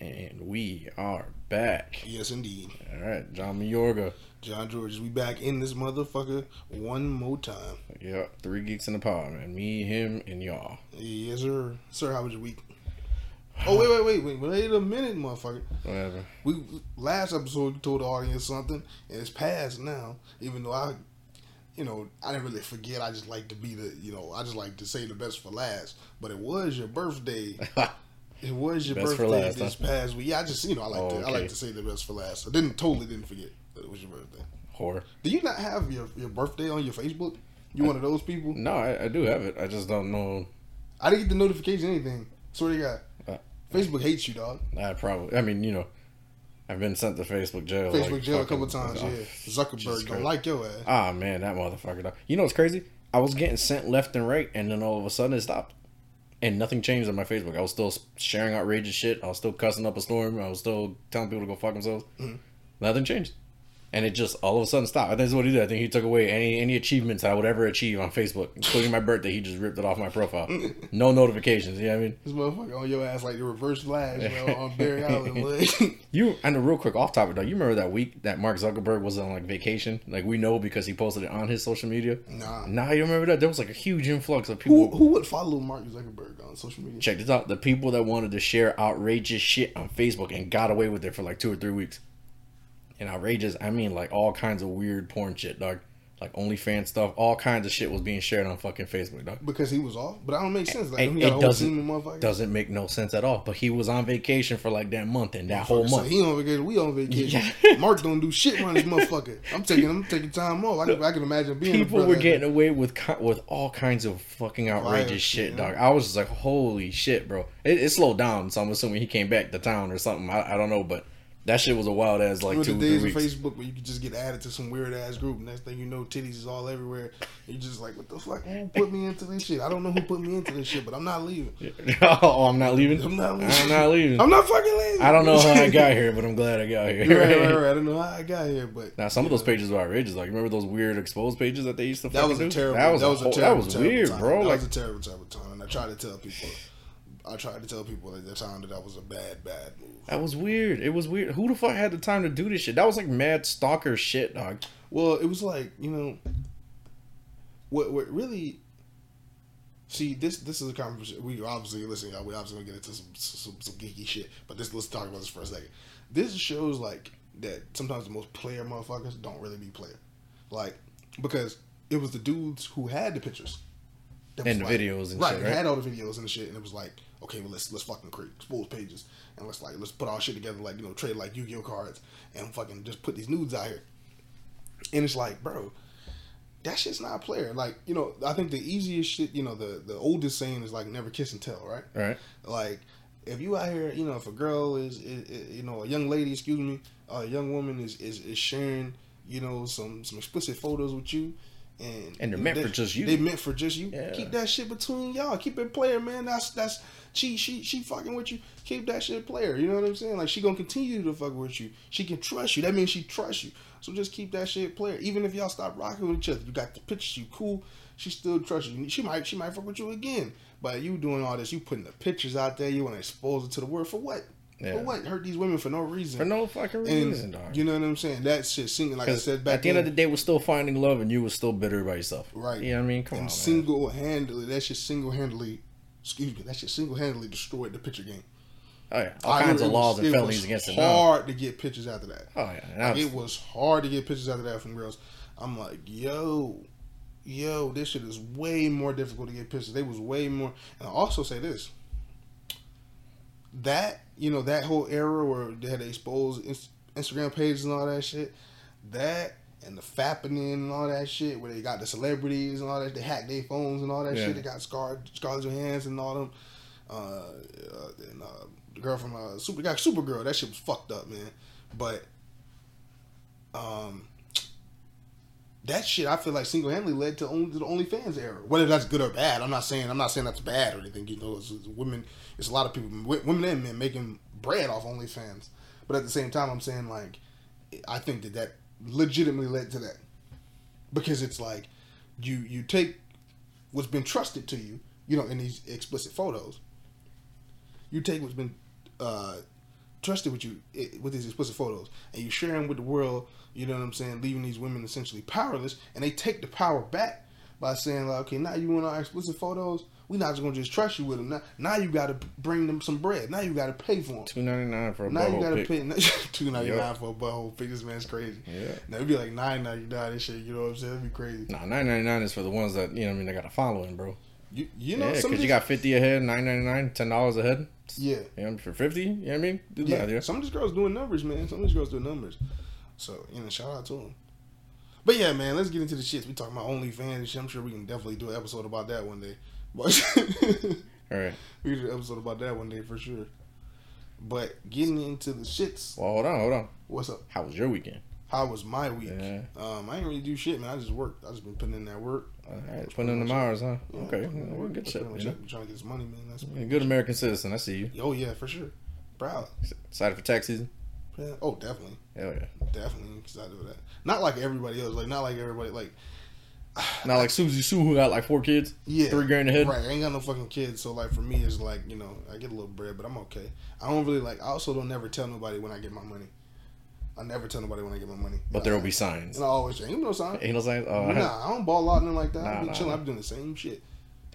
And we are back. Yes, indeed. All right, John Mayorga. John George, we back in this motherfucker one more time. Yeah, three geeks in the pod, man. Me, him, and y'all. Yes, sir. Sir, how was your week? Oh wait, wait, wait, wait, wait a minute, motherfucker. Whatever. We last episode we told the audience something, and it's past now. Even though I, you know, I didn't really forget. I just like to be the, you know, I just like to say the best for last. But it was your birthday. It was your Best birthday last, this huh? past week. Yeah, I just, you know, I like Oh, to, I like to say the best for last. I didn't totally didn't forget that it was your birthday. Whore. Do you not have your, your birthday on your Facebook? You one of those people? No, I, I do have it. I just don't know. I didn't get the notification anything. Swear to God. Uh, Facebook hates you, dog. I probably. I mean, you know, I've been sent to Facebook jail. Facebook like, jail a couple times, oh, yeah. Zuckerberg don't like your ass. Ah man, that motherfucker. Dog. You know what's crazy? I was getting sent left and right, and then all of a sudden it stopped, and nothing changed on my Facebook. I was still sharing outrageous shit. I was still cussing up a storm. I was still telling people to go fuck themselves. Mhm. Nothing changed, and it just all of a sudden stopped. I think that's what he did. I think he took away any any achievements I would ever achieve on Facebook, including my birthday. He just ripped it off my profile. No notifications. You know what I mean? This motherfucker on your ass like the reverse flash, man, on Barry Allen. You and real quick off topic though. You remember that week that Mark Zuckerberg was on like vacation? Like we know because he posted it on his social media. nah. Nah, you remember that? There was like a huge influx of Who people. who would follow Mark Zuckerberg on social media? Check this out. The people that wanted to share outrageous shit on Facebook and got away with it for like two or three weeks. And outrageous, I mean like all kinds of weird porn shit, dog. Like OnlyFans stuff, all kinds of shit was being shared on fucking Facebook, dog. Because he was off, but I don't make sense. Like It- it doesn't- team of motherfuckers. Doesn't make no sense at all. But he was on vacation for like that month and that whole So month. he on vacation. We on vacation. Yeah. Mark don't do shit around this motherfucker. I'm taking. I'm taking time off. I can, I can imagine being. People were getting away with with all kinds of fucking outrageous shit, dog. I was just like, holy shit, bro. It, it slowed down, so I'm assuming he came back to town or something. I, I don't know, but that shit was a wild ass like two the days of weeks. Facebook where you could just get added to some weird ass group. Next thing you know, titties is all everywhere. And you just like, what the fuck? Who put me into this shit? I don't know who put me into this shit, but I'm not leaving. oh, I'm not leaving. I'm not leaving. I'm not leaving. I'm not fucking leaving. I don't know how I got here, but I'm glad I got here. right, right, right. I don't know how I got here, but Now some of those know, pages were outrageous. Like remember those weird exposed pages that they used to That was a do? terrible. That was, a terrible. That was terrible weird, time. bro. That Like was a terrible, terrible time. And I tried to tell people. I tried to tell people at the time that that was a bad, bad move. that was weird. It was weird. Who the fuck had the time to do this shit? That was like mad stalker shit, dog. Well, it was like you know, what what really. See, this this is a conversation. We obviously listen. y'all, We obviously gonna get into some, some some geeky shit, but this let's talk about this for a second. This shows like that sometimes the most player motherfuckers don't really be player, like because it was the dudes who had the pictures And the like- videos and right, shit, they right? had all the videos and the shit, and it was like, okay, well let's let's fucking create expose pages and let's like let's put our shit together, like you know, trade like Yu Gi Oh cards and fucking just put these nudes out here. And it's like, bro, that shit's not a player. Like, you know, I think the easiest shit, you know, the the oldest saying is like never kiss and tell, right? Right? Like, if you out here, you know, if a girl is, is, is- you know, a young lady, excuse me, a young woman is, is is sharing, you know, some some explicit photos with you, and And they're meant they- for just you. They meant for just you. Yeah. Keep that shit between y'all. Keep it player, man. That's that's she she she fucking with you. Keep that shit player. You know what I'm saying? Like she gonna continue to fuck with you. She can trust you. That means she trusts you. So just keep that shit player. Even if y'all stop rocking with each other, you got the pictures. You cool. She still trusts you. She might she might fuck with you again. But you doing all this, you putting the pictures out there. You want to expose it to the world for what? Yeah. For what? Hurt these women for no reason. For no fucking reason, and you know what I'm saying? That shit singing like I said back at the end then, of the day, we're still finding love, and you were still bitter by yourself. Right. You know what I mean? Come on, and man. single handedly, that shit single handedly, excuse me, that shit single handedly destroyed the picture game. Oh yeah, all I kinds of laws was- and felonies against it now. Hard to get pictures after that. Oh yeah, was- it was hard to get pictures after that from girls. I'm like, yo, yo, this shit is way more difficult to get pictures. They was way more. And I also say this. That you know that whole era where they had to expose Instagram pages and all that shit. That and the fappening and all that shit, where they got the celebrities and all that, they hacked their phones and all that Yeah. shit. They got Scar Scarlett Johansson and all them. Uh, uh, and uh, the girl from uh, Super got Supergirl. That shit was fucked up, man. But um, that shit I feel like single handedly led to, only, to the OnlyFans era. Whether that's good or bad, I'm not saying I'm not saying that's bad or anything. You know, it's, it's women, it's a lot of people, women and men making bread off OnlyFans. But at the same time, I'm saying like I think that that legitimately led to that because it's like you you take what's been trusted to you, you know, in these explicit photos. You take what's been uh, trusted with you it, with these explicit photos, and you share them with the world. You know what I'm saying? Leaving these women essentially powerless, and they take the power back by saying like, okay, now you want our explicit photos. We're not just gonna just trust you with them. Now, now you got to bring them some bread. Now you got to pay for them. Two ninety nine for a Now you gotta pay two ninety nine Yup. for a butthole pick. This man's crazy. Yeah. Now it'd be like nine ninety nine and shit. You know what I'm saying? It'd be crazy. Nah, nine ninety nine is for the ones that you know. what I mean, they got a following, bro. You you know yeah, because you got fifty a head, nine ninety nine, ten dollars a head. yeah You know, for fifty. You know what I mean? Do yeah. yeah. Some of these girls doing numbers, man. Some of these girls doing numbers. So you know, shout out to them. But yeah, man, let's get into the shits. We talking about OnlyFans and shit. I'm sure we can definitely do an episode about that one day. But All right. we do an episode about that one day for sure. But getting into the shits, Well, hold on, hold on. what's up? How was your weekend? How was my week? Yeah. Um, I ain't really do shit, man. I just worked. I just been putting in that work. All right, putting in the hours, huh? Yeah, okay, putting well, work. good shit. You know? trying to get this money, man. That's a good American citizen. I see you. Oh yeah, for sure. Proud. Excited for tax season? Yeah. Oh, definitely, Hell yeah. definitely excited for that. Not like everybody else. Like not like everybody. Like Not like Susie Sue who got like four kids, yeah, three grand ahead. Right. I ain't got no fucking kids, so like for me, it's like you know I get a little bread, but I'm okay. I don't really like. I also don't never tell nobody when I get my money. I never tell nobody when I get my money. But there will be signs. And I always ain't no sign. Ain't no signs. Oh, Nah, I don't ball out nothing like that. Nah, I be nah, chilling. nah. I be doing the same shit.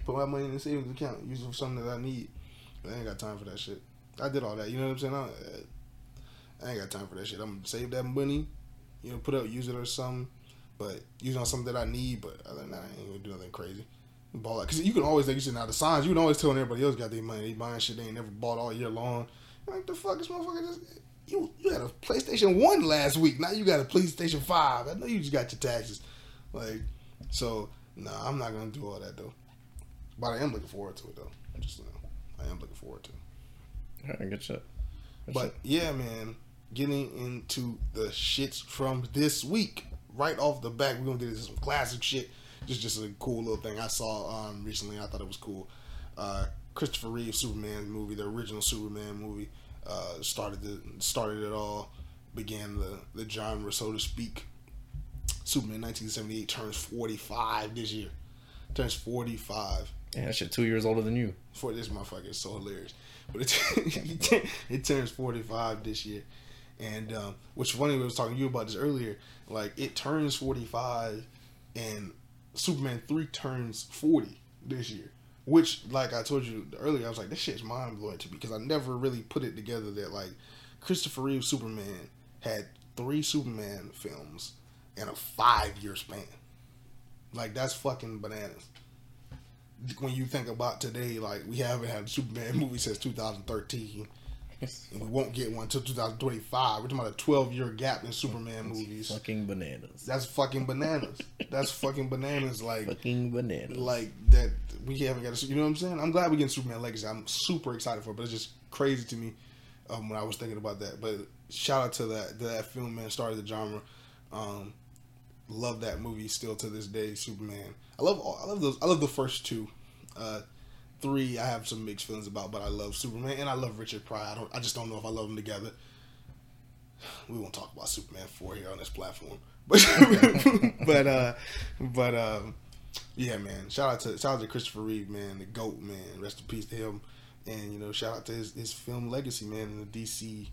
Put my money in the savings account, use it for something that I need. But I ain't got time for that shit. I did all that. You know what I'm saying? I, I ain't got time for that shit. I'm gonna save that money. You know, put up, use it or something. But it on something that I need. But other than that, I ain't gonna do nothing crazy. Ball out because you can always like you said now the signs. You can always tell when everybody else got their money. They buying shit they ain't never bought all year long. Like the fuck, this motherfucker just. You, you had a PlayStation 1 last week. Now you got a PlayStation 5. I know you just got your taxes. Like, so, nah, I'm not to do all that, though. But I am looking forward to it, though. Just, you know, I am looking forward to it. All right, good shit. Good But, shit. yeah, man, getting into the shits from this week. Right off the back, we're to get into some classic shit. Just just a cool little thing I saw um, recently. I thought it was cool. Uh, Christopher Reeve Superman movie, the original Superman movie, uh, started the started it all, began the the genre, so to speak. Superman 1978 turns 45 this year. Turns 45. Yeah, that shit two years older than you. For this motherfucker is so hilarious. But it it turns 45 this year. And um, which funny, we was talking to you about this earlier. Like it turns 45, and Superman 3 turns 40 this year. Which, like I told you earlier, I was like, this shit's mind blowing to me because I never really put it together that like Christopher Reeve Superman had three Superman films in a five year span. Like that's fucking bananas. When you think about today, like we haven't had a Superman movie since 2013, and we won't get one until 2025. We're talking about a 12 year gap in Superman movies. Fucking bananas. That's fucking bananas. That's fucking bananas. Like Fucking bananas. like that we haven't got a, you know what I'm saying? I'm glad we getting Superman Legacy. I'm super excited for it, but it's just crazy to me um, when I was thinking about that. But shout out to that to that film man started the genre. Um, love that movie still to this day. Superman. I love all, I love those. I love the first two. Uh, three I have some mixed feelings about, but I love Superman and I love Richard Pryor. I don't. I just don't know if I love them together. We won't talk about Superman four here on this platform, but but uh, but um, yeah, man. Shout out to shout out to Christopher Reeve, man, the goat, man. Rest in peace to him, and you know, shout out to his, his film legacy, man, in the DC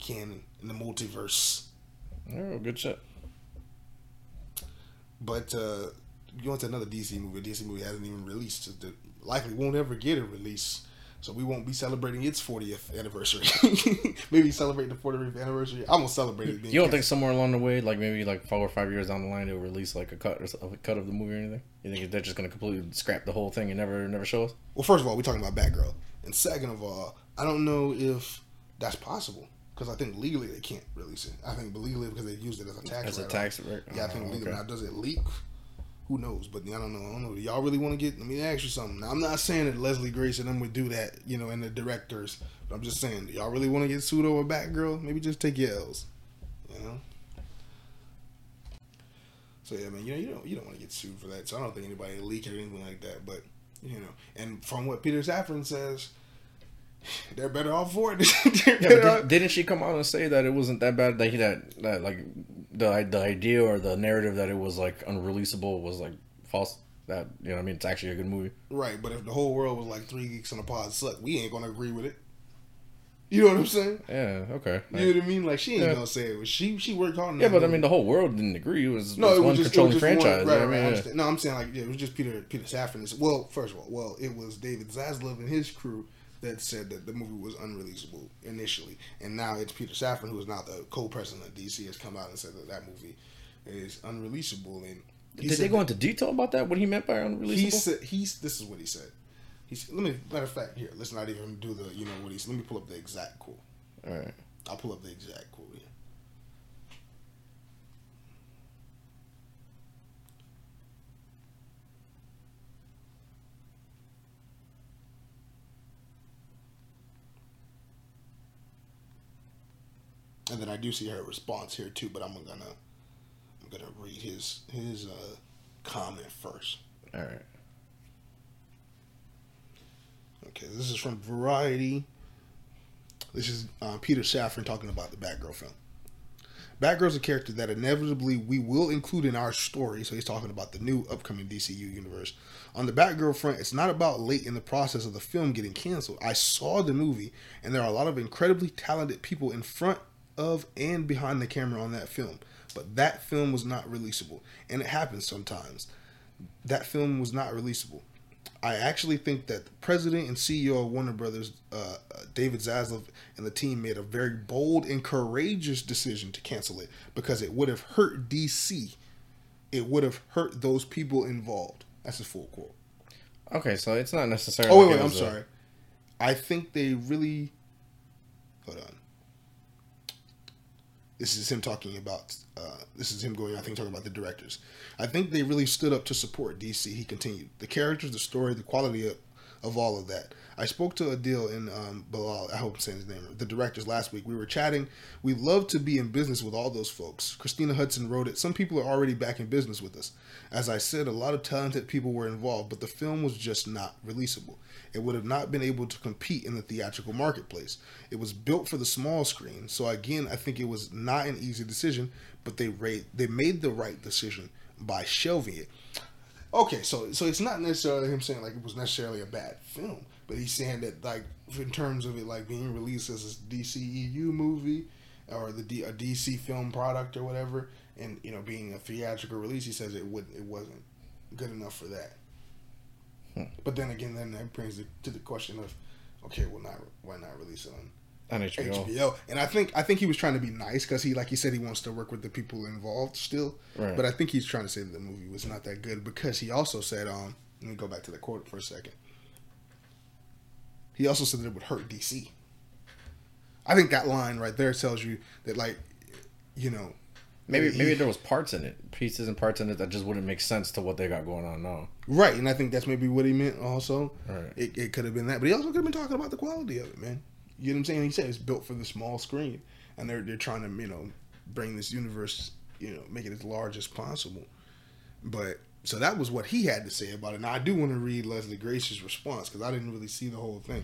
canon, in the multiverse. Oh, good shit. But uh, going to another DC movie, a DC movie hasn't even released. The, likely won't ever get a release. So we won't be celebrating its 40th anniversary. maybe celebrate the 40th anniversary. I'm gonna celebrate it. being You don't think somewhere along the way, like maybe like four or five years down the line, they'll release like a cut or a cut of the movie or anything? You think they're just gonna completely scrap the whole thing and never never show us? Well, first of all, we're talking about Batgirl, and second of all, I don't know if that's possible because I think legally they can't release it. I think legally because they used it as a tax. As a tax, right? Yeah, I think legally. okay. Now, does it leak? Who knows? But I don't know. I don't know. Do y'all really want to get? Let me ask you something. Now, I'm not saying that Leslie Grace and them would do that, you know, and the directors. But I'm just saying, do y'all really want to get sued over Batgirl? Maybe just take your L's. You know. So yeah, man, you know, you don't you don't want to get sued for that. So I don't think anybody leaked or anything like that. But you know, and from what Peter Safran says, they're better off for it. Yeah, did, didn't she come out and say that it wasn't that bad? That he that, that like the the idea or the narrative that it was like unreleasable was like false. That you know, I mean, it's actually a good movie. Right, but if the whole world was like three geeks on a pod suck, we ain't gonna agree with it. You know what I'm saying? Yeah, okay. You know what I mean? Like she ain't Yeah. gonna say it was she. She worked hard. Yeah, but I mean, the whole world didn't agree. It was, No, it was one just, controlling franchise. One, right, I right, mean, yeah. No, I'm saying like yeah, it was just Peter Peter Safran. Well, first of all, well, it was David Zaslav and his crew that said that the movie was unreleasable initially, and now it's Peter Safran who is now the co-president of DC has come out and said that that movie is unreleasable. And he Did said they go into detail about that? What he meant by unreleasable? He said he's. This is what he said. He's. Let me. Matter of fact, here. Let's not even do the. You know what he's. Let me pull up the exact quote. All right. I'll pull up the exact quote here. And then I do see her response here too, but I'm gonna I'm gonna read his his uh, comment first. All right. Okay, this is from Variety. This is uh, Peter Safran talking about the Batgirl film. Batgirl's a character that inevitably we will include in our story. So he's talking about the new upcoming DCU universe. On the Batgirl front, it's not about late in the process of the film getting canceled. I saw the movie, and there are a lot of incredibly talented people in front of and behind the camera on that film. But that film was not releasable, and it happens sometimes. That film was not releasable. I actually think that the president and CEO of Warner Brothers, uh, David Zaslav, and the team made a very bold and courageous decision to cancel it because it would have hurt DC. It would have hurt those people involved. That's a full quote. Okay, so it's not necessarily. Oh wait, wait, I'm a- sorry. I think they really. Hold on. This is him talking about. Uh, this is him going. I think talking about the directors. I think they really stood up to support DC. He continued. The characters, the story, the quality of, of all of that. I spoke to Adil and um, Bilal. I hope I'm saying his name. The directors last week. We were chatting. We love to be in business with all those folks. Christina Hodson wrote it. Some people are already back in business with us. As I said, a lot of talented people were involved, but the film was just not releasable. It would have not been able to compete in the theatrical marketplace. It was built for the small screen, so again, I think it was not an easy decision, but they rate they made the right decision by shelving it. Okay, so so it's not necessarily him saying like it was necessarily a bad film, but he's saying that like in terms of it like being released as a DCEU movie or the D, a DC film product or whatever, and you know being a theatrical release, he says it would it wasn't good enough for that. But then again, then that brings it to the question of, okay, well, not why not release it on on HBO. HBO. And I think I think he was trying to be nice because he, like he said, he wants to work with the people involved still. Right. But I think he's trying to say that the movie was not that good because he also said, um, let me go back to the quote for a second. He also said that it would hurt DC. I think that line right there tells you that, like, you know, Maybe he- maybe there was parts in it, pieces and parts in it that just wouldn't make sense to what they got going on now. right, and I think that's maybe what he meant. Also, Right. it, it could have been that, but he also could have been talking about the quality of it, man. You know what I'm saying? He said it's built for the small screen, and they're they're trying to you know bring this universe, you know, make it as large as possible. But so that was what he had to say about it. Now I do want to read Leslie Grace's response because I didn't really see the whole thing.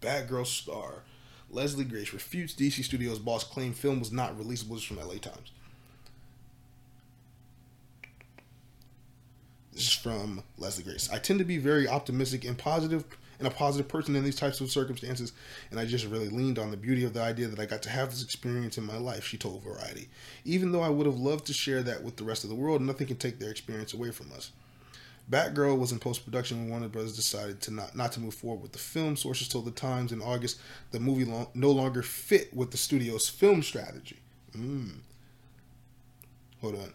Batgirl star Leslie Grace refutes DC Studios boss claim film was not releasable. Is from LA Times. This is from Leslie Grace. I tend to be very optimistic and positive and a positive person in these types of circumstances, and I just really leaned on the beauty of the idea that I got to have this experience in my life, she told Variety. Even though I would have loved to share that with the rest of the world, nothing can take their experience away from us. Batgirl was in post production when Warner Brothers decided to not, not to move forward with the film. Sources told the Times in August the movie lo- no longer fit with the studio's film strategy. Mm. Hold on.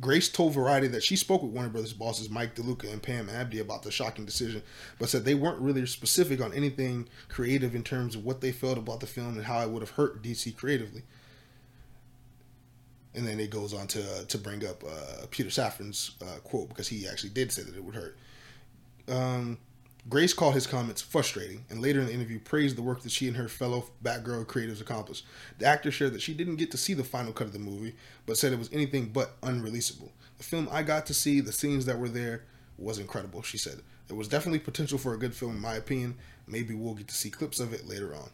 Grace told Variety that she spoke with Warner Brothers bosses Mike DeLuca and Pam Abdy about the shocking decision, but said they weren't really specific on anything creative in terms of what they felt about the film and how it would have hurt DC creatively. And then it goes on to to bring up uh, Peter Safran's uh, quote because he actually did say that it would hurt. Um, Grace called his comments frustrating and later in the interview praised the work that she and her fellow Batgirl creatives accomplished. The actor shared that she didn't get to see the final cut of the movie, but said it was anything but unreleasable. The film I got to see, the scenes that were there, was incredible, she said. There was definitely potential for a good film, in my opinion. Maybe we'll get to see clips of it later on.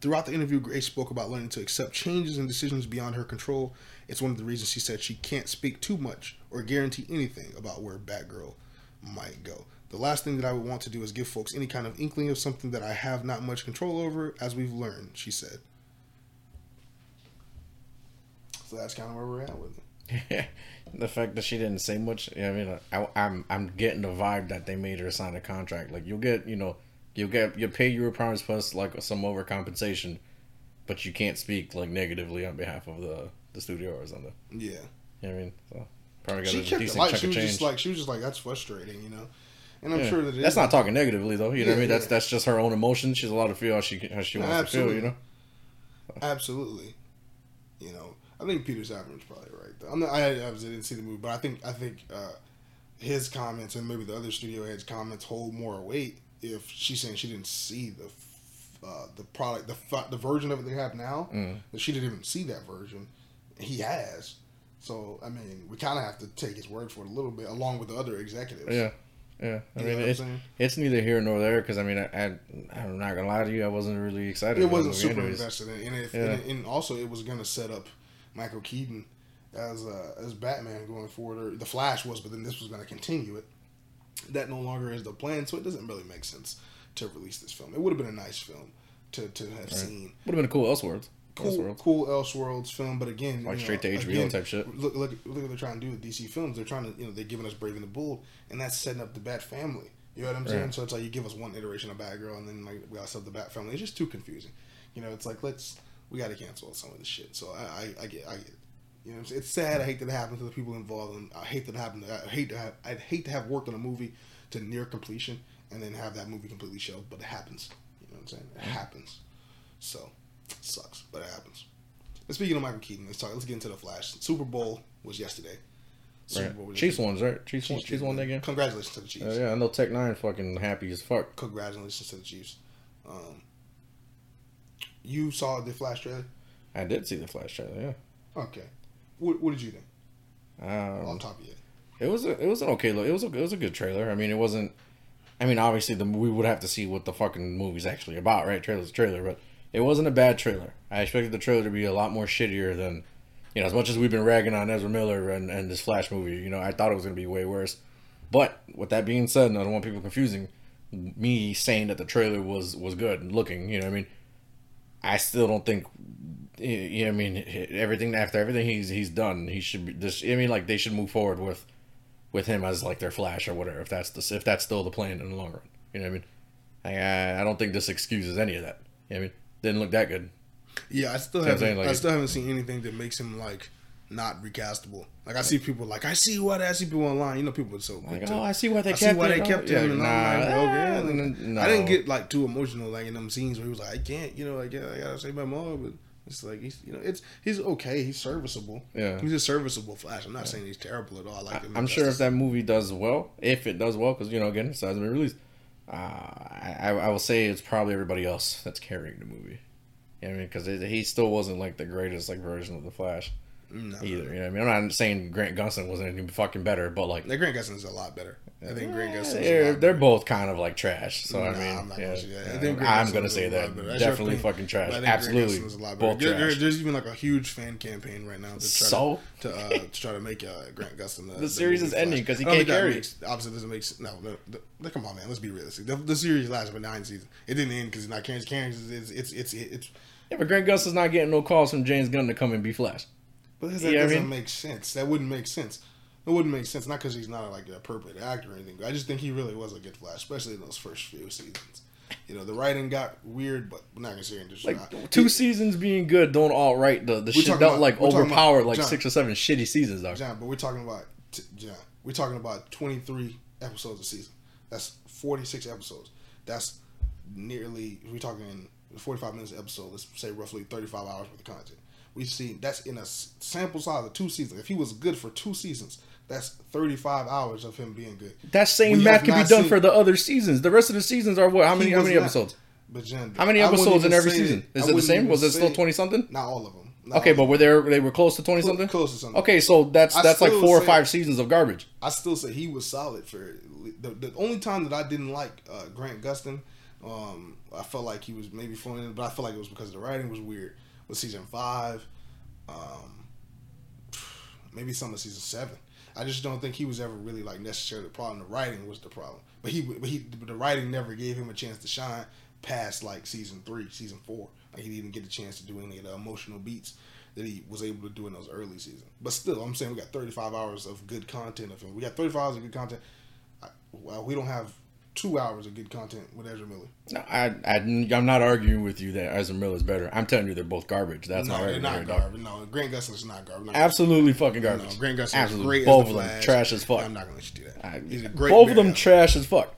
Throughout the interview, Grace spoke about learning to accept changes and decisions beyond her control. It's one of the reasons she said she can't speak too much or guarantee anything about where Batgirl might go. The last thing that I would want to do is give folks any kind of inkling of something that I have not much control over, as we've learned, she said. So that's kind of where we're at with it. the fact that she didn't say much. I mean, I, I'm I'm getting the vibe that they made her sign a contract. Like you'll get, you know, you'll get you pay your promise plus like some overcompensation, but you can't speak like negatively on behalf of the the studio or something. Yeah. You know what I mean? So probably got She a kept it decent light. chunk She of was change. just like she was just like that's frustrating, you know. And I'm Yeah. sure that it that's not talking negatively though. You know what I mean? That's yeah. that's just her own emotions. She's allowed to feel how she how she wants to feel. You Absolutely. know? Absolutely. You know, I think Peter Safran's probably right. Though. I'm not, I obviously didn't see the movie, but I think I think uh, his comments and maybe the other studio heads' comments hold more weight if she's saying she didn't see the uh, the product, the the version of it they have now. Mm. That she didn't even see that version. He has. So I mean, we kind of have to take his word for it a little bit, along with the other executives. Yeah. Yeah, I You mean it's, it's neither here nor there because I mean I, I I'm not gonna lie to you I wasn't really excited. it wasn't super anyways. invested in, and, if, Yeah. and, and also it was going to set up Michael Keaton as uh, as Batman going forward, or the Flash was, but then this was going to continue it. That no longer is the plan, so it doesn't really make sense to release this film. It would have been a nice film to to have seen. Would have been a cool Elseworlds. Cool, Elseworlds. cool Elseworlds film, but again, Like straight know, to HBO again, type shit. Look, look, look what they're trying to do with DC films. They're trying to, you know, they're giving us Brave and the Bold, and that's setting up the Bat family. You know what I'm saying? So it's like you give us one iteration of Batgirl, and then like we gotta set up the Bat family. It's just too confusing. You know, it's like let's we gotta cancel some of this shit. So I, I, I get, I get. You know, what I'm saying? it's sad. I hate that it happened to the people involved, and I hate that it happened. I hate to have, I'd hate to have worked on a movie to near completion and then have that movie completely shelved. But it happens. You know what I'm saying? It happens. So it sucks, but it happens. And speaking of Michael Keaton, let's talk. Let's get into the Flash. Super Bowl was yesterday. Super Bowl Right. Chiefs ones, right? Chiefs, won, Chiefs Chiefs won that game. Congratulations to the Chiefs. Uh, yeah, I know Tech N9ne fucking happy as fuck. Congratulations to the Chiefs. Um, you saw the Flash trailer. I did see the Flash trailer. Yeah. Okay. What, what did you think? Um, On top of it. It was a, it was an okay look. It was a, it was a good trailer. I mean, it wasn't. I mean, obviously, the we would have to see what the fucking movie's actually about, right? Trailer's a trailer, but it wasn't a bad trailer. I expected the trailer to be a lot more shittier than, you know, as much as we've been ragging on Ezra Miller and, and this Flash movie. You know, I thought it was gonna be way worse. But with that being said, and I don't want people confusing me saying that the trailer was was good and looking. You know, what I mean, I still don't think. You know, what I mean, everything after everything he's he's done, he should be. This, I mean, like they should move forward with with him as like their Flash or whatever. If that's the if that's still the plan in the long run, you know what I mean. I I don't think this excuses any of that. You know I mean, didn't look that good. Yeah, I still See haven't. Like, I still haven't seen anything that makes him like not recastable. Like I see people like I see what I see people online. You know, people are so Like, oh, I see why they I see kept why it. they Oh, kept yeah, him. And nah, I'm like, okay. no. I didn't get like too emotional like in them scenes where he was like, I can't, you know, like yeah, I gotta save my mom, but it's like he's, you know, it's he's okay. He's serviceable. Yeah. he's a serviceable Flash. I'm not saying he's terrible at all. I like him. I'm sure if that movie does well, if it does well, because you know, again, it hasn't been released. Uh, I I will say it's probably everybody else that's carrying the movie. You know I mean? Because he still wasn't like the greatest like version of the Flash no. either. You know what I mean? I'm not saying Grant Gustin wasn't any fucking better, but like Like Grant Gustin's a lot better. I think Grant Gustin's a they're, they're both kind of like trash. So I mean, I'm not yeah, gonna say that. I Gustin gonna say that lot better. That's your definitely fucking trash. Absolutely, Gustin is a lot both. There- trash. there's even like a huge fan campaign right now to try So? to, to, uh, to try to make uh, Grant Gustin the, The series is ending because he can't carry makes- Obviously, doesn't make no. The, the, come on, man. Let's be realistic. The, the series lasted for nine seasons. It didn't end because he's not carrying. Carrying it's it's it's, it's, it's Yeah, but Grant Gustin's not getting no calls from James Gunn to come and be Flash. But that You what I doesn't mean? make sense. That wouldn't make sense. It wouldn't make sense. Not because he's not like an appropriate actor or anything. I just think he really was a good Flash, especially in those first few seasons. You know, the writing got weird, but we're not gonna say it. Like not. two seasons being good don't all right the the shit don't about- like we're about- overpower like John. six or seven shitty seasons dog. John, but we're talking about t- John. We're talking about twenty three episodes a season. That's forty six episodes. That's nearly. We're talking forty five minutes an episode. Let's say roughly thirty five hours worth of content. We see that's in a sample size of two seasons. If he was good for two seasons, that's thirty five hours of him being good. That same We math can be done seen- for the other seasons. The rest of the seasons are what? How many? How many episodes? How many episodes in every season? that- Is I it the same? Was it still twenty something? Not all of them. Not Okay, but were they they were close to twenty them. something? close to something. Okay, so that's I that's like four or five seasons of garbage. I still say he was solid for the, the only time that I didn't like uh, Grant Gustin Um, I felt like he was maybe in, but I felt like it was because the writing was weird. With season five, um, maybe some of season seven. I just don't think he was ever really like necessarily the problem. The writing was the problem, but he, but he, the writing never gave him a chance to shine past like season three, season four. Like he didn't get a chance to do any of the emotional beats that he was able to do in those early seasons. But still, I'm saying we got 35 hours of good content of him. We got 35 hours of good content. I, well, we don't have two hours of good content with Ezra Miller. No, I, I, I'm not arguing with you that Ezra Miller is better. I'm telling you they're both garbage. That's no, not they're not dog. garbage. No, Grant Gustin is not garbage. Not Absolutely fucking garbage. No, Grant Gustin Absolutely. great. Both as of them Flash. trash as fuck. I'm not gonna let you do that. I- He's a great. both of them Allen. trash as fuck.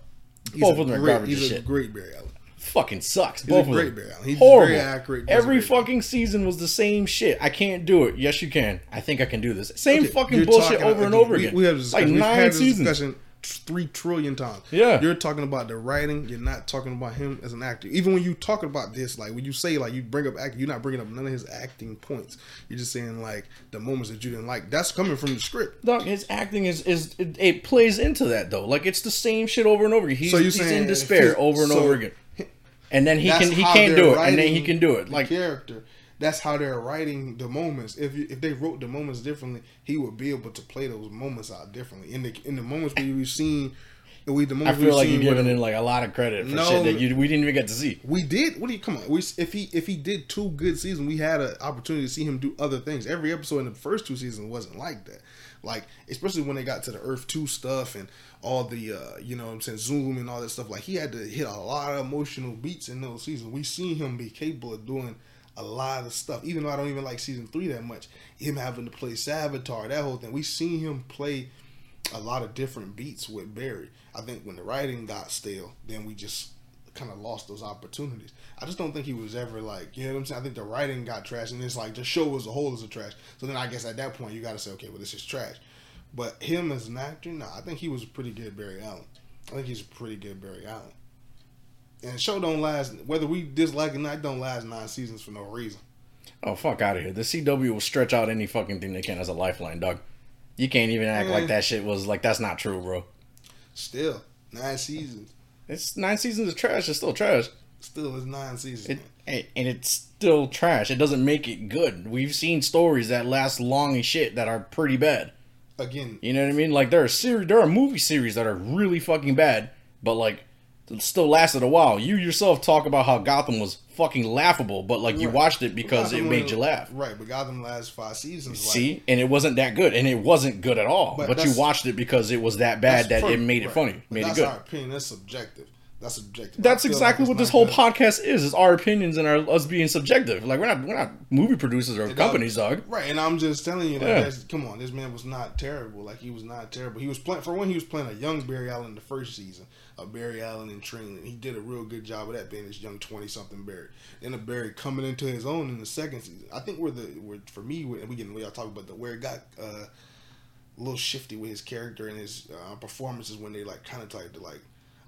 He's Both of them are great- garbage He's as a great Barry Allen. Fucking sucks. He's Both a of great them. Barry Allen. He's Horrible. very accurate. a Every fucking season was the same shit. I can't do it. Yes, you can. I think I can do this. Same Okay, fucking bullshit talking- over and over we- again. We have this like nine seasons. Three trillion times. Yeah. You're talking about the writing. You're not talking about him as an actor. Even when you talking about this, like when you say like you bring up acting, you're not bringing up none of his acting points. You're just saying like the moments that you didn't like. That's coming from the script. Dog, his acting is is it, it plays into that though. Like it's the same shit over and over again. He's, So you're he's saying in despair over and so- over again. And then he can he can't do it, and then he can do it. Like character. That's how they're writing the moments. If you, if they wrote the moments differently, he would be able to play those moments out differently. In the in the moments where we've seen, we the moments I feel like you're giving him like a lot of credit for No. shit that you we didn't even get to see. We did. What do you come on? We if he if he did two good seasons, we had an opportunity to see him do other things. Every episode in the first two seasons wasn't like that. Like especially when they got to the Earth Two stuff and all the uh, you know what I'm saying Zoom and all that stuff. Like he had to hit a lot of emotional beats in those seasons. We seen him be capable of doing a lot of stuff. Even though I don't even like season three that much, him having to play Savitar, that whole thing. We seen him play a lot of different beats with Barry. I think when the writing got stale, then we just kind of lost those opportunities. I just don't think he was ever like, you know what I'm saying? I think the writing got trash, and it's like the show as a whole is a trash. So then I guess at that point you got to say, okay, well this is trash. But him as an actor, no, I think he was a pretty good Barry Allen. I think he's a pretty good Barry Allen. And the show don't last, whether we dislike it or not, it don't last nine seasons for no reason. Oh fuck out of here! The CW will stretch out any fucking thing they can as a lifeline, dog. You can't even act like mm. that shit was like that's not true, bro. Still, nine seasons. It's nine seasons of trash. It's still trash. Still is nine seasons. It, and and it's still trash. It doesn't make it good. We've seen stories that last long as shit that are pretty bad. Again, You know what I mean? Like there are series, there are movie series that are really fucking bad, but like still lasted a while. You yourself talk about how Gotham was fucking laughable, but like you Right. watched it because it made was- you laugh. Right, but Gotham last five seasons. like, See, and it wasn't that good, and it wasn't good at all. But But, you watched it because it was that bad that it made it right. funny, made it that's good. our opinion. That's subjective. That's subjective. That's exactly like what this whole good. podcast is: is our opinions and our us being subjective. Like we're not we're not movie producers or companies, does- dog. Right, and I'm just telling you, like, Yeah. come on, this man was not terrible. Like he was not terrible. He was playing for one. He was playing a young Barry Allen in the first season, Barry Allen in training. He did a real good job of that, being this young twenty something Barry. Then a Barry coming into his own in the second season. I think where the where for me, and we can we all talk about the where it got. uh a little shifty with his character and his uh, performances when they like kind of tried to like.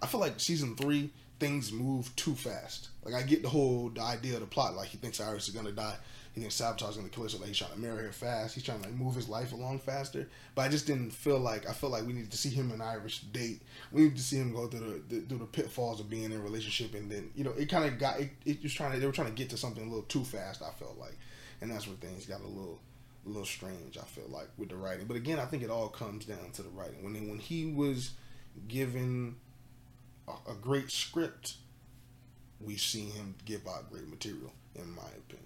I feel like season three things move too fast. Like I get the whole the idea of the plot. Like he thinks Iris is gonna die. He thinks Savitar is gonna like he's trying to marry her fast. He's trying to like move his life along faster. But I just didn't feel like I felt like we needed to see him and Iris date. We needed to see him go through the, the through the pitfalls of being in a relationship. And then you know it kind of got it, it was trying to they were trying to get to something a little too fast. I felt like, and that's where things got a little a little strange. I feel like with the writing, but again, I think it all comes down to the writing. When when he was given a, a great script, we've seen him give out great material, in my opinion.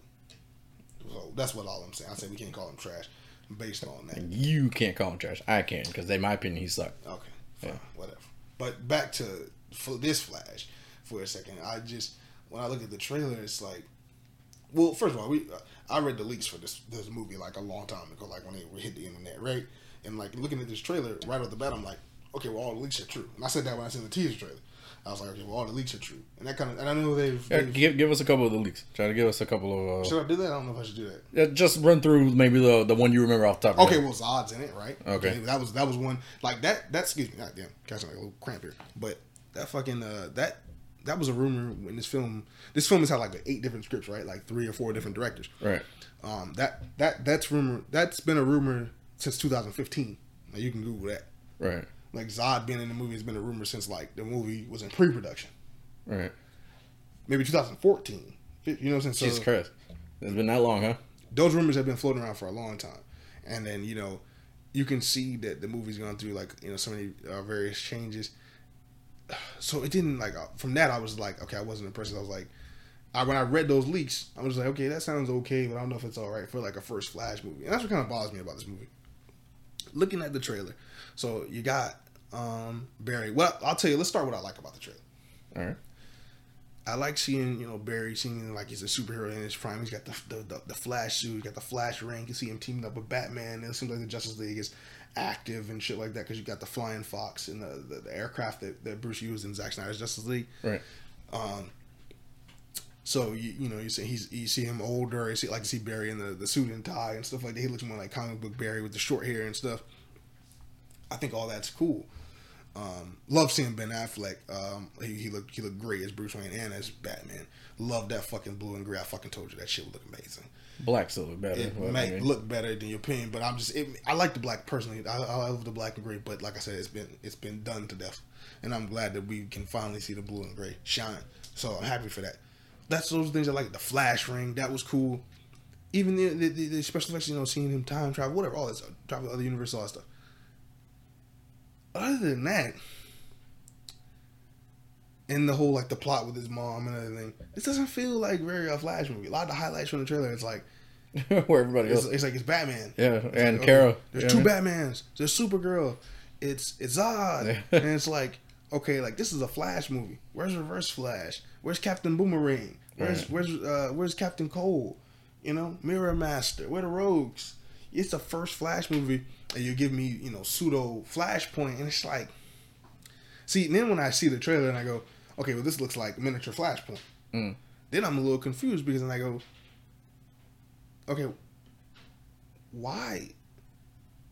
So that's what all I'm saying. I say we can't call him trash based on that. You can't call him trash. I can because in my opinion he sucked. Okay, fine, whatever. But back to for this Flash for a second. I just when I look at the trailer, it's like, well, first of all, we I read the leaks for this this movie like a long time ago, like when they hit the internet, right? And like looking at this trailer right off the bat, I'm like, okay, well, all the leaks are true. And I said that when I seen the teaser trailer. I was like, okay, well, all the leaks are true, and that kind of, and I know they've. Yeah, they've give, give us a couple of the leaks. Try to give us a couple of. Uh, should I do that? I don't know if I should do that. yeah, just run through maybe the the one you remember off the top. Okay, well, Zod's in it, right? Okay. that was that was one like that. That excuse me, God damn, catching like a little cramp here. But that fucking uh, that that was a rumor when this film. This film has had like eight different scripts, right? Like three or four different directors. right. Um, that that that's rumor. That's been a rumor since 2015. Now you can Google that. Right. Like Zod being in the movie has been a rumor since like the movie was in pre-production. Right. maybe 2014. You know what I'm saying? So Jesus Christ. It's been that long, huh? those rumors have been floating around for a long time, and then you know, you can see that the movie's gone through like you know so many uh, various changes. So it didn't like uh, from that I was like okay I wasn't impressed. I was like, I, when I read those leaks, I was like okay that sounds okay, but I don't know if it's all right for like a first Flash movie. And that's what kind of bothers me about this movie. Looking at the trailer, so you got um Barry. Well, I'll tell you. Let's start what I like about the trailer. All right. I like seeing you know Barry seeing like he's a superhero in his prime. He's got the the, the, the Flash suit, he's got the Flash ring. You see him teaming up with Batman. It seems like the Justice League is active and shit like that because you got the Flying Fox and the, the, the aircraft that, that Bruce used in Zack Snyder's Justice League. Right. Um, so you you know you see he's you see him older. You see like you see Barry in the, the suit and tie and stuff like that. He looks more like comic book Barry with the short hair and stuff. I think all that's cool. Um, love seeing Ben Affleck. Um, he, he looked he looked great as Bruce Wayne and as Batman. Love that fucking blue and gray. I fucking told you that shit would look amazing. Black still look better. It but, I mean, look better than your opinion, but I'm just it, I like the black personally. I, I love the black and gray, but like I said, it's been it's been done to death, and I'm glad that we can finally see the blue and gray shine. So I'm happy for that. That's those things I like. The flash ring that was cool. Even the the, the, special effects, you know, seeing him time travel, whatever, all stuff, travel to other universes, all that stuff. Other than that, and the whole like the plot with his mom and everything, this doesn't feel like very a Flash movie. A lot of the highlights from the trailer, it's like where everybody it's, it's like it's Batman. Yeah, It's and like, Kara. okay, There's you two what Batmans. There's Supergirl. It's it's Zod, and it's like okay, like this is a Flash movie. Where's Reverse Flash? Where's Captain Boomerang? Where's Right. where's uh, where's Captain Cold? You know, Mirror Master. Where the Rogues? It's the first Flash movie, and you give me you know pseudo Flashpoint, and it's like, see. Then when I see the trailer and I go, okay, well this looks like miniature Flashpoint. Mm. Then I'm a little confused because then I go, okay, why?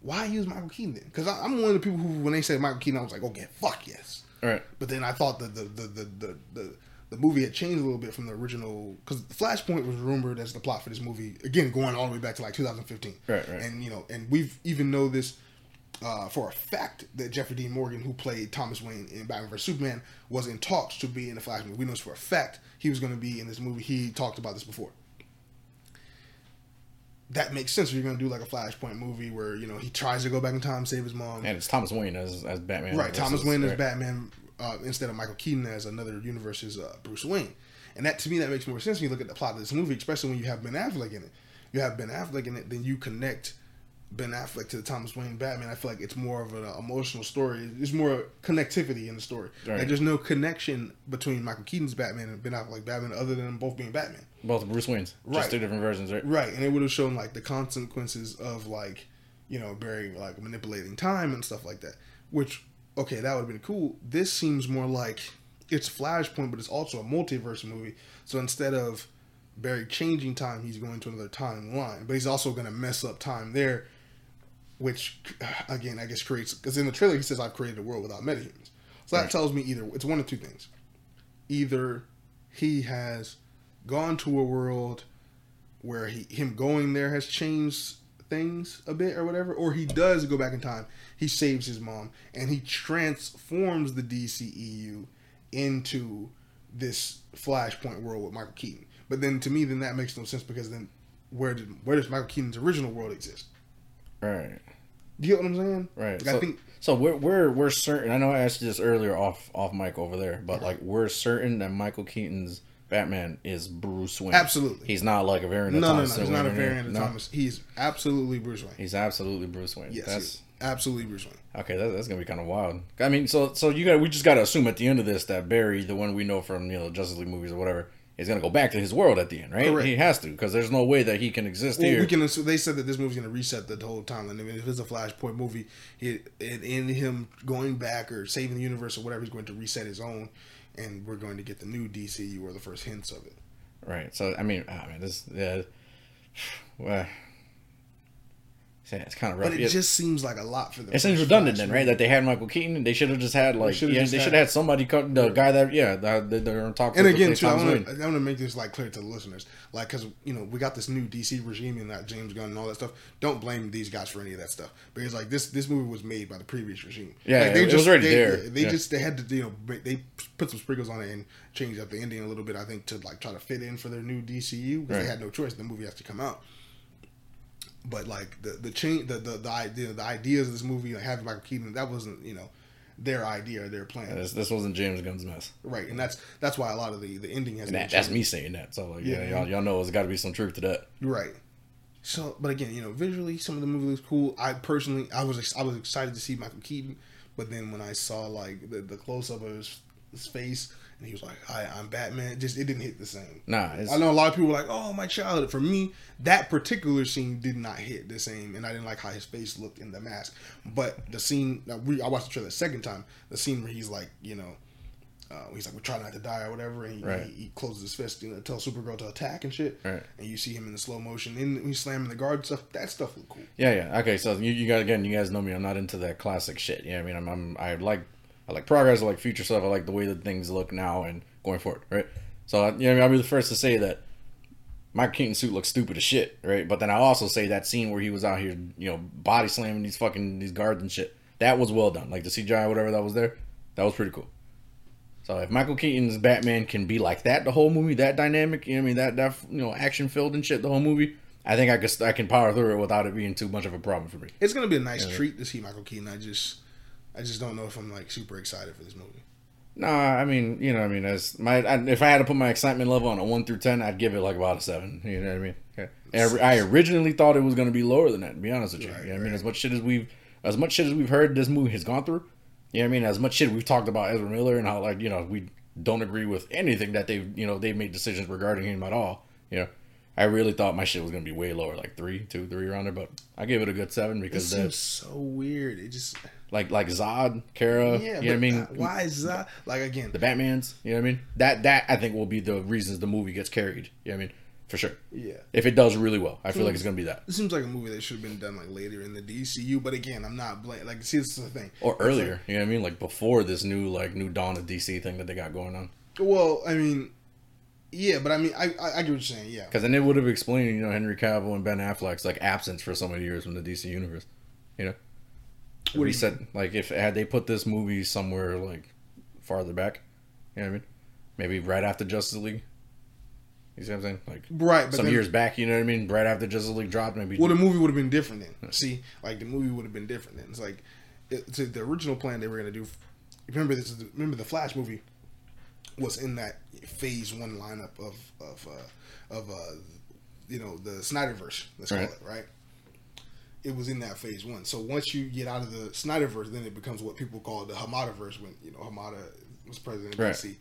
Why use Michael Keaton then? Because I'm one of the people who, when they said Michael Keaton, I was like, okay, fuck yes. Mean? Right. But then I thought that the the the the, the, the movie had changed a little bit from the original because Flashpoint was rumored as the plot for this movie. Again, going all the way back to like 2015. Right, right. And you know, and we've even know this uh, for a fact that Jeffrey Dean Morgan, who played Thomas Wayne in Batman vs Superman, was in talks to be in the Flash movie. We know this for a fact he was going to be in this movie. He talked about this before. That makes sense. If you're going to do like a Flashpoint movie where you know he tries to go back in time, save his mom, And it's Thomas Wayne as as Batman. Right, Thomas Wayne as right. Batman uh, instead of Michael Keaton as another universe's uh, Bruce Wayne, and that to me that makes more sense when you look at the plot of this movie, especially when you have Ben Affleck in it. You have Ben Affleck in it, then you connect Ben Affleck to the Thomas Wayne Batman. I feel like it's more of an uh, emotional story. There's more connectivity in the story. Right. Like there's no connection between Michael Keaton's Batman and Ben Affleck Batman other than them both being Batman. Both Bruce Waynes. Right. Just two different versions, right? Right, and it would have shown like the consequences of like, you know, Barry like manipulating time and stuff like that. Which, okay, that would have been cool. This seems more like it's Flashpoint, but it's also a multiverse movie. So instead of Barry changing time, he's going to another timeline, but he's also going to mess up time there. Which, again, I guess creates because in the trailer he says I've created a world without metahumans. So that Right. tells me either it's one of two things. Either he has gone to a world where he him going there has changed things a bit or whatever, or he does go back in time. He saves his mom and he transforms the DCEU into this Flashpoint world with Michael Keaton. But then to me, then that makes no sense because then where did where does Michael Keaton's original world exist? Right. Do you get what I'm saying? Right. Like, so, I think so we're we're we're certain. I know I asked you this earlier off off mic over there, but like we're certain that Michael Keaton's Batman is Bruce Wayne. Absolutely. He's not like a variant. no, of no, no. Thomas He's not a variant of no. Thomas. He's absolutely Bruce Wayne. He's absolutely Bruce Wayne. Yes, That's. Absolutely Bruce Wayne. okay. That, that's gonna be kind of wild. I mean, so so you got we just got to assume at the end of this that Barry, the one we know from you know Justice League movies or whatever, is gonna go back to his world at the end, right? Correct. He has to because there's no way that he can exist Well, here. we can. assume- They said that this movie's going to reset the whole timeline. I mean, if it's a Flashpoint movie, he, and in him going back or saving the universe or whatever, he's going to reset his own, and we're going to get the new DCU or the first hints of it. Right. So I mean, ah, I mean, this yeah. Well, Yeah, it's kind of But rough. it Yeah. just seems like a lot for them. It seems redundant Flash then, right? movie. That they had Michael Keaton. And they should have just had like should've yeah, they had- should have had somebody cut the guy that yeah that that they're on top. And of again, too, I want to I want to make this like clear to the listeners, like because you know we got this new DC regime and that James Gunn and all that stuff. Don't blame these guys for any of that stuff because like this this movie was made by the previous regime. Yeah, like, it was already they, there. They Yeah. just they had to you know they put some sprinkles on it and change up the ending a little bit. I think to like try to fit in for their new DCU because Right. they had no choice. The movie has to come out. But like the the change the the the idea the ideas of this movie like having Michael Keaton that wasn't you know their idea or their plan. This, this wasn't James Gunn's mess. Right, and that's that's why a lot of the the ending has that, that's me saying that. So like, yeah, Yeah. y'all, y'all know there's got to be some truth to that. Right. So, but again, you know, visually, some of the movie looks cool. I personally, I was I was excited to see Michael Keaton, but then when I saw like the, the close up of his, his face, and he was like, "Hi, I'm Batman," just it didn't hit the same. Nah, it's, I know a lot of people were like, "Oh, my childhood." For me, that particular scene did not hit the same, and I didn't like how his face looked in the mask. But the scene, we, I watched the trailer the second time. The scene where he's like, you know, uh, he's like, "We're trying not to die" or whatever, and he, Right. he, he closes his fist, you know, tells Supergirl to attack and shit. Right. And you see him in the slow motion, and he's slamming the guard and stuff. That stuff looked cool. yeah, yeah. Okay, so you, you guys again, you guys know me. I'm not into that classic shit. Yeah, I mean, I'm, I'm I like I like progress. I like future stuff. I like the way that things look now and going forward. Right. So you know, I mean, I'll be the first to say that Michael Keaton suit looks stupid as shit. Right. But then I also say that scene where he was out here, you know, body slamming these fucking these guards and shit. That was well done. Like the CGI, whatever that was there, that was pretty cool. So if Michael Keaton's Batman can be like that the whole movie, that dynamic, you know, what I mean that that you know action filled and shit the whole movie, I think I could I can power through it without it being too much of a problem for me. It's gonna be a nice Yeah. treat to see Michael Keaton. I just, I just don't know if I'm like super excited for this movie. Nah, I mean, you know, I mean, as my I, if I had to put my excitement level on a one through ten, I'd give it like about a seven. You know what I mean? Okay. I originally thought it was going to be lower than that. To be honest with you, Right, you know what I mean, as much shit as we've as much shit as we've heard this movie has gone through. You know what I mean? As much shit we've talked about Ezra Miller and how like you know we don't agree with anything that they've you know they've made decisions regarding him at all. You know, I really thought my shit was going to be way lower, like three, two, three around there, but I gave it a good seven because seems so weird. It just, like like Zod, Kara, yeah. you know what I mean? uh, why is that? Like again, the Batman's. You know what I mean? That that I think will be the reasons the movie gets carried. You know what I mean? For sure. yeah. If it does really well, I feel like it's gonna be that. It seems like a movie that should have been done like later in the DCU, but again, I'm not blaming. Like, see, this is the thing. Or earlier. You know what I mean? Like before this new like new dawn of DC thing that they got going on. well, I mean, yeah, but I mean, I, I, I get what you're saying. Yeah, Because then it would have explained, you know, Henry Cavill and Ben Affleck's like absence for so many years from the DC universe. You know? What do you like if had they put this movie somewhere like farther back, you know what I mean? Maybe right after Justice League. You see what I'm saying? Like right. But some then, years back, you know what I mean? Right after Justice League dropped, maybe well, the movie would have been different then. See, like the movie would have been different then. It's like it, so the original plan they were gonna do. Remember this? Is the, remember the Flash movie was in that Phase One lineup of of uh, of uh, you know the Snyderverse. Let's Right. call it right. It was in that Phase One. So once you get out of the Snyderverse, then it becomes what people call the Hamadaverse. When you know Hamada was president of Right. DC.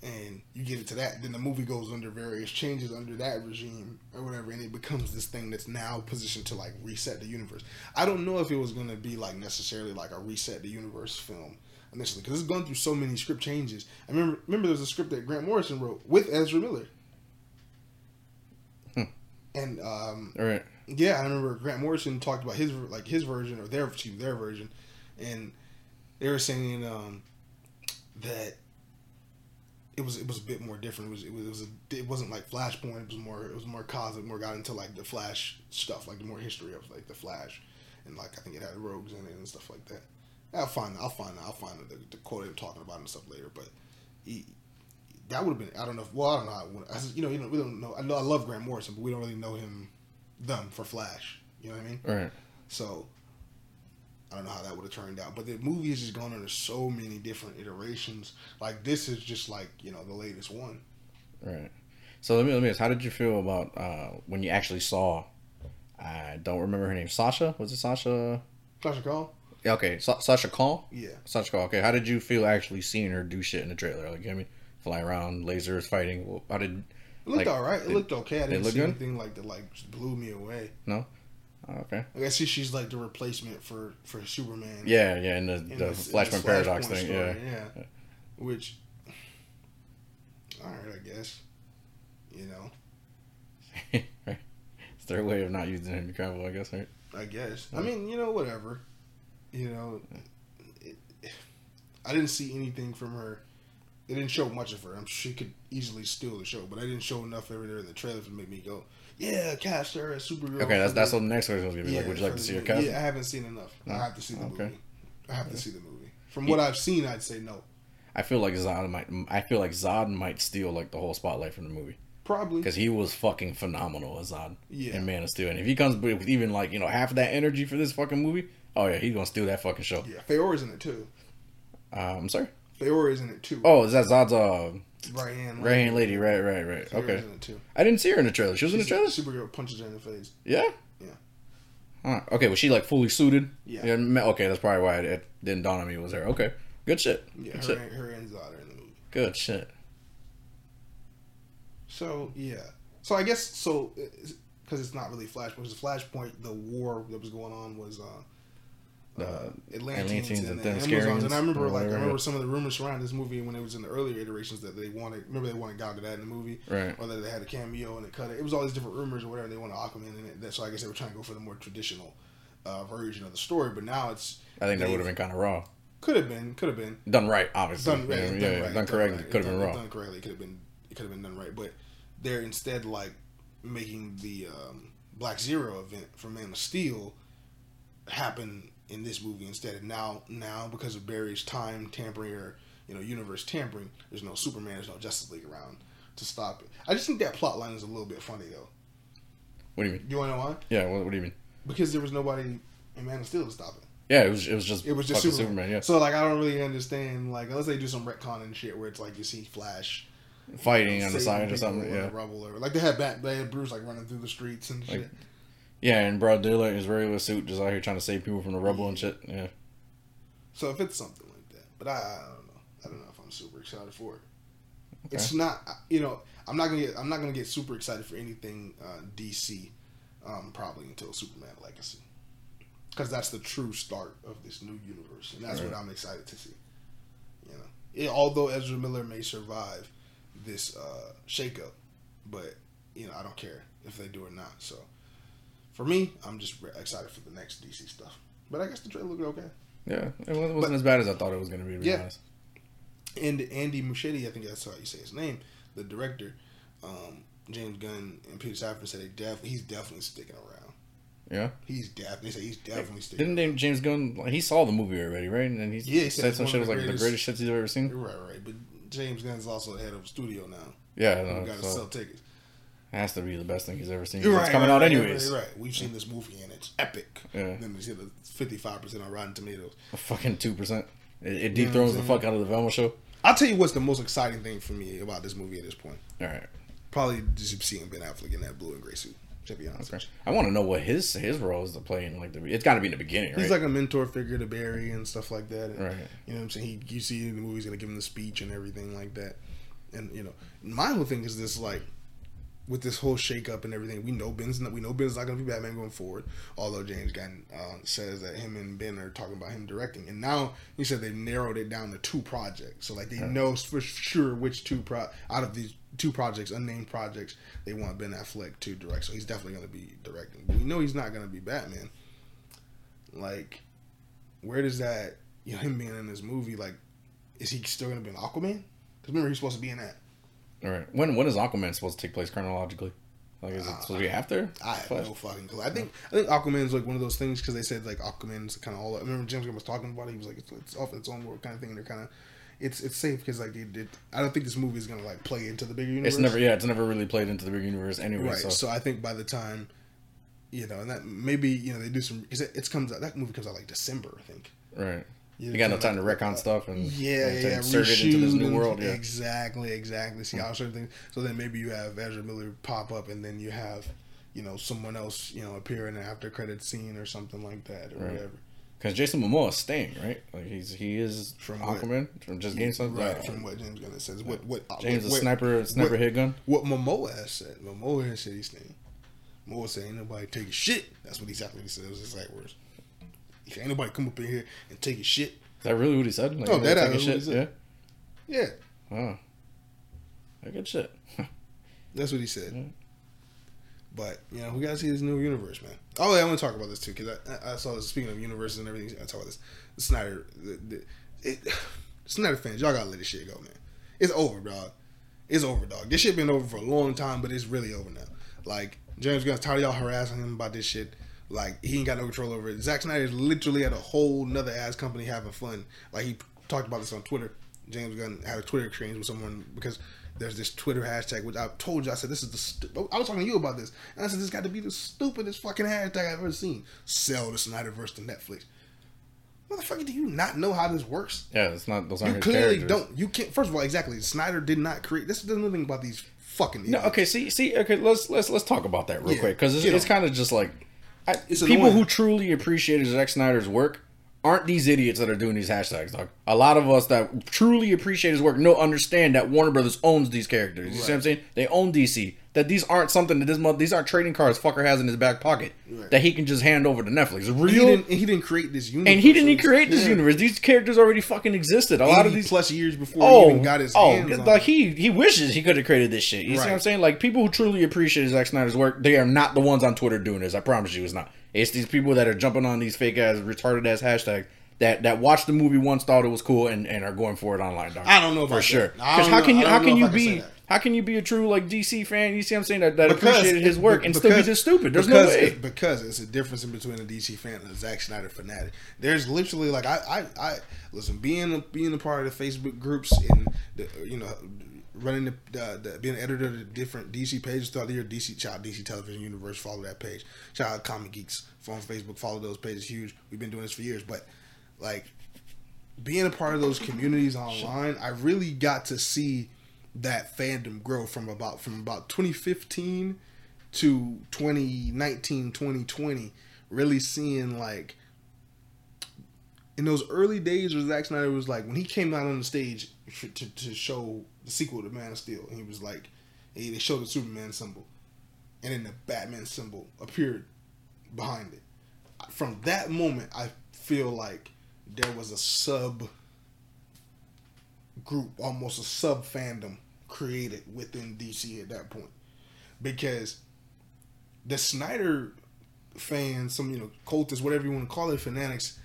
And you get into that, then the movie goes under various changes under that regime or whatever, and it becomes this thing that's now positioned to like reset the universe. I don't know if it was going to be like necessarily like a reset the universe film initially because it's gone through so many script changes. I remember remember there was a script that Grant Morrison wrote with Ezra Miller, Hmm. and um, All right. Yeah, I remember Grant Morrison talked about his like his version or their excuse me, their version, and they were saying um, that it was it was a bit more different. It was it was, it was a, it wasn't like Flashpoint. It was more it was more cosmic. More got into like the Flash stuff, like the more history of like the Flash, and like I think it had rogues in it and stuff like that. I'll find I'll find I'll find the, the quote I'm talking about and stuff later, but. He, that would have been. I don't know. If, well, I don't know. How I, you know, you know, we don't know. I know. I love Grant Morrison, but we don't really know him, them for Flash. You know what I mean? Right. So I don't know how that would have turned out. But the movie has just gone under so many different iterations. Like this is just like you know the latest one. Right. So let me let me ask, how did you feel about uh, when you actually saw? I don't remember her name. Sasha was it Sasha? Sasha Calle? Yeah, okay, Sa- Sasha Calle. Yeah. Sasha Calle. Okay, how did you feel actually seeing her do shit in the trailer? Like, I mean, fly around, lasers, fighting. Well, How did? It looked Like, all right. It it- looked okay. I didn't see good? anything like that like blew me away. Oh, okay. I guess she- she's like the replacement for for Superman. Yeah, yeah, and the, the in Flashpoint Paradox Flashpoint thing. story, Yeah. yeah. Which, all right, I guess. You know. right. It's their way of not using Henry Cavill, I guess, right? I guess. I mean, you know, whatever. You know, it, I didn't see anything from her. They didn't show much of her. I'm sure she could easily steal the show, but I didn't show enough of her in the trailer to make me go, "Yeah, cast her as Supergirl." Okay, that's that's what the next question was gonna be. like, would you like to see her cast? Yeah, I haven't seen enough. I have to see the Okay. movie. I have to see the movie. From what I've seen, I'd say no. I feel like Zod might. I feel like Zod might steal like the whole spotlight from the movie Probably. because he was fucking phenomenal as Zod Yeah. and Man of Steel. And if he comes with even like you know half of that energy for this fucking movie, oh yeah, he's gonna steal that fucking show. Yeah, Faora's in it too. Uh, I'm sorry. Faora's in it too. Oh, is that Zod's uh right hand. right hand lady? Right, right, right. Okay, in it too. I didn't see her in the trailer. She was in the trailer. Supergirl punches her in the face. Yeah. Yeah. Huh. Okay, was she like fully suited? Yeah. ma- Okay, that's probably why it, it didn't dawn on me it was her. Okay. Good shit. Yeah, Good her, shit. and, her and Zod are in the movie. Good shit. So yeah. So I guess so because it's not really Flashpoint. Because Flashpoint, the war that was going on was uh, uh, Atlanteans, Atlanteans and, and the Amazons. And I remember like I remember some of the rumors surrounding this movie when it was in the earlier iterations that they wanted. Remember they wanted Gal Gadot in the movie, Right. or that they had a cameo and they cut it. It was all these different rumors or whatever. They wanted Aquaman in it. That- So I guess they were trying to go for the more traditional uh, version of the story. But now it's I think that would have been kind of raw. could have been could have been Done right, obviously. done right, yeah, done, yeah, right, done correctly. right. Could have been raw. Done correctly, it could have been it could have been done right. But they're instead like making the um, Black Zero event from Man of Steel happen in this movie instead. And now now because of Barry's time tampering or you know universe tampering, there's no Superman, there's no Justice League around to stop it. I just think that plot line is a little bit funny though. What do you mean? You wanna know why? Yeah, what, what do you mean? Because there was nobody in Man of Steel to stop it. Yeah, it was it was just It was just Superman. Superman. Yeah, So like I don't really understand like unless they do some retcon and shit where it's like you see Flash fighting on the side or something. in Yeah, rubble or like they had Bat, they had Bruce like running through the streets and shit. Yeah, and broad daylight in his regular suit, just out here trying to save people from the rubble and shit. Yeah, so if it's something like that, but I, I don't know. I don't know if I'm super excited for it. It's not, you know, I'm not gonna get, I'm not gonna get super excited for anything uh, DC, um, probably until Superman Legacy, because that's the true start of this new universe, and that's what I'm excited to see. You know, Yeah, although Ezra Miller may survive this uh, shakeup, but you know, I don't care if they do or not. So, for me, I'm just excited for the next DC stuff. But I guess the trailer looked okay. yeah, it wasn't, wasn't as bad as I thought it was be. To Yeah. honest. and Andy Muschietti, I think that's how you say his name, the director, um, James Gunn and Peter Safran said they def- he's definitely sticking around. Yeah. He's def- they say he's definitely sticking. Didn't James Gunn? Like, he saw the movie already, right? And he, Yeah, he said said some shit was like the greatest- greatest shit he's ever seen. Right, right. But James Gunn's also the head of a studio now. Yeah, no, got to so sell tickets. Has to be the best thing he's ever seen. Right, it's coming right, out anyways. Right, right. We've seen this movie and it's epic. Yeah. Then it's hit a fifty-five percent on Rotten Tomatoes. A fucking two percent. It, it You know dethrones the fuck out of the Velma show. I'll tell you what's the most exciting thing for me about this movie at this point. All right. Probably just seeing Ben Affleck in that blue and gray suit. To be honest, Okay. I want to know what his his role is to play in like the. It's got to be in the beginning, right? He's like a mentor figure to Barry and stuff like that. And, Right. You know what I'm saying? He, you see in the movie, he's gonna give him the speech and everything like that. And you know, my whole thing is this: like, with this whole shakeup and everything, we know Ben's not, we know Ben's not gonna be Batman going forward. Although James Gunn uh, says that him and Ben are talking about him directing, and now he said they've narrowed it down to two projects. So like they know for sure which two pro out of these two projects, unnamed projects, they want Ben Affleck to direct. So he's definitely gonna be directing. But we know he's not gonna be Batman. Like, where does that you know him being in this movie like? Is he still gonna be an Aquaman? Because remember he's supposed to be in that. All right. When when is Aquaman supposed to take place chronologically? Like, is it uh, supposed to be after? I have Flash? no fucking clue. I think I think Aquaman's like one of those things because they said like Aquaman's kind of all. I remember James Gunn was talking about it. He was like, it's, it's off its own world kind of thing. And They're kind of. It's it's safe because like they did. I don't think this movie is gonna like play into the bigger universe. It's never yeah. It's never really played into the big universe anyway. right. So, So. I think by the time, you know, and that maybe you know they do some because it, it's comes out that movie comes out like December I think. right. You got no time to retcon uh, stuff and Yeah, and yeah, insert it into this new world. Yeah. exactly, exactly. See how certain things. So then maybe you have Ezra Miller pop up, and then you have, you know, someone else, you know, appear in an after credit scene or something like that, or Right. whatever. Because Jason Momoa is staying, right? Like he's he is From what? Aquaman from just game something. Right, from what James Gunn says. What what James what, the sniper sniper what- hit gun. What Momoa has said. Momoa has said he's staying. Momoa said ain't nobody taking shit. That's what exactly he said. It was his exact words. Ain't nobody come up in here and take his shit. Is that really what he said? Like, No, that is shit. Yeah, Yeah. Oh. That good shit. that's what he said. But you know, we gotta see this new universe, man. Oh, yeah, I want to talk about this too because I, I saw this. Speaking of universes and everything, I talk about this. The Snyder, the, the, it, Snyder fans, y'all gotta let this shit go, man. It's over, dog. It's over, dog. This shit been over for a long time, but it's really over now. Like James Gunn's tired of y'all harassing him about this shit. Like he ain't got no control over it. Zack Snyder is literally at a whole nother ass company having fun. Like he talked about this on Twitter. James Gunn had a Twitter exchange with someone because there's this Twitter hashtag which I told you I said this is the stu- I was talking to you about this and I said this got to be the stupidest fucking hashtag I've ever seen. Sell the Snyderverse to Netflix. Motherfucker, do you not know how this works? Yeah, it's not. Those You aren't his clearly characters. don't. You can't. First of all, exactly. Snyder did not create. This doesn't know nothing about these fucking. No, idiots. okay. See, see. Okay, let's let's let's talk about that real Yeah, quick because it's, it's kind of just like I, people annoying. who truly appreciate Zack Snyder's work aren't these idiots that are doing these hashtags, dog. A lot of us that truly appreciate his work no understand that Warner Brothers owns these characters. You see what I'm saying? They own DC. That these aren't something that this month. These aren't trading cards fucker has in his back pocket Right. that he can just hand over to Netflix. he Real. didn't. He didn't create this universe. and he didn't create this yeah. universe. These characters already fucking existed. A lot of these plus years before Oh, he even got his oh, like he he wishes he could have created this shit. You see what I'm saying? Like people who truly appreciate Zack Snyder's work, they are not the ones on Twitter doing this. I promise you, it's not. It's these people that are jumping on these fake ass, retarded ass hashtags that that watched the movie once, thought it was cool, and, and are going for it online. Dog. I don't know for sure. Because how know- can you how can you I can say be how can you be a true like DC fan? You see what I'm saying that, that Because- appreciated his work and because- still be this stupid? There's no way. Because it's a difference in between a DC fan and a Zack Snyder fanatic. There's literally like I I, I listen being a, being a part of the Facebook groups and the, you know running the, uh, the being an editor of the different DC pages throughout the year. DC Child DC Television Universe follow that page. Child Comic Geeks on Facebook follow those pages. Huge. We've been doing this for years, but like being a part of those communities online, I really got to see that fandom grow from about from about 2015 to 2019 2020 really seeing like in those early days where Zack Snyder was like when he came out on the stage to, to, show the sequel to Man of Steel and he was like he, they showed the Superman symbol and then the Batman symbol appeared behind it. From that moment I feel like there was a sub group almost a sub fandom created within DC at that point because the Snyder fans, some you know cultists, whatever you want to call it, fanatics,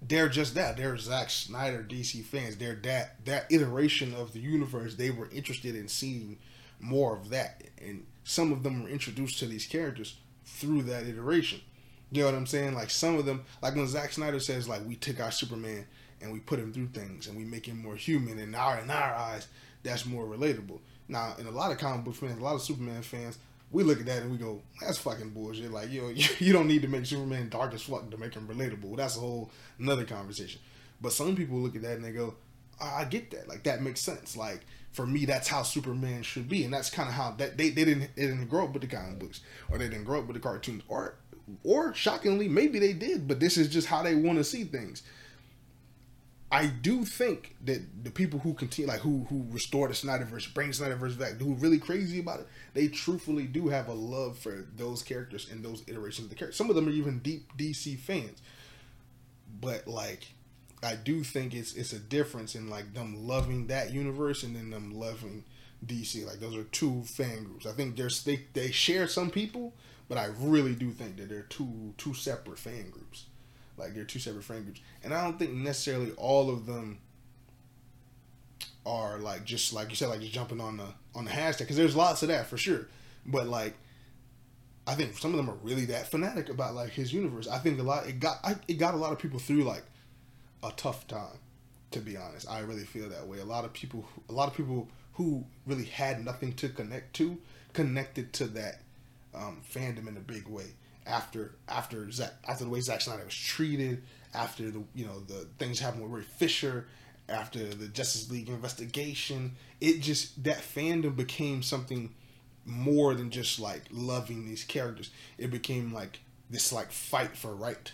they're just that. They're Zack Snyder DC fans. They're that that iteration of the universe. They were interested in seeing more of that, and some of them were introduced to these characters through that iteration. You know what I'm saying? Like some of them, like when Zack Snyder says, like we took our Superman and we put him through things and we make him more human. And our in our eyes, that's more relatable. Now, in a lot of comic book fans, a lot of Superman fans, we look at that and we go, "That's fucking bullshit." Like, yo, you, you don't need to make Superman dark as fuck to make him relatable. That's a whole another conversation. But some people look at that and they go, "I I get that. Like, that makes sense. Like, for me, that's how Superman should be." And that's kind of how that they, they didn't they didn't grow up with the comic books or they didn't grow up with the cartoons or or shockingly, maybe they did. But this is just how they want to see things. I do think that the people who continue, like who who restore the Snyderverse, bring Snyderverse back, who really crazy about it, they truthfully do have a love for those characters and those iterations of the characters. Some of them are even deep DC fans, but like, I do think it's it's a difference in like them loving that universe and then them loving DC. Like those are two fan groups. I think there's they they share some people, but I really do think that they're two two separate fan groups. Like they're two separate fan groups, and I don't think necessarily all of them are like just like you said, like just jumping on the on the hashtag because there's lots of that for sure. But like, I think some of them are really that fanatic about like his universe. I think a lot it got I, it got a lot of people through like a tough time. To be honest, I really feel that way. A lot of people, a lot of people who really had nothing to connect to, connected to that um, fandom in a big way after after Zack after the way Zack Snyder was treated, after the you know the things happened with Ray Fisher, after the Justice League investigation. It just that fandom became something more than just like loving these characters. It became like this like fight for right.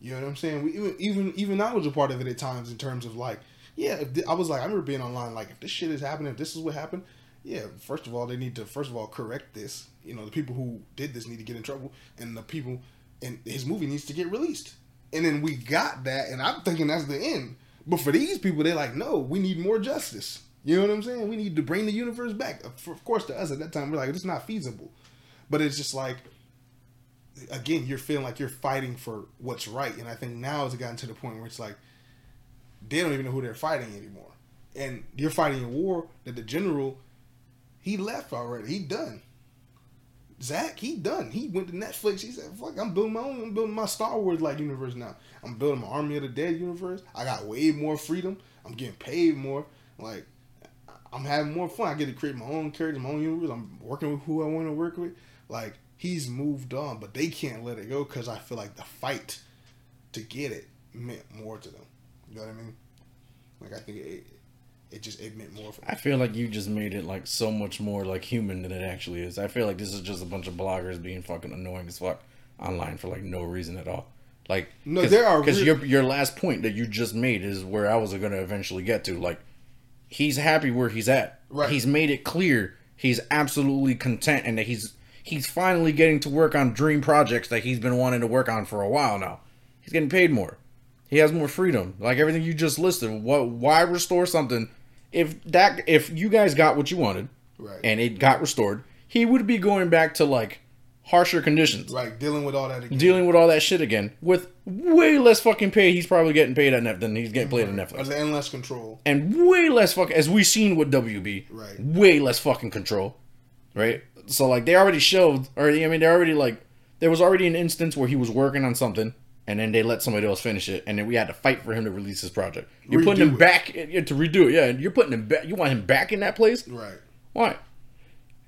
You know what I'm saying? We even even even I was a part of it at times in terms of like, yeah, I was like I remember being online like if this shit is happening, if this is what happened, yeah, first of all they need to first of all correct this. You know, the people who did this need to get in trouble, and the people and his movie needs to get released. And then we got that, and I'm thinking that's the end. But for these people, they're like, no, we need more justice. You know what I'm saying? We need to bring the universe back. Of course, to us at that time, we're like, it's not feasible. But it's just like, again, you're feeling like you're fighting for what's right, and I think now it's gotten to the point where it's like they don't even know who they're fighting anymore, and you're fighting a war that the general he left already. He done. Zack, he done. He went to Netflix. He said, "Fuck, I'm building my own. I'm building my Star Wars like universe now. I'm building my Army of the Dead universe. I got way more freedom. I'm getting paid more. Like, I'm having more fun. I get to create my own characters, my own universe. I'm working with who I want to work with. Like, he's moved on, but they can't let it go because I feel like the fight to get it meant more to them. You know what I mean? Like, I think it, it just it meant more. For I feel like you just made it like so much more like human than it actually is. I feel like this is just a bunch of bloggers being fucking annoying as fuck online for like no reason at all. Like No, there are because real- your your last point that you just made is where I was gonna eventually get to. Like he's happy where he's at. Right. He's made it clear he's absolutely content and that he's he's finally getting to work on dream projects that he's been wanting to work on for a while now. He's getting paid more. He has more freedom. Like everything you just listed. What why restore something if that if you guys got what you wanted Right. and it got restored, he would be going back to like harsher conditions. right dealing with all that again. Dealing with all that shit again with way less fucking pay. He's probably getting paid at Net than he's getting paid at Netflix, and less control. and way less fucking as we seen with WB. Right. Way less fucking control. Right. So like they already showed, or I mean they already like there was already an instance where he was working on something. And then they let somebody else finish it, and then we had to fight for him to release his project. You're putting him it. back yeah, to redo it, yeah. And you're putting him back. You want him back in that place? Right. Why?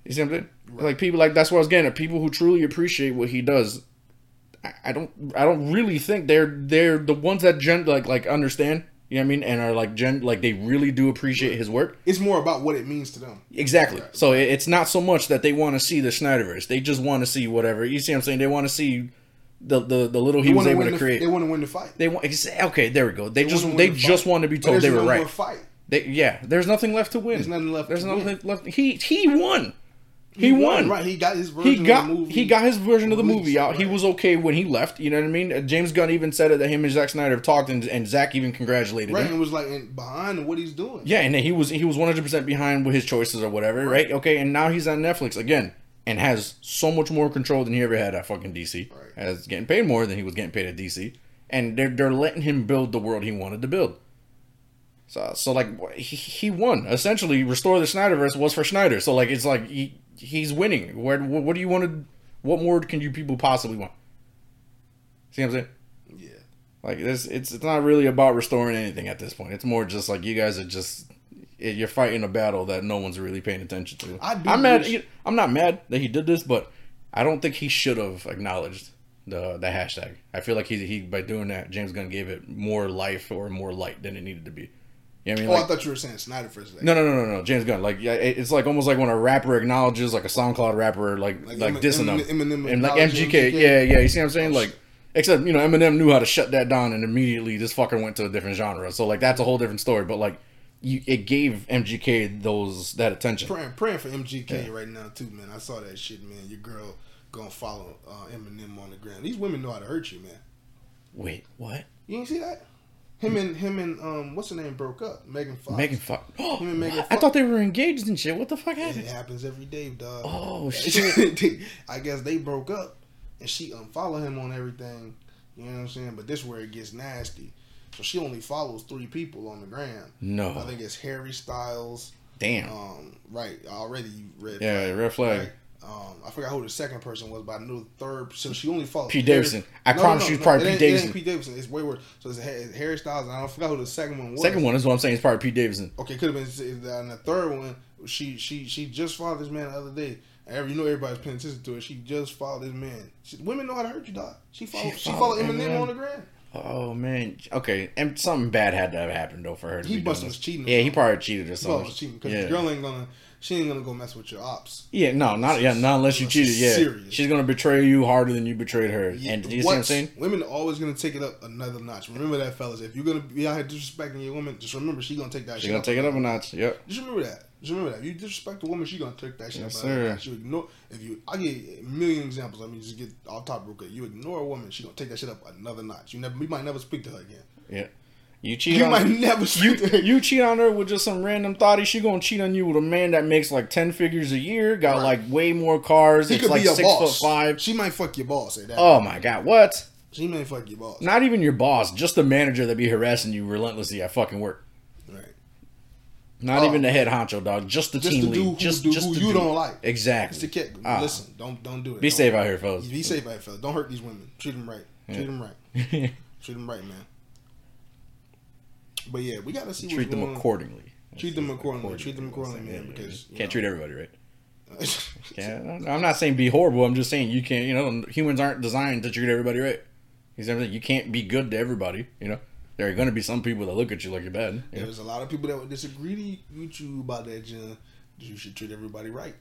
You see what I'm saying? Like people like that's what I was getting at. People who truly appreciate what he does. I, I don't I don't really think they're they're the ones that gen like like understand. You know what I mean? And are like gen like they really do appreciate his work. It's more about what it means to them. Exactly. Right. So it, it's not so much that they want to see the Snyderverse. They just want to see whatever. You see what I'm saying? They want to see the the, the little he They was able to the- create. They want to win the fight. They want okay. There we go. They, just they the just want to be told they were no right. Fight. They, yeah, there's nothing left to win. There's nothing left There's nothing win. left. He he won. He, won. Right. He got his version. He got of the movie he got his version of the released, movie out. He was okay when he left. You know what I mean? James Gunn even said it that him and Zack Snyder have talked, and, and Zack even congratulated right him. and was like and behind what he's doing. Yeah, and he was he was one hundred percent behind with his choices or whatever, right. Okay, and now he's on Netflix again and has so much more control than he ever had at fucking DC. Right. Has getting paid more than he was getting paid at DC, and they're they're letting him build the world he wanted to build. So so like he, he won essentially. Restore the Snyderverse was for Snyder. So like it's like he he's winning. Where what, what do you want to? What more can you people possibly want? See what I'm saying? Yeah. Like this, it's it's not really about restoring anything at this point. It's more just like you guys are just you're fighting a battle that no one's really paying attention to. I'm mad. I'm not mad that he did this, but I don't think he should have acknowledged the the hashtag. I feel like he he by doing that, James Gunn gave it more life or more light than it needed to be. You know I mean? Oh, Like, I thought you were saying Snyder for a second. no, no, no, no, no. James Gunn. Like, yeah, it's like almost like when a rapper acknowledges, like a SoundCloud rapper, like like, Like dissing them, Eminem- and like MGK. MGK. Yeah, yeah. You see what I'm saying? Oh, like, except you know Eminem knew how to shut that down, and immediately this fucker went to a different genre. So like that's a whole different story. But like, you it gave MGK those that attention. Praying, praying for MGK right now too, man. I saw that shit, man. Your girl gonna follow uh, Eminem on the ground. These women know how to hurt you, man. Wait, what? You didn't see that? Him and him and um, what's her name broke up? Megan Fox. Megan fuck. Oh, Him and Megan what? I thought they were engaged and shit. What the fuck happened? It happens every day, dog. Oh, shit. I guess they broke up, and she unfollowed him on everything. You know what I'm saying? But this where it gets nasty. So she only follows three people on the gram. No. I think it's Harry Styles. Damn. Um, right. Already you read. yeah, red flag. Right? Um, I forgot who the second person was, but I knew the third. So she only follows Pete Harry- Davidson. I promise you it's probably Pete ain't- it ain't Davidson. Pete Davidson. It's way worse. So it's Harry Styles. And I don't forgot who the second one was. Second one is what I'm saying. It's probably Pete Davidson. Okay, could have been. And the third one, she she she just followed this man the other day. Every, you know everybody's paying attention to it. She just followed this man. She, women know how to hurt you, dog. She followed. She, followed followed Eminem Eminem. on the ground. Oh man. Okay. And something bad had to have happened though for her. To He must was cheating Yeah, he probably cheated or something. followed cheating because yeah. the girl ain't gonna. She ain't gonna go mess with your ops. Yeah, no, not yeah, not unless you cheated. Yeah, serious. she's gonna betray you harder than you betrayed her. Yeah, and you see what I'm saying? Women are always gonna take it up another notch. Remember that, fellas. If you're gonna be out here disrespecting your woman, just remember she gonna take that. She's gonna take it up a another notch. Yep. Just remember that. Just remember that. If you disrespect a woman, she gonna take that shit Yes, sir. You ignore if you. I get a million examples. I mean, just get off top real quick. You ignore a woman, she gonna take that shit up another notch. You never. You might never speak to her again. Yeah. You cheat You on might never you, you cheat on her with just some random thotty. She gonna cheat on you with a man that makes like ten figures a year, got Right. like way more cars. He it's could like be a six boss. foot five. She might fuck your boss. Say that. Oh my god, what? She may fuck your boss. Not even your boss, just the manager that be harassing you relentlessly at fucking work. Not Oh. even the head honcho, dog. Just the Just team lead. who, just do- just who you dude. don't like. Exactly. It's the kid. Ah. Listen, don't don't do it. Be Don't- safe out here, fellas. Be safe out here, fellas. Don't hurt these women. Treat them right. Treat them right. Treat them right, man. But yeah, we got to see Treat them accordingly. Treat them accordingly. Treat them accordingly, man, Yeah, because, can't know. treat everybody right. Can't, I'm not saying be horrible. I'm just saying you can't. You know, humans aren't designed to treat everybody right. You see what I'm saying? You can't be good to everybody. You know, there are going to be some people that look at you like you're bad. You know? There's a lot of people that would disagree with you about that, John. You should treat everybody right.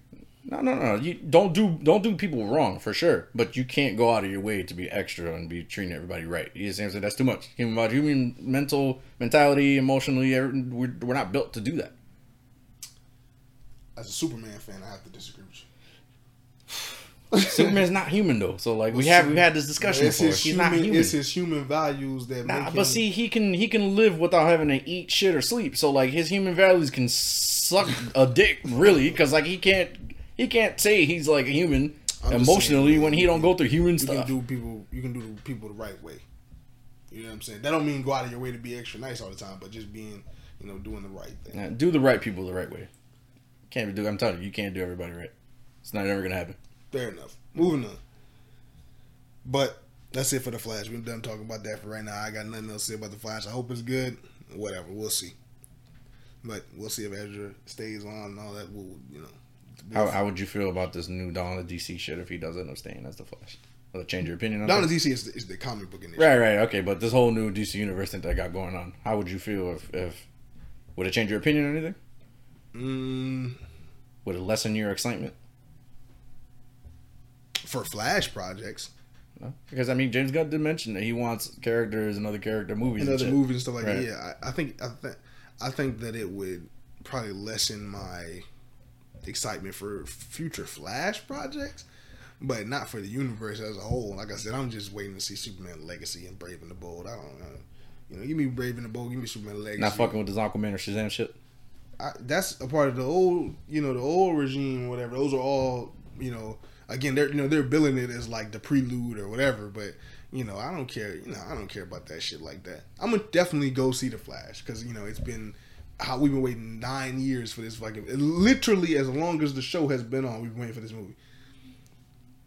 No, no, no. You don't do don't do people wrong for sure, but you can't go out of your way to be extra and be treating everybody right. You I'm saying? That's too much. Human body, human mental mentality, emotionally, we're, we're not built to do that. As a Superman fan, I have to disagree. Superman's not human though, so like we have we had this discussion It's before. his, He's human, not human. it's his human values that Nah, make him. but see, he can he can live without having to eat shit or sleep. So like his human values can suck a dick really, because like he can't he can't say he's like a human I'm emotionally saying, when he don't go through human you stuff. can do people. You can do people the right way. You know what I'm saying? That don't mean go out of your way to be extra nice all the time, but just being, you know, doing the right thing. Do the right people the right way. Can't do. I'm telling you, you can't do everybody right. It's not ever gonna happen. Fair enough. Moving on. But that's it for the Flash. We're done talking about that for right now. I got nothing else to say about the Flash. I hope it's good. Whatever. We'll see. But we'll see if Ezra stays on and all that. We'll, you know. How, how would you feel about this new Dawn of DC shit if he does end up staying as the Flash? Will it change your opinion on Dawn that? of DC is the, is the comic book in this. Right, right, okay, but this whole new DC universe thing that I got going on, how would you feel if, if would it change your opinion or anything? Mm, Would it lessen your excitement? For Flash projects No? Because I mean, James Gunn did mention that he wants characters and other character movies and other shit. movies and stuff like Right. that. Yeah, I, I think I think I think that it would probably lessen my excitement for future Flash projects, but not for the universe as a whole. Like I said, I'm just waiting to see Superman Legacy and Brave and the Bold. I don't know. You know, give me Brave and the Bold, give me Superman Legacy. Not fucking with this Aquaman or Shazam shit. I, that's a part of the old, you know, the old regime, whatever. Those are all, you know, again, they're you know they're billing it as like the prelude or whatever. But you know, I don't care. You know, I don't care about that shit like that. I'm gonna definitely go see the Flash because you know it's been how we've been waiting nine years for this fucking literally as long as the show has been on. We've been waiting for this movie.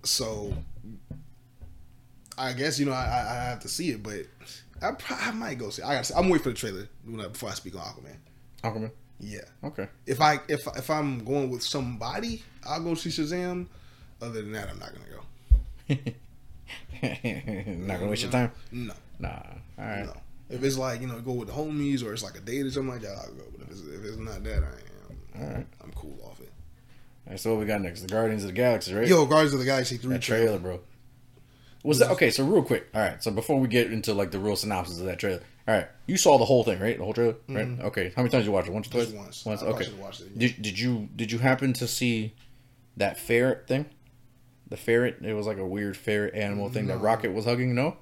So I guess you know I, I I have to see it, but I, I might go see. It. I got. I'm waiting for the trailer when I- before I speak on Aquaman. Aquaman. Yeah Okay. if I if if I'm going with somebody, I'll go see Shazam. Other than that, I'm not gonna go. Not gonna waste your time. No, Nah. All right. no. If it's like you know, go with the homies or it's like a date or something like that, I'll go. But if it's, if it's not that, I am. All right. I'm cool off it. All right. So what we got next? The Guardians of the Galaxy, right? Yo, Guardians of the Galaxy three that trailer, bro. Was that okay? So real quick, all right. So before we get into like the real synopsis of that trailer, all right. You saw the whole thing, right? The whole trailer, right? Okay. How many times did you watch it? Once twice? Mm-hmm. Once. Once. Okay. it, yeah. Did Did you Did you happen to see that ferret thing? The ferret. It was like a weird ferret animal thing that Rocket was hugging. No.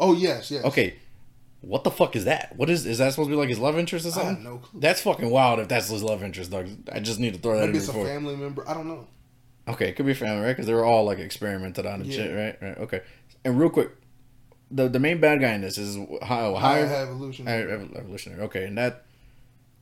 Oh yes, yes. Okay. What the fuck is that? What is is that supposed to be like his love interest or I have something? no clue. That's fucking wild if that's his love interest, dog. I just need to throw that Maybe in it's a before. family member. I don't know. Okay, it could be family, right? Because they were all like experimented on and Yeah. shit, right? Right. Okay. And real quick, the the main bad guy in this is how High high evolution. High evolutionary. Okay, and that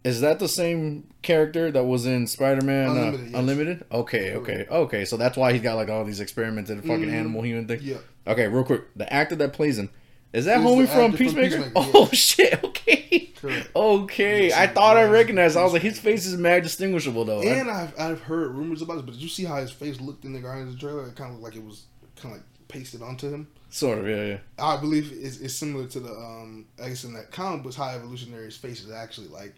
is that the same character that was in Spider Man Unlimited, uh, yes. Unlimited? Okay, okay, okay. So that's why he's got like all these experimented fucking Mhm. animal human things. Yeah. Okay, real quick, the actor that plays him is that He's homie from actor from Peacemaker? Peacemaker, Oh shit! Okay. Correct. Okay, I thought I recognized. I was like, his face is mad distinguishable though. And I've I've heard rumors about it, but did you see how his face looked in the Guardians trailer? It kind of looked like it was kind of like pasted onto him. sort of, yeah, yeah. I believe it's, it's similar to the um I guess in that comic books High Evolutionary's face is actually like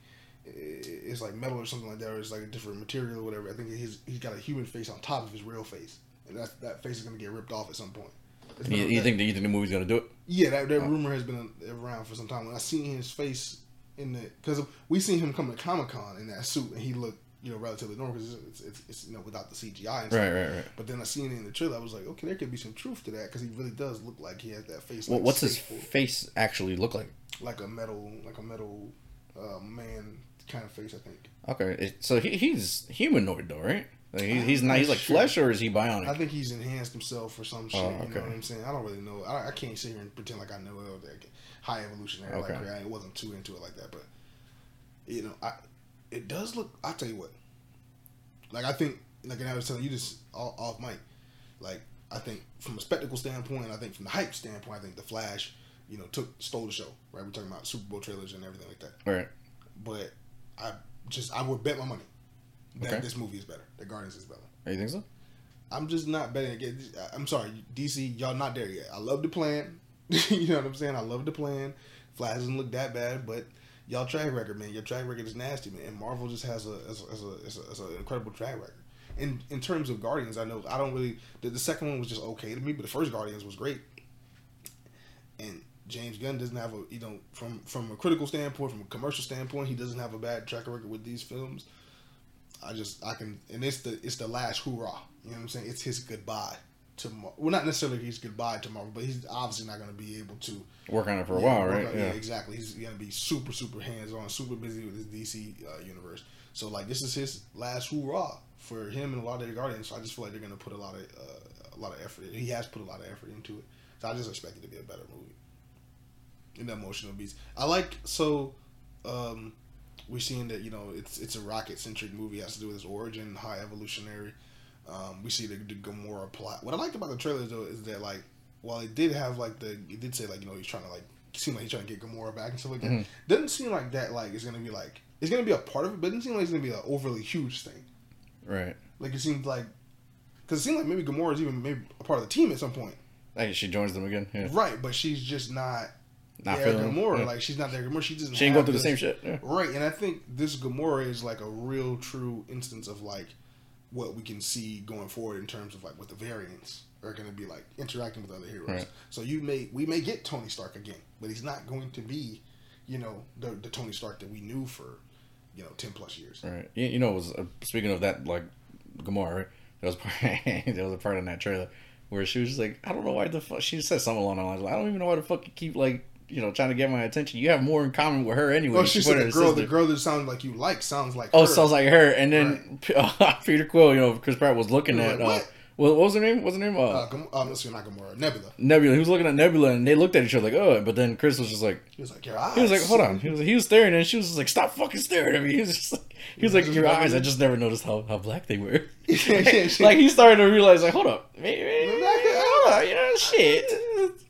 it's like metal or something like that, or it's like a different material or whatever. I think he's he's got a human face on top of his real face, and that that face is gonna get ripped off at some point. You, you that- think that you think the movie's gonna do it? Yeah, that, that rumor has been around for some time. When I seen his face in the because we seen him come to Comic Con in that suit, and he looked you know, relatively normal because it's, it's, it's, it's, you know without the CGI. And stuff. right, right. right. But then I seen it in the trailer. I was like, okay, there could be some truth to that because he really does look like he has that face. What, like what's his face actually look like? Like a metal, like a metal uh, man kind of face. I think. Okay, so he, he's humanoid though, right? Like he, he's I'm not. He's like sure. flesh, or is he bionic? I think he's enhanced himself or some shit. Oh, You know okay. what I'm saying? I don't really know. I, I can't sit here and pretend like I know it. Like high evolutionary. Okay. Like I wasn't too into it like that, but you know, I it does look. I tell you what. Like I think, like and I was telling you this off, off mic. Like I think from a spectacle standpoint, I think from the hype standpoint, I think the Flash, you know, took stole the show. Right, we're talking about Super Bowl trailers and everything like that. right. But I just I would bet my money that Okay. this movie is better. That Guardians is better. Oh, you think so? I'm just not betting against. I'm sorry, DC. Y'all not there yet. I love the plan. you know what I'm saying? I love the plan. Flash doesn't look that bad, but y'all track record, man. Your track record is nasty, man. And Marvel just has a as a, as a, as a, as a incredible track record. In in terms of Guardians, I know I don't really. The, the second one was just okay to me, but the first Guardians was great. And James Gunn doesn't have a you know from from a critical standpoint, from a commercial standpoint, he doesn't have a bad track record with these films. I just I can and it's the it's the last hoorah. You know what I'm saying? It's his goodbye to Mar- well, not necessarily his goodbye to Marvel, but he's obviously not going to be able to Work on it for a while, right? on- Yeah. exactly. He's going to be super super hands on, super busy with his DC uh, universe. So like this is his last hoorah for him and a lot of the Guardians. So I just feel like they're going to put a lot of uh, a lot of effort. He has put a lot of effort into it. So I just expect it to be a better movie. In the emotional beats, I like so. Um, we're seeing that you know it's it's a rocket centric movie. It has to do with his origin, high evolutionary. Um, we see the, the Gamora plot. What I liked about the trailers though is that like while it did have like the it did say like you know he's trying to like seem like he's trying to get Gamora back and stuff like that. Mhm. Doesn't seem like that like it's gonna be like it's gonna be a part of it, but it doesn't seem like it's gonna be an overly huge thing. Right. Like it seems like because it seems like maybe Gamora is even maybe a part of the team at some point, Like she joins them again. Yeah. right? But she's just not Not feeling Gamora. yeah. Like she's not there Gamora. She doesn't. she ain't going through the same shit. Yeah. Right, and I think this Gamora is like a real true instance of like what we can see going forward in terms of like what the variants are going to be like interacting with other heroes. Right. So you may we may get Tony Stark again, but he's not going to be, you know, the the Tony Stark that we knew for, you know, ten plus years. Right. You, you know, it was uh, speaking of that, like Gamora, right? There was part, there was a part in that trailer where she was just like, I don't know why the fuck. She said something along the lines, like, I don't even know why the fuck you keep like, you know, trying to get my attention. You have more in common with her anyway. Well, she said the girl, sister. the girl that sounds like you like sounds like Oh, her. sounds like her. And then Peter Quill, you know, Chris Pratt was looking was at like, uh, what? was her name? What's her name? Uh, Uh, Gam- um, not Gamora, Nebula. Nebula. He was looking at Nebula, and they looked at each other like, oh. But then Chris was just like, He was like, your eyes. he was like, hold on. He was he was staring, and she was just like, stop fucking staring at me. He was just like, he was like, your eyes. I just never noticed how, how black they were. Like he started to realize, like, hold up, maybe, hold up, you know, shit.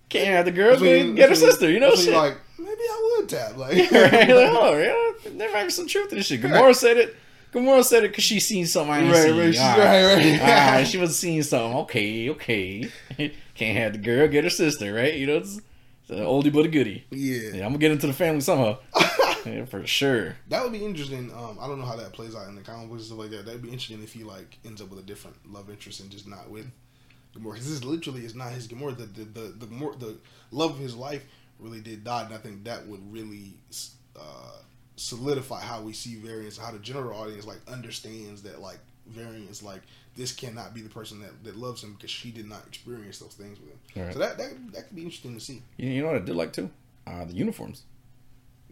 Can't have the girl That's when go you- get her that's when you- sister, you know, shit. like, maybe I would tap. Like, right? Like, on, yeah, there might be some truth to this shit. Gamora said it. Gamora said it because she seen something I ain't Right, seen. right, she's- All right, right. All right, she was seeing something. Okay, okay. Can't have the girl get her sister, right? You know, it's, it's an oldie but a goodie. yeah. Yeah, I'm gonna get into the family somehow. yeah, for sure. That would be interesting. Um, I don't know how that plays out in the comic books and stuff like that. That'd be interesting if he like ends up with a different love interest and just not with Gamora. Because this literally is not his Gamora. The the the the, more, the love of his life really did die, and I think that would really uh, solidify how we see variants, how the general audience like understands that like variants like this cannot be the person that, that loves him because she did not experience those things with him. Right. So that, that that could be interesting to see. You, you know what I did like too? Uh, the uniforms.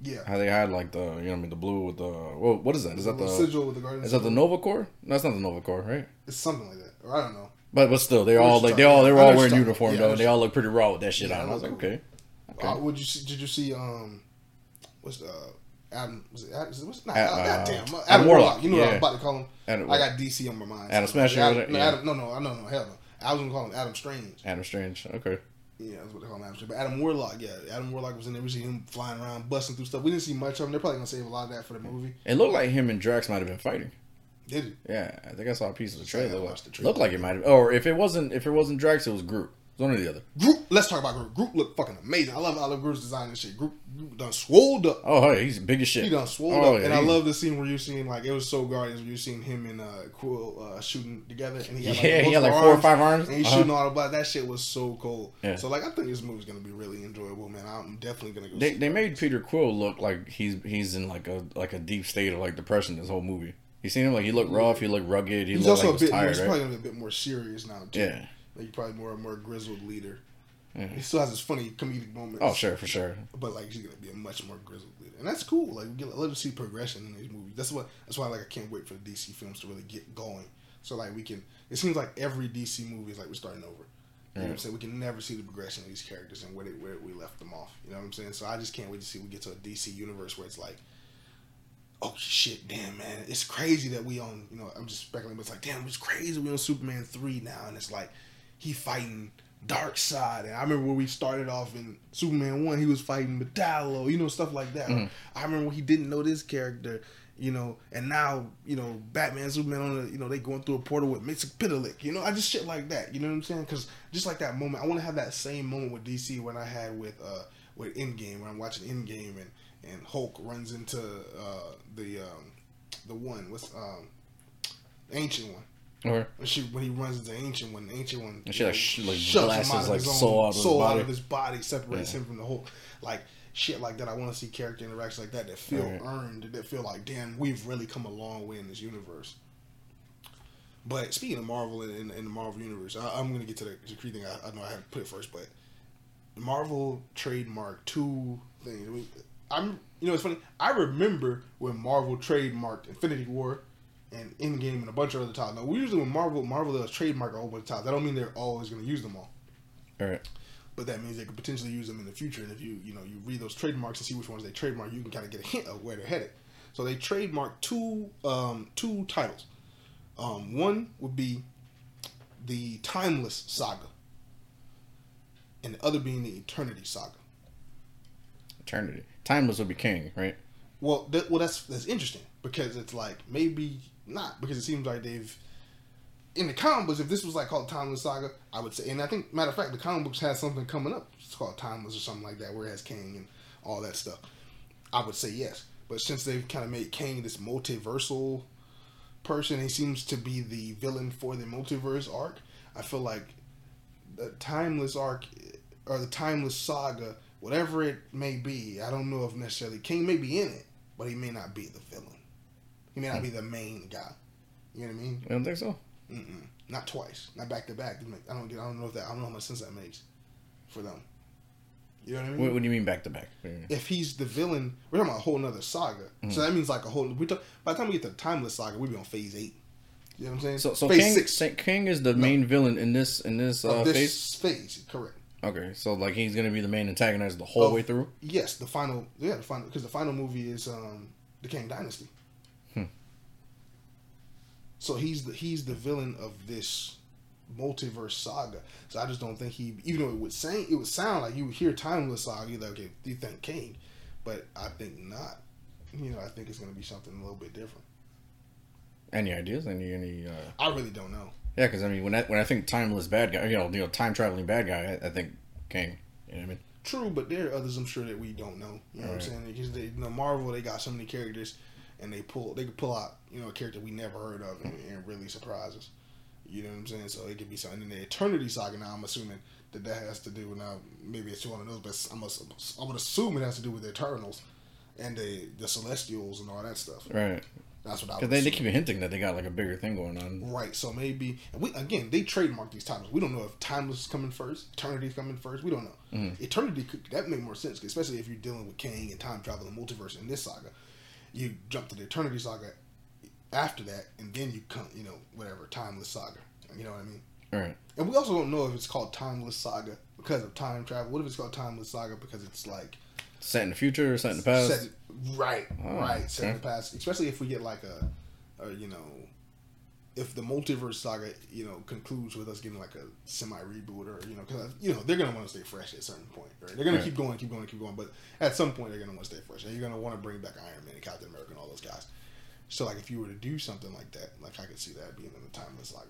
Yeah. How they had like the you know what I mean the blue with the well, what is that? Is that The the sigil with the Guardians is that the Nova Corps? No, that's not the Nova Corps, right? It's something like that, or I don't know. But but still, they're all like they all they were all wearing uniform talking though, and they all look pretty raw with that shit Yeah, on. I was like, okay, okay. Uh, would you see, did you see um what's the uh, Adam was it Adam, what's not Uh, uh, uh, goddamn Adam, Adam Warlock. Warlock, You know what. I'm about to call him? Adam, I got DC on my mind. Adam Smasher, Adam, was no, Yeah. Adam, no, no, no, no, hell no. I was gonna call him Adam Strange. Adam Strange. Okay. Yeah, that's what they call him Adam Strange. But Adam Warlock, yeah, Adam Warlock was in there. We see him flying around, busting through stuff. We didn't see much of him. They're probably gonna save a lot of that for the movie. It looked like him and Drax might have been fighting. Did it? Yeah, I think I saw a piece of the I trailer. watched the trailer. Looked like it might have, or if it wasn't, if it wasn't Drax, it was Groot. It was one or the other. Groot. Let's talk about Groot. Groot looked fucking amazing. I love Olive Groot's design and shit. Groot, Groot done swolled up. Oh, hey, he's big as shit. He done swole Oh, up, yeah, and I love the scene where you seen like it was so Guardians where you seen him and uh, Quill uh, shooting together, and he had like, Yeah, he had like four or five arms. and he's Uh-huh. shooting all the about that shit was so cool. Yeah. So like I think this movie's gonna be really enjoyable, man. I'm definitely gonna go. They, they made Peter Quill look like he's he's in like a like a deep state of like depression this whole movie. You seen him like he looked rough, he looked rugged, he He's looked also like a bit. more, tired, he's right? probably gonna be a bit more serious now too. Yeah. like he's probably more more grizzled leader. Yeah. He still has his funny comedic moments. Oh, sure, for sure. but like he's gonna be a much more grizzled leader, and that's cool. Like we get let us see progression in these movies. That's what that's why like I can't wait for the DC films to really get going. So like we can. It seems like every DC movie is like we're starting over. You know what I'm saying? We can never see the progression of these characters and where they, where we left them off. You know what I'm saying? So I just can't wait to see we get to a DC universe where it's like, oh shit, damn man, it's crazy that we on. You know, I'm just speculating, but it's like, damn, it's crazy we on Superman three now, and it's like he fighting Darkseid. And I remember when we started off in Superman one, he was fighting Metallo, you know, stuff like that. Mhm. I remember when he didn't know this character. You know, and now you know Batman, Superman on the you know they going through a portal with Mxyzptlk. You know, I just shit like that. You know what I'm saying? Because just like that moment, I want to have that same moment with DC when I had with uh with Endgame when I'm watching Endgame and and Hulk runs into uh the um the one what's um ancient one Or when she when he runs into the ancient one, the ancient one, And she, like, sh- like, shoves him out of like, his own soul out of his soul out body. of his body, separates Yeah. him from the whole like shit like that. I want to see character interactions like that that feel Right. earned, that feel like damn, we've really come a long way in this universe. But speaking of Marvel and the Marvel universe, I, I'm gonna get to the, Creed thing. I, I know I have to put it first, but Marvel trademark two things. I'm you know it's funny. I remember when Marvel trademarked Infinity War and Endgame and a bunch of other titles. Now we usually when Marvel Marvel does trademark a whole bunch of titles. That don't mean they're always gonna use them all. all right, But that means they could potentially use them in the future. And if you you know you read those trademarks and see which ones they trademark, you can kind of get a hint of where they're headed. So they trademarked two um, two titles. Um, one would be the Timeless Saga, and the other being the Eternity Saga. eternity. Timeless would be Kang, right? Well, well, that's that's interesting because it's like maybe not because it seems like they've in the comic books. If this was like called Timeless Saga, I would say, and I think matter of fact, the comic books has something coming up. It's called Timeless or something like that, where it has Kang and all that stuff. I would say yes, but since they've kind of made Kang this multiversal person, he seems to be the villain for the multiverse arc. I feel like the Timeless arc or the Timeless Saga, whatever it may be, I don't know if necessarily Kang may be in it, but he may not be the villain. He may not be the main guy. You know what I mean? You don't think so? Mm-mm. Not twice. Not back to back. I don't get. I don't know if that. I don't know how much sense that makes for them. You know what I mean? What, what do you mean back to back? What do you mean? if he's the villain, we're talking about a whole nother saga. Mm-hmm. So that means like a whole. We talk, by the time we get to the timeless saga, we'll be on phase eight. You know what I'm saying? So, so phase King, six Kang is the main villain in this in this uh, of phase. this phase. Correct. Okay, so like he's gonna be the main antagonist the whole Of- way through. Yes, the final. Yeah, the final because the final movie is um the Kang Dynasty. Hmm. So he's the he's the villain of this multiverse saga. So I just don't think he, even though it would say it would sound like you would hear timeless saga, you're like, okay, you think Kang? But I think not. You know, I think it's going to be something a little bit different. Any ideas? Any any? Uh... I really don't know. Yeah, because I mean, when I when I think timeless bad guy, you know, you know, time traveling bad guy, I, I think Kang. You know what I mean? True, but there are others I'm sure that we don't know. You know what I'm saying? Because they, you know, Marvel, they got so many characters, and they pull, they could pull out, you know, a character we never heard of and, and really surprise us. You know what I'm saying? So it could be something in the Eternity Saga. Now I'm assuming that that has to do with now maybe it's one of those, but I'm a, I would assume it has to do with the Eternals and the the Celestials and all that stuff. Right. That's what I Because they, they keep hinting that they got like a bigger thing going on. Right, so maybe and we again they trademark these titles. We don't know if Timeless is coming first, eternity is coming first. We don't know. Mhm. Eternity could that make more sense, especially if you're dealing with Kang and time travel and multiverse in this saga. You jump to the Eternity saga after that, and then you come, you know, whatever Timeless saga. You know what I mean? Right. And we also don't know if it's called Timeless Saga because of time travel. What if it's called Timeless Saga because it's like Set in the future, or set in the past. set, right, Oh, right, okay. the past. Especially if we get like a, a, you know, if the multiverse saga, you know, concludes with us getting like a semi reboot or you know, because you know they're gonna want to stay fresh at a certain point, right? They're gonna Right. keep going, keep going, keep going, but at some point they're gonna want to stay fresh. And you're gonna want to bring back Iron Man and Captain America and all those guys. So like if you were to do something like that, like I could see that being in the timeless saga.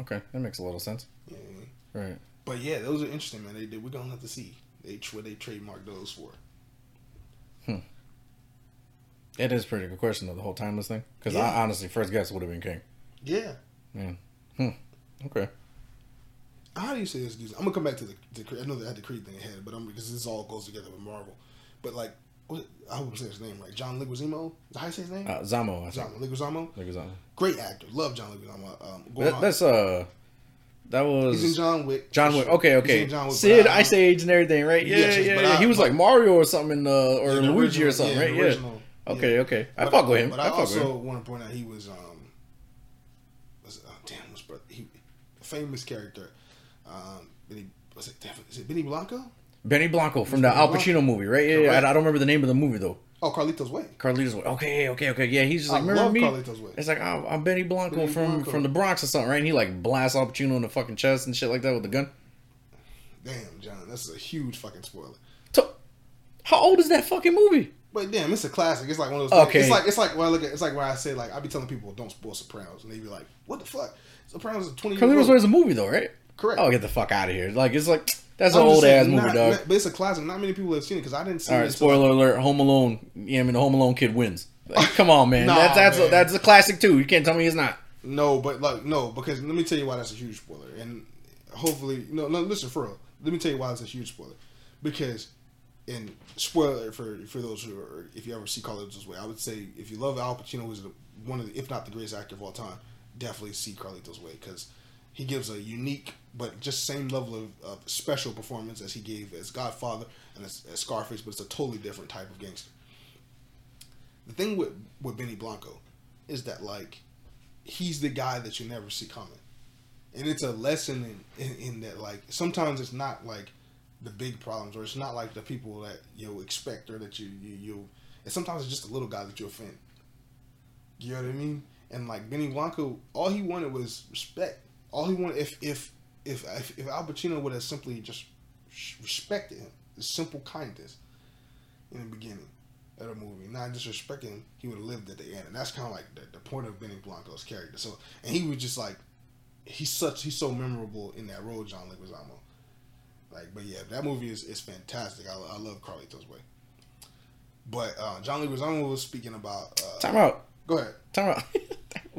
Okay, that makes a little sense. You know what I mean? Right. But yeah, those are interesting, man. They, they we're gonna have to see they what they trademark those for. It is a pretty good question though, the whole timeless thing. Because Yeah. I honestly, first guess would have been Kang. Yeah. Yeah. Okay. How do you say this? I'm gonna come back to the, the I know they had the Creed thing ahead, but I'm because this all goes together with Marvel. But like, what, I hope I'm saying his name right. John Leguizamo. Is that how you say his name? Uh, Zamo, I think. John Leguizamo. Leguizamo. Great actor. Love John Leguizamo. Um, That, that's uh, that was he's in John Wick. John Wick. Okay, okay. in John Wick, Sid, Ice Age, and everything, right? Yeah, yeah. yeah. I- he was like Mario or something, uh, or Yeah, the Luigi or something, yeah, right? Yeah. Okay, yeah. okay. I But- fuck with him. But I, I, also want to point out he was um, was uh, damn, what's brother? He a famous character. Um, Benny, was it is it Benny Blanco? Benny Blanco from the Benny Al Blanco. Pacino movie, right? Yeah, yeah. I, I don't remember the name of the movie though. Oh, Carlito's Way. Carlito's Way. Okay, okay, okay. Yeah, he's just I like, remember love me? Carlito's Way. It's like I'm, I'm Benny Blanco Benny from Blanco. from the Bronx or something, right? And he like blasts Al Pacino in the fucking chest and shit like that with the gun. Damn, John, that's a huge fucking spoiler. So, how old is that fucking movie? But damn, it's a classic. It's like one of those. Okay. It's like it's like well, look at it's like where I say like I be telling people don't spoil Sopranos, and they be like, "What the fuck?" Sopranos is twenty. Carlitos. Way is a movie though, right? Correct. Oh, get the fuck out of here! Like it's like that's an I'm just old ass movie, dog. not- but it's a classic. Not many people have seen it because I didn't see All it. right, until- spoiler alert: Home Alone. Yeah, I mean the Home Alone kid wins. Like, come on, man. Nah, that's that's man. A, that's a classic too. You can't tell me it's not. No, but like no, because let me tell you why that's a huge spoiler, and hopefully no, no. Listen for real. Let me tell you why it's a huge spoiler, because and spoiler for for those who are if you ever see Carlito's way, I would say if you love Al Pacino, who's one of the, if not the greatest actor of all time, definitely see Carlito's Way because he gives a unique but just same level of, of special performance as he gave as Godfather and as, as Scarface, but it's a totally different type of gangster. The thing with with Benny Blanco is that like he's the guy that you never see coming, and it's a lesson in, in, in that like sometimes it's not like the big problems or it's not like the people that you expect or that you you, you and sometimes it's just a little guy that you offend. You know what I mean? And like Benny Blanco, all he wanted was respect. All he wanted, if if if if, if Al Pacino would have simply just respected him, the simple kindness in the beginning of the movie, not disrespecting him, he would have lived at the end. And that's kind of like the, the point of Benny Blanco's character. So, and he was just like, he's such, he's so memorable in that role, John Leguizamo. Like, but yeah, that movie is, is fantastic. I, I love Carlito's Way. But uh, John Leguizamo was speaking about. Uh, Time out. go ahead. Time out.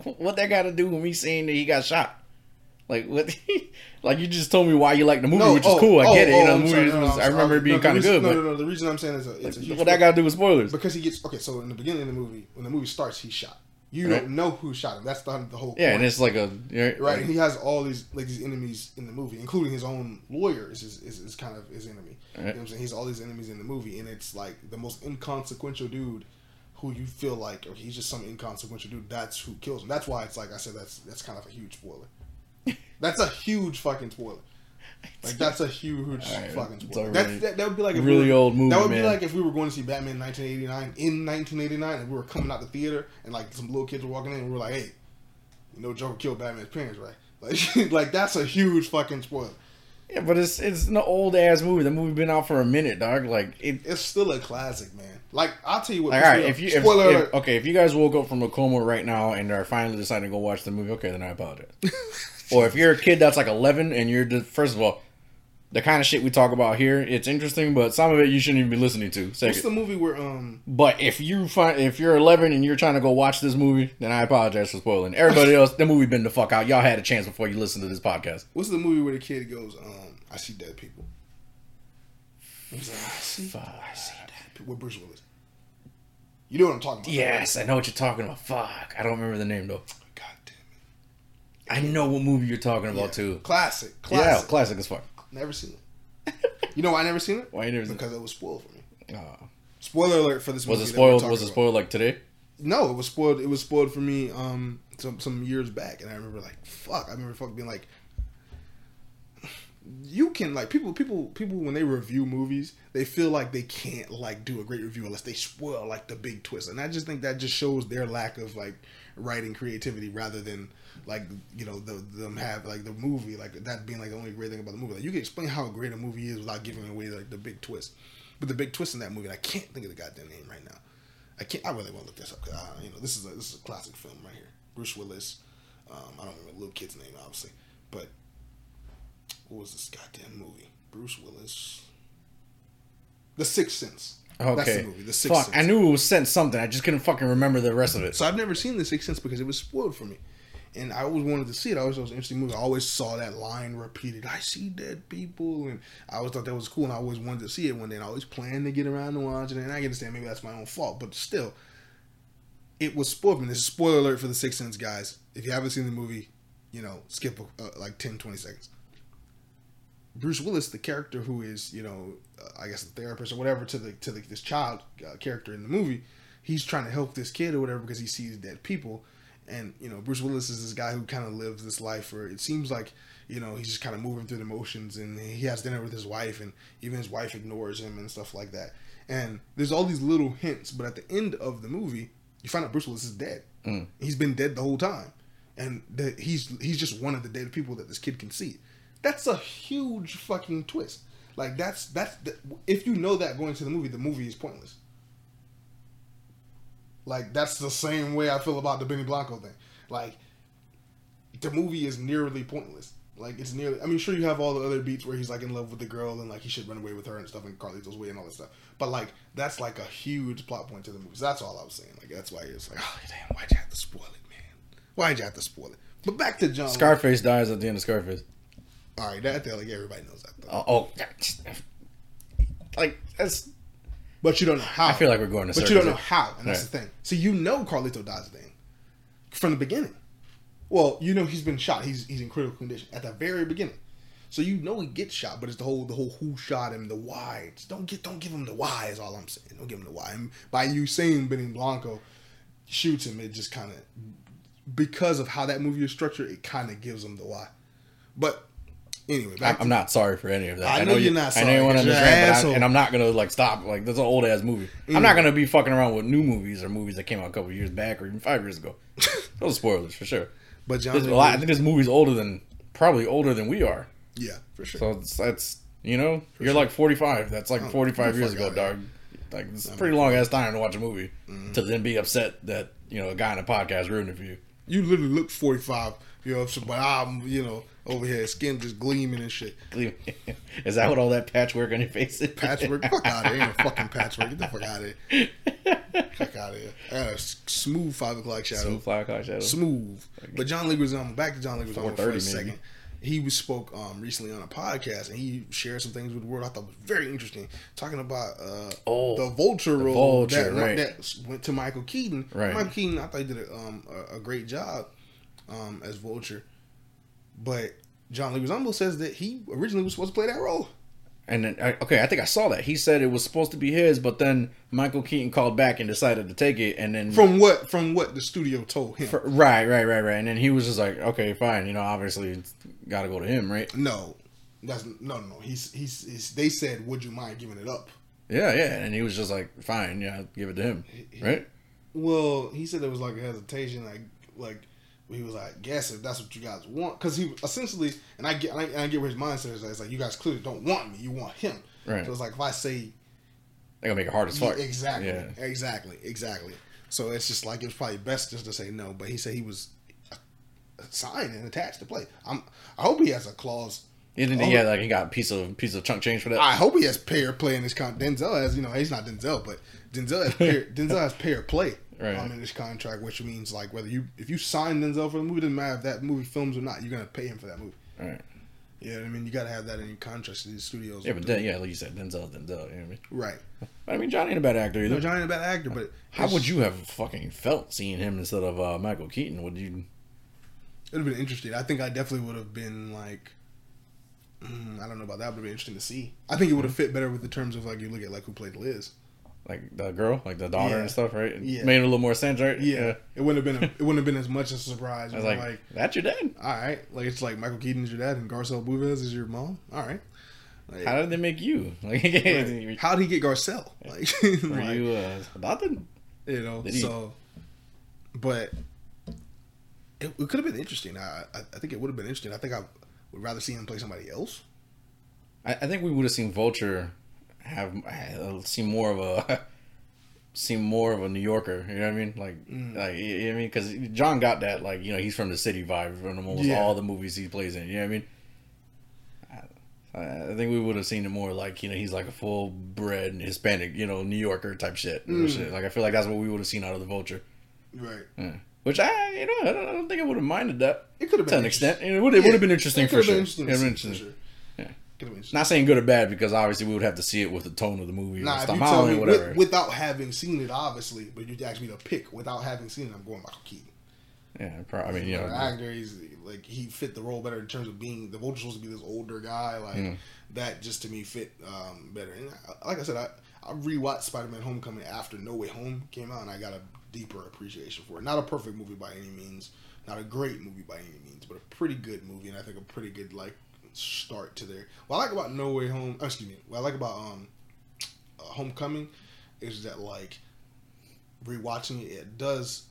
what that got to do with me saying that he got shot? Like what? like you just told me why you like the movie, which is oh, cool. I oh, get it. You oh, know, I'm the sorry, movie no, no, was, I'm I sorry. remember it being No, kind of good, No, no, no. The reason I'm saying is a, it's a huge what that got to do with spoilers? because he gets okay. So in the beginning of the movie, when the movie starts, he's shot. You Right. don't know who shot him. That's the, the whole Yeah, point. and it's like a right. right. And he has all these like these enemies in the movie, including his own lawyer is his, is, is kind of his enemy. You know what I'm saying? He's all these enemies in the movie, and it's like the most inconsequential dude who you feel like, or he's just some inconsequential dude. That's who kills him. That's why it's like I said. That's that's kind of a huge spoiler. that's a huge fucking spoiler. Like that's a huge Alright, fucking spoiler. That's, that, that would be like if really we were, old movie, That would man. be like if we were going to see Batman in 1989 in 1989, and we were coming out the theater, and like some little kids were walking in, and we were like, "Hey, you know Joker killed Batman's parents, right?" Like, like that's a huge fucking spoiler. Yeah, but it's it's an old ass movie. The movie been out for a minute, dog. Like it. It's still a classic, man. Like I'll tell you what. Like, all right, if you if, spoiler if- okay, if you guys woke up from a coma right now and are finally deciding to go watch the movie, okay, then I apologize. or if you're a kid that's like 11 and you're the, first of all, the kind of shit we talk about here, it's interesting, but some of it you shouldn't even be listening to. What's the movie where um But if you find if you're 11 and you're trying to go watch this movie, then I apologize for spoiling. Everybody else, the movie been the fuck out. Y'all had a chance before you listen to this podcast. what's the movie where the kid goes um I see dead people. Like, I see, I see dead people with Bruce Willis. You know what I'm talking about? Yes, I know what you're talking about. Fuck, I don't remember the name though. I know what movie you're talking about Yeah. too. Classic. classic. Yeah, Classic. as fuck. Never seen it. You know why I never seen it? Why you never seen it? Because it was spoiled for me. Uh, Spoiler alert for this was it spoiled? Was it about. spoiled like today? No, it was spoiled. It was spoiled for me um some some years back, and I remember like fuck. I remember fucking being like, you can like people people people when they review movies, they feel like they can't like do a great review unless they spoil like the big twist, and I just think that just shows their lack of like writing creativity rather than like you know the them have like the movie like that being like the only great thing about the movie. Like you can explain how great a movie is without giving away like the big twist, but the big twist in that movie, and I can't think of the goddamn name right now. I can't. I really want to look this up because you know this is a this is a classic film right here. Bruce Willis. Um, I don't remember the little kid's name obviously, but what was this goddamn movie? Bruce Willis. The Sixth Sense. Okay. That's the movie. The Sixth Fuck, I knew it was sent something. I just couldn't fucking remember the rest of it. So I've never seen The Sixth Sense because it was spoiled for me, and I always wanted to see it. I always thought it was an interesting movie. I always saw that line repeated. I see dead people, and I always thought that was cool, and I always wanted to see it one day. And I always planned to get around to watching it. And I understand maybe that's my own fault, but still, it was spoiled. This is spoiler alert for the Sixth Sense guys. If you haven't seen the movie, you know, skip uh, like 10, 20 seconds. Bruce Willis, the character who is, you know, uh, I guess the therapist or whatever to the to the, this child uh, character in the movie, he's trying to help this kid or whatever because he sees dead people, and you know, Bruce Willis is this guy who kind of lives this life where it seems like you know he's just kind of moving through the motions, and he has dinner with his wife, and even his wife ignores him and stuff like that. And there's all these little hints, but at the end of the movie, you find out Bruce Willis is dead. Mm. He's been dead the whole time, and that he's he's just one of the dead people that this kid can see. That's a huge fucking twist. Like that's that's the, if you know that going to the movie, the movie is pointless. Like that's the same way I feel about the Benny Blanco thing. Like the movie is nearly pointless. Like it's nearly. I mean, sure you have all the other beats where he's like in love with the girl and like he should run away with her and stuff, and Carlito's way and all that stuff. But like that's like a huge plot point to the movie. So that's all I was saying. Like that's why it's like, oh damn, why'd you have to spoil it, man? Why'd you have to spoil it? But back to John. Scarface dies at the end of Scarface. All right, that like everybody knows that. Though. Uh, oh, oh, like that's. But you don't know how. I feel like we're going to. But you don't know how, and that's Right. the thing. So you know Carlito dies the end from the beginning. Well, you know he's been shot. He's he's in critical condition at the very beginning. So you know he gets shot, but it's the whole the whole who shot him, the why. Just don't get don't give him the why is all I'm saying. Don't give him the why. And by you saying Benny Blanco shoots him, it just kind of because of how that movie is structured, it kind of gives him the why. But anyway, I'm, not sorry for any of that. I know you're not I know you sorry, want to 'cause you're an understand, but I, and I'm not gonna like stop. Like that's an old ass movie. I'm not gonna be fucking around with new movies or movies that came out a couple years back or even five years ago. Those spoilers for sure. but John, a lot, I think this movie's older than probably older than we are. yeah, for sure. So it's, that's you know you're like 45. That's like Oh, 45 years ago, dog. Like it's a pretty long ass time to watch a movie Mm-hmm. to then be upset that you know a guy in a podcast ruined it for you. you literally look 45, you know, so, but I'm, you know, over here, skin just gleaming and shit. Is that what all that patchwork on your face is? Patchwork, fuck out of here. Ain't no fucking patchwork. Get the fuck out of here. Fuck out of here. I got a smooth 5 o'clock shadow. Smooth 5 o'clock shadow. Smooth. But John Leguizamo, back to John Leguizamo for a 4:30 second. maybe. He was spoke um, recently on a podcast and he shared some things with the world I thought was very interesting. Talking about uh, Oh, the vulture role Vulture, that, right. that went to Michael Keaton. Right. Michael Keaton, I thought he did a, um, a, a great job um, as vulture. But John Leguizamo says that he originally was supposed to play that role. And then, okay, I think I saw that. He said it was supposed to be his, but then Michael Keaton called back and decided to take it. And then From what from what the studio told him. For- right, right, right, right. And then he was just like, okay, fine. You know, obviously, it's got to go to him, right? No, that's no, no, no. He's, he's he's they said, "Would you mind giving it up?" Yeah, yeah. And he was just like, fine, yeah, give it to him, right? Well, he said there was like a hesitation, like like he was like, "Guess if that's what you guys want," because he essentially, and I get, and I, I get where his mindset is. It's like you guys clearly don't want me, you want him. Right. So it's like if I say They're gonna make it hard as fuck. Exactly, Yeah. exactly, exactly. So it's just like it was probably best just to say no. But he said he was signed and attached to play. I'm. I hope he has a clause. He didn't. Oh. Yeah, like he got a piece of piece of chunk change for that. I hope he has pay or play in this con. Denzel has, you know, he's not Denzel, but Denzel has pay, Denzel has pay or play Right. um, in this contract, which means like whether you if you sign Denzel for the movie, doesn't matter if that movie films or not, you're gonna pay him for that movie. right. You know I mean? You gotta have that in your contracts. These studios, Yeah, but then, yeah, like you said, Denzel, Denzel. You know what I mean? right? But I mean, Johnny ain't a bad actor either. No, Johnny ain't a bad actor, but How would you have fucking felt seeing him instead of uh, Michael Keaton? Would you? It would have been interesting. I think I definitely would have been like, mm, I don't know about that. But it'd be interesting to see. I think it would have fit better with the terms of like you look at like who played Liz. Like the girl, like the daughter Yeah. and stuff, right? It Yeah. Made it a little more sense, right? Yeah, it wouldn't have been. A, it wouldn't have been as much a surprise. I was like, like that's your dad? all right, like it's like Michael Keaton is your dad and Garcelle Beauvais is your mom. All right. Like, How did they make you? Like, right. how did he get Garcelle? Like, were like, you uh, adopted? you know, Did he- so. But it, it could have been interesting. I, I I think it would have been interesting. I think I would rather see him play somebody else. I, I think we would have seen Vulture have uh, seen more of a seem more of a New Yorker. You know what I mean? Like, Mm. like you know I mean? Because John got that. Like, you know, he's from the city vibe from almost Yeah. all the movies he plays in. You know what I mean? I, I think we would have seen it more like you know he's like a full bred Hispanic, you know, New Yorker type shit. Mm. shit. Like I feel like that's what we would have seen out of the Vulture. Right. Yeah. Which I, you know, I don't, I don't think I would have minded that It could have to been an extent. It would, it would have been interesting for have sure. been interesting. It to would've see, been for sure. Yeah. Could have been interesting. Not saying good or bad because obviously we would have to see it with the tone of the movie. Nah, or if you tell me with, whatever. without having seen it, obviously, but you ask me to pick without having seen it, I'm going Michael Keaton. yeah, pro- I mean, you know, actor, he's like he fit the role better in terms of being the Vulture supposed to be this older guy. Like Mm. that just to me fit um, better. And like I said, I I rewatched Spider Man Homecoming after No Way Home came out, and I got a deeper appreciation for it. Not a perfect movie by any means, not a great movie by any means, but a pretty good movie, and I think a pretty good like start to their. What I like about No Way Home, oh, excuse me, what I like about um uh, Homecoming is that like rewatching it, it does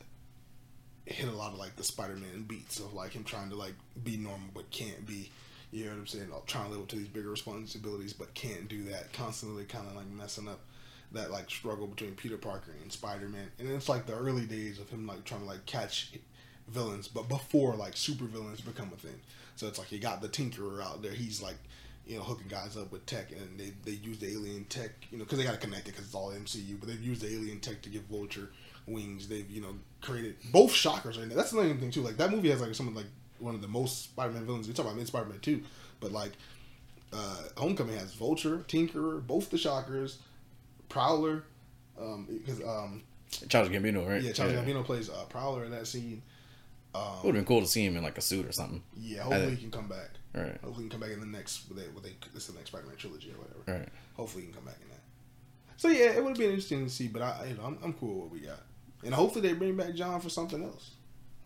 hit a lot of like the Spider-Man beats of like him trying to like be normal but can't be. You know what I'm saying? Like, trying to live up to these bigger responsibilities but can't do that. Constantly kind of like messing up that like struggle between Peter Parker and Spider-Man. And it's like the early days of him like trying to like catch villains, but before like super villains become a thing. So it's like you got the Tinkerer out there. He's like you know, hooking guys up with tech, and they, they use the alien tech, you know, because they got to connect it because it's all MCU. But they've used the alien tech to give Vulture wings. They've you know created both Shockers in there. That's another thing too. Like that movie has like some of like one of the most Spider-Man villains. We talk about in Spider-Man two, but like uh, Homecoming has Vulture, Tinkerer, both the Shockers, Prowler, because um, Childish Gambino, right? yeah, Childish Gambino plays uh, Prowler in that scene. Um, Would have been cool to see him in like a suit or something. yeah, hopefully he can come back. Right. Hopefully he can come back in the next. What they, what they, this is the next Spider-Man trilogy or whatever. Right. Hopefully he can come back in that. So yeah, it would have been interesting to see, but I, you know, I'm, I'm cool with what we got, and hopefully they bring back John for something else.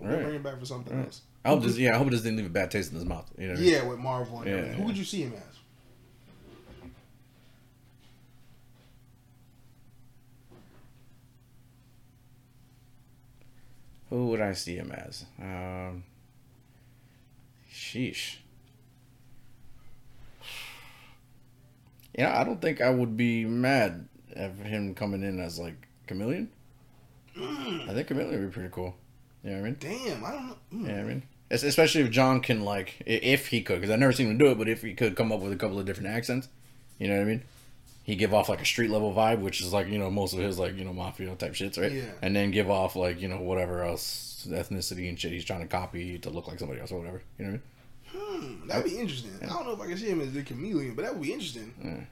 Hope They Right. bring him back for something Right. else. I hope this. Yeah, I hope this didn't leave a bad taste in his mouth. You know. What I mean? Yeah, with Marvel and Yeah, everything. Who would you see him as? Who would I see him as? Um, sheesh. You know, I don't think I would be mad at him coming in as like Chameleon. I think Chameleon would be pretty cool. You know what I mean? Damn, I don't know. Mm. Yeah, I mean, especially if John can like, if he could, because I've never seen him do it, but if he could come up with a couple of different accents, you know what I mean? He give off like a street level vibe, which is like you know most of his like you know mafia type shits, right? Yeah. And then give off like you know whatever else ethnicity and shit he's trying to copy to look like somebody else or whatever. You know what Hmm, that'd be interesting. I don't know if I can see him as the chameleon, but that would be interesting. I mean?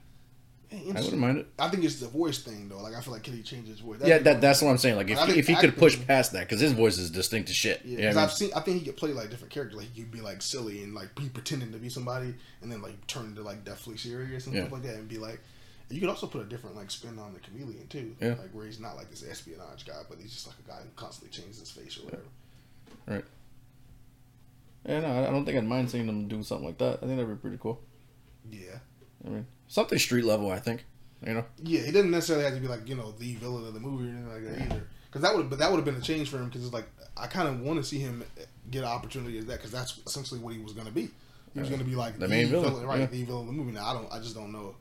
Yeah. I wouldn't mind it. I think it's the voice thing though. Like I feel like can he change his voice? yeah, that that's what I'm saying. Like if he, if he could push past that, because his voice is distinct as shit. Yeah, you know I I've mean? seen. I think he could play like different characters. Like he could be like silly and like be pretending to be somebody, and then like turn into like deathly serious and Yeah. stuff like that, and be like. You could also put a different like spin on the chameleon too, Yeah. like where he's not like this espionage guy, but he's just like a guy who constantly changes his face or whatever. Right. Yeah, no, I don't think I'd mind seeing them do something like that. I think that'd be pretty cool. Yeah, I mean, something street level. I think. You know. yeah. He didn't necessarily have to be like you know the villain of the movie or anything like that either. Because that would, but that would have been a change for him. Because it's like I kind of want to see him get an opportunity as that. Because that's essentially what he was going to be. He was going to be like The main villain, right? yeah. The villain of the movie. Now I don't, I just don't know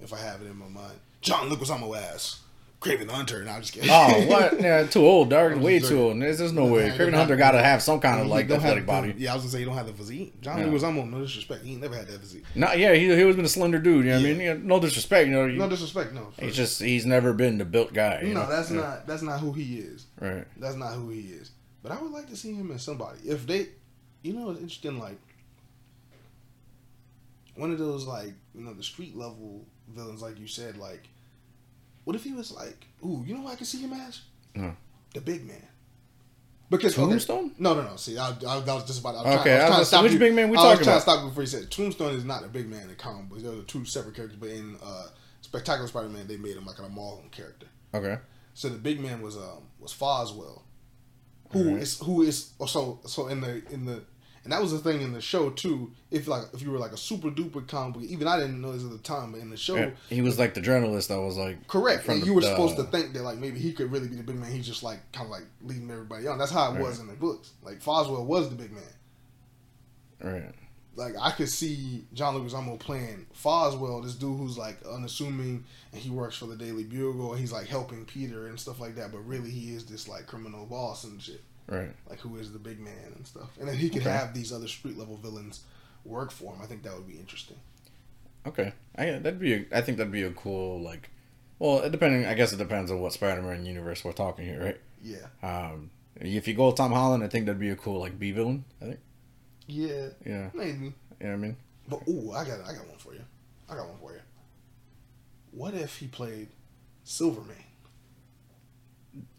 if I have it in my mind. John Leguizamo ass, Kraven the Hunter. No, I'm just kidding. Oh, what? Yeah, too old. I'm Way too old. There's, there's no Yeah, way. Kraven Hunter got to have some kind of like don't have athletic body. the- yeah, I was gonna say he don't have the physique. John Yeah. Leguizamo, no disrespect, he ain't never had that physique. No, yeah, he he always been a slender dude. You know what I mean? Yeah, no disrespect. You know, No disrespect, no. he's just he's never been the built guy. No, know? that's Yeah. not that's not who he is. right. That's not who he is. But I would like to see him as somebody. If they, you know, it's interesting. Like one of those, like you know, the street level villains, like you said. Like, what if he was like, ooh, you know, what I can see him as No. the big man. Because okay, Tombstone? no, no, no. See, I, I, that was just about. I was Okay, trying, I was I trying to was- stop which you. big man we I was trying about? to stop you before you said Tombstone is not a big man in comic books. Those are two separate characters. But in uh, Spectacular Spider-Man, they made him like a Marlon character. Okay. So the big man was um was Foswell, who is Alright. who is so so in the in the and that was the thing in the show too. If like if you were like a super duper comic book, even I didn't know this at the time, but in the show, Yeah, he was like the journalist that was like correct, from and you were the- supposed to uh, think that like maybe he could really be the big man. He's just like kind of like leading everybody on. That's how it was in the books. Like Foswell was the big man. Right. Like I could see John Leguizamo playing Foswell, this dude who's like unassuming and he works for the Daily Bugle and he's like helping Peter and stuff like that. But really, he is this like criminal boss and shit. Right. like who is the big man and stuff. And then he could Okay. have these other street level villains work for him. I think that would be interesting. Okay. I that'd be. A, I think that'd be a cool like. Well, it depending. I guess it depends on what Spider-Man universe we're talking here, right? Yeah. Um, If you go with Tom Holland, I think that'd be a cool like B villain. I think. Yeah, Yeah. maybe. You know what I mean? But ooh, I got I got one for you. I got one for you. What if he played Silvermane?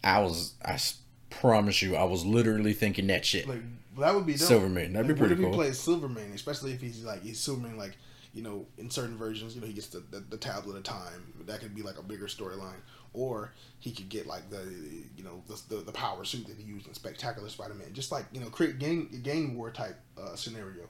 I was. I promise you, I was literally thinking that shit. Like that would be dope. Silvermane. That'd be Like, pretty what if cool. he plays Silvermane, especially if he's like he's Silvermane, like you know, in certain versions, you know, he gets the, the, the tablet of time. That could be like a bigger storyline, or he could get like the you know the, the, the power suit that he used in Spectacular Spider-Man, just like you know, create gang gang war type uh, scenario.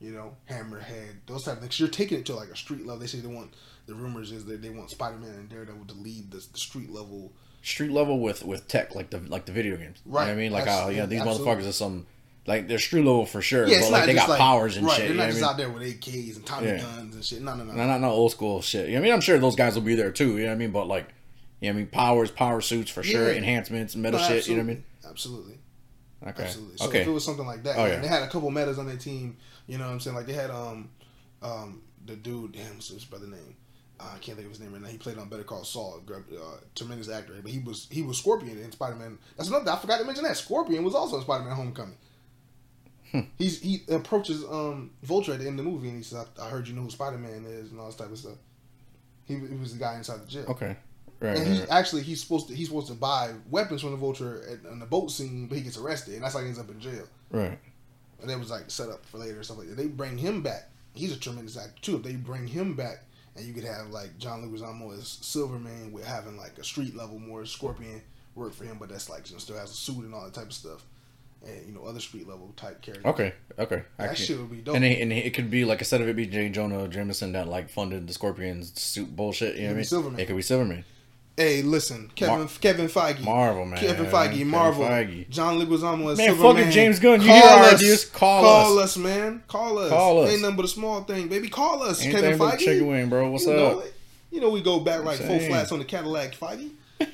You know, Hammerhead, those type of things. You're taking it to like a street level. They say they want the rumors is that they want Spider-Man and Daredevil to lead the, the street level. Street level with with tech, like the like the video games. You know what I mean, like That's- uh, you know, these absolutely. motherfuckers are some like they're street level for sure, Yeah, but like they got like, powers and right, shit. They're You know not what I mean? out there with AKs and Tommy Yeah. guns and shit. No, no, no. No, not no old school shit. I mean, I'm sure those guys will be there too. You know what I mean? But like, you know what I mean? Powers, power suits for sure, Yeah. enhancements, meta No, shit. You know what I mean? Absolutely. Okay. Absolutely. So okay. if it was something like that, Oh, yeah, yeah. they had a couple metas on their team. You know what I'm saying? Like they had um um the dude, damn, what's his brother name? Uh, I can't think of his name right now. He played on Better Call Saul. Uh, tremendous actor, but he was he was Scorpion in Spider Man. That's another. I forgot to mention that Scorpion was also in Spider Man Homecoming. Hmm. He's he approaches um Vulture at the end of the movie and he says, "I, I heard you know who Spider Man is and all this type of stuff." He, he was the guy inside the jail. okay. Right. And he right. actually he's supposed to he's supposed to buy weapons from the Vulture at, on the boat scene, but he gets arrested, and that's how he ends up in jail. right. And that was like set up for later and stuff like that. They bring him back. He's a tremendous actor too. If they bring him back, and you could have like John Leguizamo as Silvermane with having like a street level more Scorpion work for him, but that's like you know, still has a suit and all that type of stuff, and you know other street level type characters. Okay. Okay. that shit would be dope. And it, and it could be like instead of it be J. Jonah Jameson that like funded the Scorpions suit bullshit. You know what I It could be mean? Silvermane. It could be Silvermane. Hey, listen, Kevin Mar- Kevin Feige, Marvel man. Kevin. Feige, Kevin Marvel, Feige. John Leguizamo Man, Silvermane. fucking James Gunn. You Call hear our us. ideas? Call, us. Call us. us, man. Call us. Call us. Ain't nothing but a small thing, baby. Call us, Ain't Kevin Feige. chicken wing, bro. What's you up? Know, you know we go back like full saying. flats on the Cadillac Feige.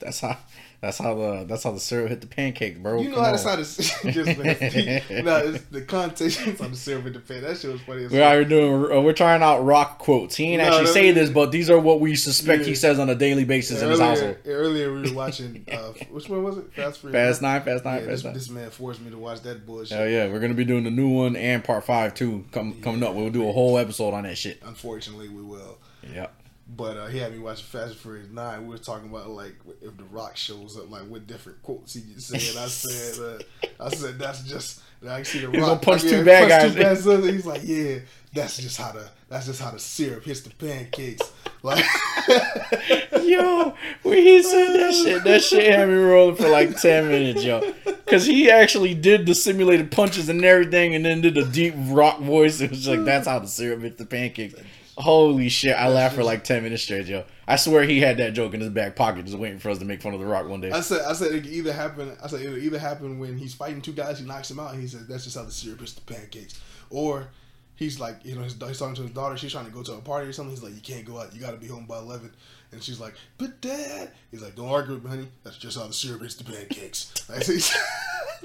That's how. That's how the. That's how the syrup hit the pancakes, bro. You know Come how that's how the just no, it's the connotations on the silver defense. That shit was funny. As We're doing. uh, We're trying out rock quotes. He ain't No, actually no, say this, but these are what we suspect he says on a daily basis in his household. earlier, earlier we were watching. Uh, which one was it? Fast Furious. Fast nine, fast Yeah, nine, this, fast nine. this man forced me to watch that bullshit. Hell yeah, we're gonna be doing the new one and part five too. Come coming up, we'll do a whole episode on that shit. Unfortunately, we will. Yeah. But uh, he had me watching Fast and Furious Nine. We were talking about like if The Rock shows up, like what different quotes he could say. And I said, uh, I said that's just I can see The Rock He's gonna punch like, two yeah, bad punch guys. two bad. He's like, yeah, that's just how the that's just how the syrup hits the pancakes. Like, Yo, when he said that shit, that shit had me rolling for like ten minutes, yo. Cause he actually did the simulated punches and everything, and then did the deep rock voice. It was like that's how the syrup hits the pancakes. Holy shit! I laughed for like ten minutes straight, yo. I swear he had that joke in his back pocket, just waiting for us to make fun of the Rock one day. I said, I said it could either happen. I said it would either happen when he's fighting two guys, he knocks him out, and he says that's just how the syrup is the pancakes, or. He's like, you know, he's, he's talking to his daughter. She's trying to go to a party or something. He's like, you can't go out. You got to be home by eleven. And she's like, but dad. He's like, don't argue with me, honey. That's just how the syrup hits the pancakes. That's it.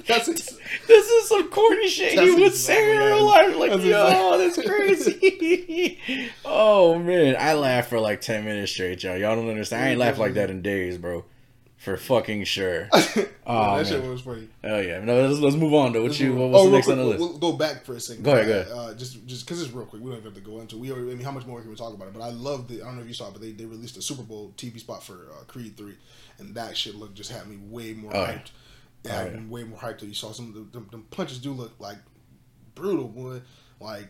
That's it. This is some corny shit That's he would exactly say in real life. Like, That's yo, exactly- that's crazy. oh man, I laughed for like ten minutes straight, y'all. Y'all don't understand. I ain't laughed like that in days, bro. For fucking sure. Oh, that shit was funny. Hell yeah. No, let's, let's move on to what you. What was oh, next quick, on the list? We'll, we'll go back for a second. Go ahead, go ahead. Uh, just, just because it's real quick, we don't even have to go into. We already, I mean, how much more can we talk about it? But I love the. I don't know if you saw, it, but they, they released a Super Bowl TV spot for uh, Creed Three, and that shit look just had me way more Oh, hyped. Had Oh, yeah. way more hyped. Than you saw some of the, the, the punches do look like brutal, boy. Like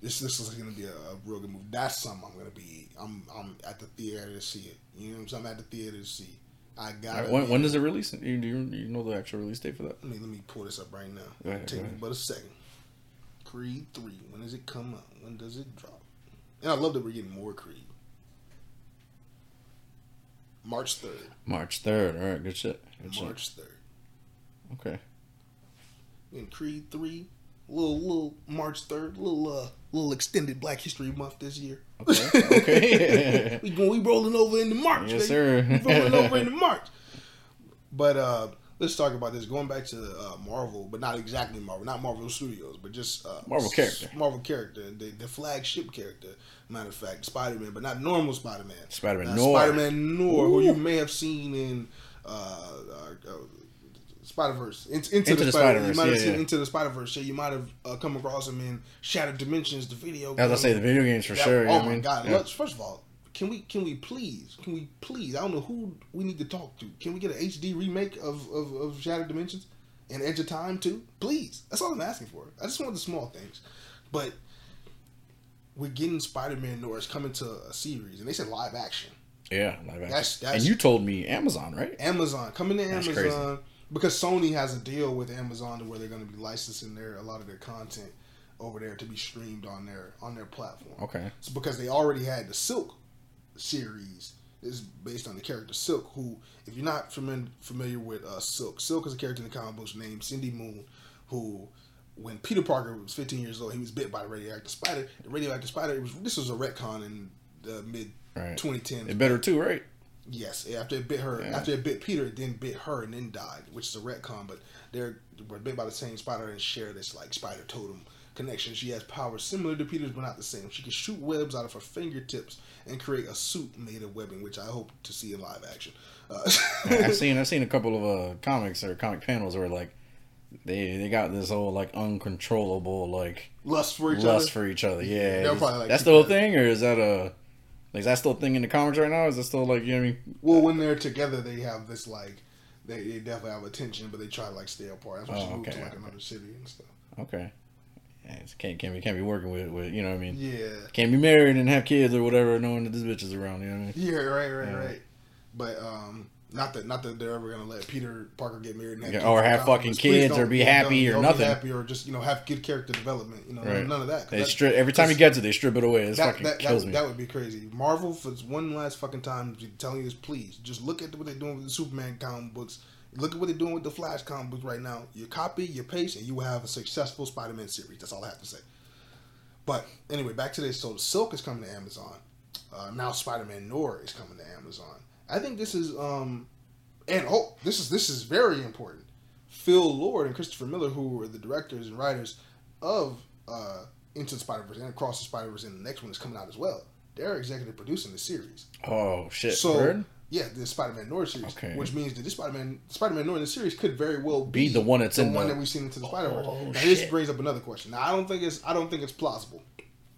this, this is gonna be a, a real good movie. That's something I'm gonna be. I'm, I'm at the theater to see it. You know what I'm saying? I'm at the theater to see. I got. Alright, when, when does it release? You, do you, you know the actual release date for that? Let me let me pull this up right now. Go ahead, Take me but a second. Creed three. When does it come out? When does it drop? And I love that we're getting more Creed. March third. March third. All right, good shit. Good shit. March third. Okay. In Creed three, little little March third, little uh little extended Black History Month this year. Okay. Okay. we going we rolling over into March. Yes, baby. sir. We rolling over into March. But uh let's talk about this. Going back to uh, Marvel, but not exactly Marvel, not Marvel Studios, but just uh, Marvel character. Marvel character, the, the flagship character. Matter of fact, Spider Man, but not normal Spider Man. Spider-Man uh, Noir. Spider Man Noir, who you may have seen in uh, uh, Spider Verse. Into, into, Into the, Spider Spider-Verse, You might have yeah, seen yeah. Into the Spider Verse. So you might have uh, come across him in Shattered Dimensions, the video. As I say, the video games for sure. Oh what I my mean? god! Let's first of all, can we can we please can we please? I don't know who we need to talk to. Can we get an HD remake of of, of Shattered Dimensions and Edge of Time too? Please. That's all I'm asking for. I just want the small things, but we're getting Spider-Man Norris coming to a series, and they said live action. Yeah, live action. That's- that's- and you told me Amazon, right? Amazon coming to That's Amazon because Sony has a deal with Amazon to where they're going to be licensing their a lot of their content over there to be streamed on their on their platform. Okay. It's because they already had the Silk series is based on the character Silk, who, if you're not familiar familiar with uh, Silk, Silk is a character in the comic books named Cindy Moon, who, when Peter Parker was 15 years old, he was bit by the radioactive spider. The radioactive spider, it was this was a retcon in the mid Right. 2010s. It better too, right? Yes, after it bit her, Yeah. after it bit Peter, it then bit her and then died, which is a retcon. But they're were bit by the same spider and share this like spider totem connection. She has powers similar to Peter's, but not the same. She can shoot webs out of her fingertips and create a suit made of webbing, which I hope to see in live action. Uh, I've seen I've seen a couple of uh, comics or comic panels where like they they got this whole like uncontrollable like lust for each lust other. for each other. Yeah, is- like, that's the whole thing, or is that a like is that still a thing in the comics right now? Is it still like you know what I mean? Well, when they're together, they have this like they, they definitely have attention, but they try to like stay apart. That's why she Oh, moved okay, to like okay. another city and stuff. Okay, yeah, can't can't be can't be working with with you know what I mean? Yeah. Can't be married and have kids or whatever, knowing that this bitch is around. You know what I mean? Yeah, right, right, Yeah. right. But um, not that not that they're ever gonna let Peter Parker get married and have Yeah, or have fucking kids or be happy or nothing. Happy or just you know have good character development. You know, Right. none of that. They that- strip every time he gets it, they strip it away. It that, fucking that, that, kills would, me. that would be crazy. Marvel, for one last fucking time, telling you this, please just look at what they're doing with the Superman comic books. Look at what they're doing with the Flash comic books right now. You copy, you paste, and you will have a successful Spider-Man series. That's all I have to say. But anyway, back to this. So Silk is coming to Amazon. Uh, now Spider-Man Noir is coming to Amazon. I think this is um, and oh, this is this is very important. Phil Lord and Christopher Miller, who are the directors and writers of uh, Into the Spider Verse and Across the Spider Verse, and the next one is coming out as well. They're executive producing the series. oh shit! So Bird? yeah, the Spider-Man Noir series, Okay. which means that this Spider-Man Spider-Man Noir series could very well Be the one that's the in one the- one that we've seen into the Spider-Verse. Oh, now this brings up another question. Now I don't think it's I don't think it's plausible.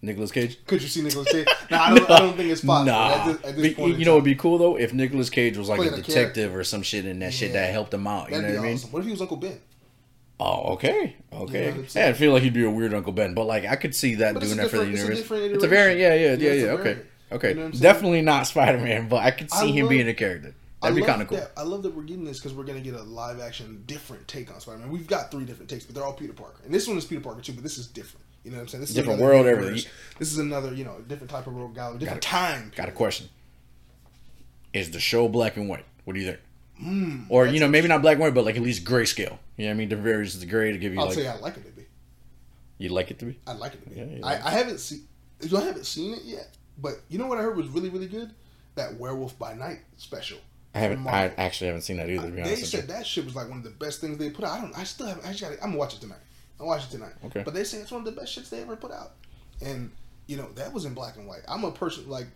Nicolas Cage. Could you see Nicolas Cage? now I don't, I don't think it's possible. Nah, At this, at this But you know what'd be cool though if Nicolas Cage was like Playing a a detective or some shit in that shit that helped him out. You That'd know be what I mean? awesome. What if he was Uncle Ben? Oh, okay, okay. You know yeah, I feel like he'd be a weird Uncle Ben, but like I could see that But doing that for the it's a universe. It's a variant. Yeah, yeah, yeah, Yeah, yeah. Okay, okay. You know what I'm saying? Definitely not Spider Man, but I could I see him love- being a character. That'd be kind of cool. That, I love that we're getting this because we're going to get a live action, different take on Spider Man. We've got three different takes, but they're all Peter Parker. And this one is Peter Parker too, but this is different. You know what I'm saying? This is Different world, everything. This is another, you know, different type of world, gallery, different time. Got a question. Is the show black and white? What do you think? Mm, Or you know, maybe not black and white, but like at least grayscale. You know what I mean? The various the gray to give you I'll like say I'd like it to be. you like it to be. I'd like it to be. Yeah, yeah. I, I haven't seen. I haven't seen it yet, but you know what I heard was really, really good. That Werewolf by Night special. I haven't. I actually haven't seen that either. To be They said you. that shit was like one of the best things they put out. I don't. I still haven't. I just got. I'm gonna watch it tonight. I'll watch it tonight. Okay. But they say it's one of the best shits they ever put out, and you know that was in black and white. I'm a person like,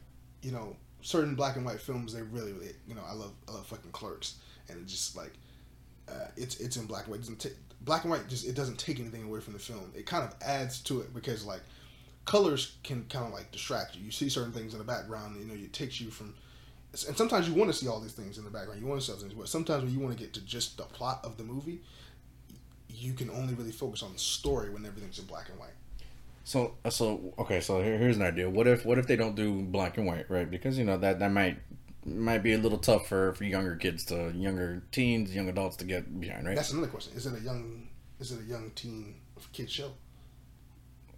you know, certain black and white films. They really, really, you know, I love, I love fucking Clerks, and it's just like, uh, it's it's in black and white. It doesn't take black and white. Just it doesn't take anything away from the film. It kind of adds to it because like, colors can kind of like distract you. You see certain things in the background. You know, it takes you from and sometimes you want to see all these things in the background. You want to see all these things, but sometimes when you want to get to just the plot of the movie, you can only really focus on the story when everything's in black and white. So so okay. So here, here's an idea. What if what if they don't do black and white, right? Because you know that that might might be a little tough for for younger kids to younger teens, young adults to get behind, right? That's another question. Is it a young? Is it a young teen kid show?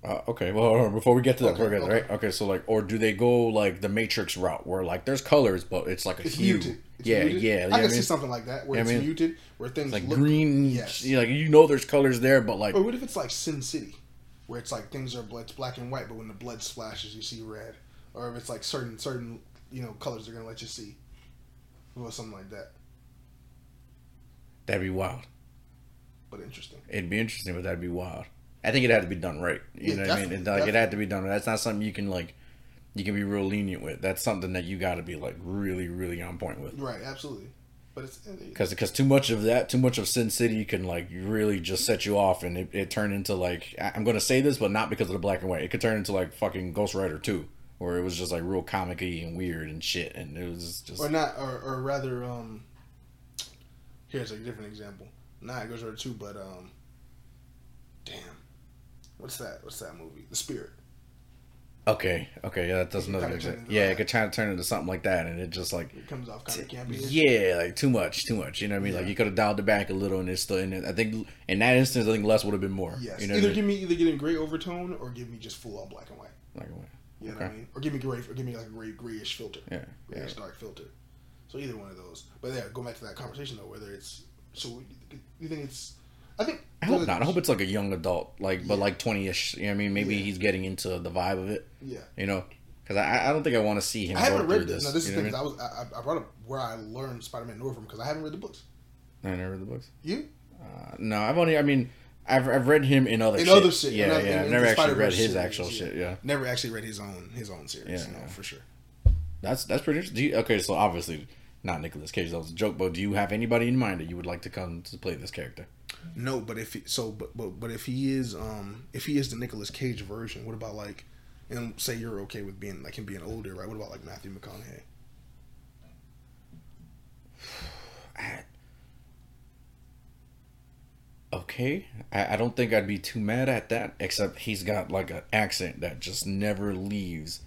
Uh, okay, well, before we get to that, Okay, we get to okay. right? Okay, so like, or do they go like the Matrix route, where like there's colors, but it's like a It's hue? muted. It's yeah, muted. yeah, I can I see something like that where Yeah, I it's mean, muted, where things like look, green. Yes. Yeah, like you know, there's colors there, but like Or what if it's like Sin City, where it's like things are blood, it's black and white, but when the blood splashes, you see red. Or if it's like certain certain you know colors they're gonna let you see, or something like that. that'd be wild. But interesting. It'd be interesting, but that'd be wild. I think it had to be done right. You Yeah, know what I mean? like, it had to be done. right. That's not something you can like. You can be real lenient with. That's something that you got to be like really, really on point with. Right. Absolutely. But it's because because too much of that, too much of Sin City can like really just set you off, and it, it turned into like I'm gonna say this, but not because of the black and white. It could turn into like fucking Ghost Rider two, where it was just like real comicky and weird and shit, and it was just or not, or, or rather, um, here's a different example. Not Ghost Rider two, but um, damn, what's that? What's that movie? The Spirit. okay, okay, yeah, that does another kinda example. turned into Yeah, it could try to turn into something like that, and it just like It comes off kind of campy. yeah, like too much, too much. You know what I mean? Like you could have dialed it back a little, and it's still. And I think in that instance, I think less would have been more. Yes. You know I either mean? give me either get in gray overtone or give me just full on black and white. Like, what? You know what I mean? Or give me gray, or give me like a gray, grayish filter, yeah, yeah. grayish dark filter. So either one of those. But yeah, go back to that conversation though, whether it's so you think it's, I think I hope not. I hope it's like a young adult, like but Yeah. like twenty ish. You know what I mean? Maybe Yeah. he's getting into the vibe of it. yeah. You know, because I I don't think I want to see him. I haven't read this. Now this is you know thing. I was I, I brought up where I learned Spider-Man Noir from because I haven't read the books. I never read the books. You? Uh, no, I've only. I mean, I've I've read him in other In shit. other shit, Yeah, in yeah. in- I've never actually read his series, actual yeah. shit. Yeah, Never actually read his own his own series. Yeah, no, for sure. that's that's pretty interesting. You, okay, so obviously not Nicolas Cage. That was a joke. But do you have anybody in mind that you would like to come to play this character? No, but if he, so, but but but if he is um if he is the Nicolas Cage version, what about like, and say you're okay with being like him being older, right? What about like Matthew McConaughey? I- okay, I, I don't think I'd be too mad at that. Except he's got like an accent that just never leaves.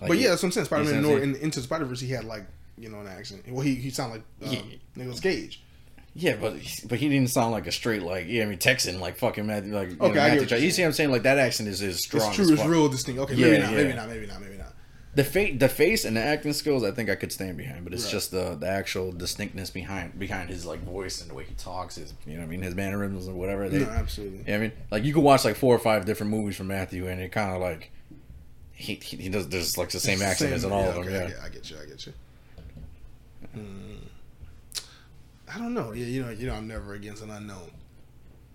Like, but yeah, that's what I'm saying. Spider Man what I'm Noir in Into Spider Verse, he had like you know an accent. Well, he he sounded like um, Yeah. Nicolas Cage. Yeah, but but he didn't sound like a straight like yeah, I mean Texan like fucking Matthew like you Okay, know, I get Matthew You see what I'm saying? Like that accent is is strong. It's true. It's real distinct. Okay, Yeah, maybe not. yeah. Maybe not. Maybe not. Maybe not. The face, the face, and the acting skills, I think I could stand behind. But it's Right. just the the actual distinctness behind behind his like voice and the way he talks, his you know what I mean his mannerisms or whatever. They, No, absolutely. Yeah, I mean, like you could watch like four or five different movies from Matthew, and it kind of like he, he does there's like the same It's the accent as in all of them. okay, Yeah, I get you. I get you. Hmm. I don't know. Yeah, you know, you know, I'm never against an unknown,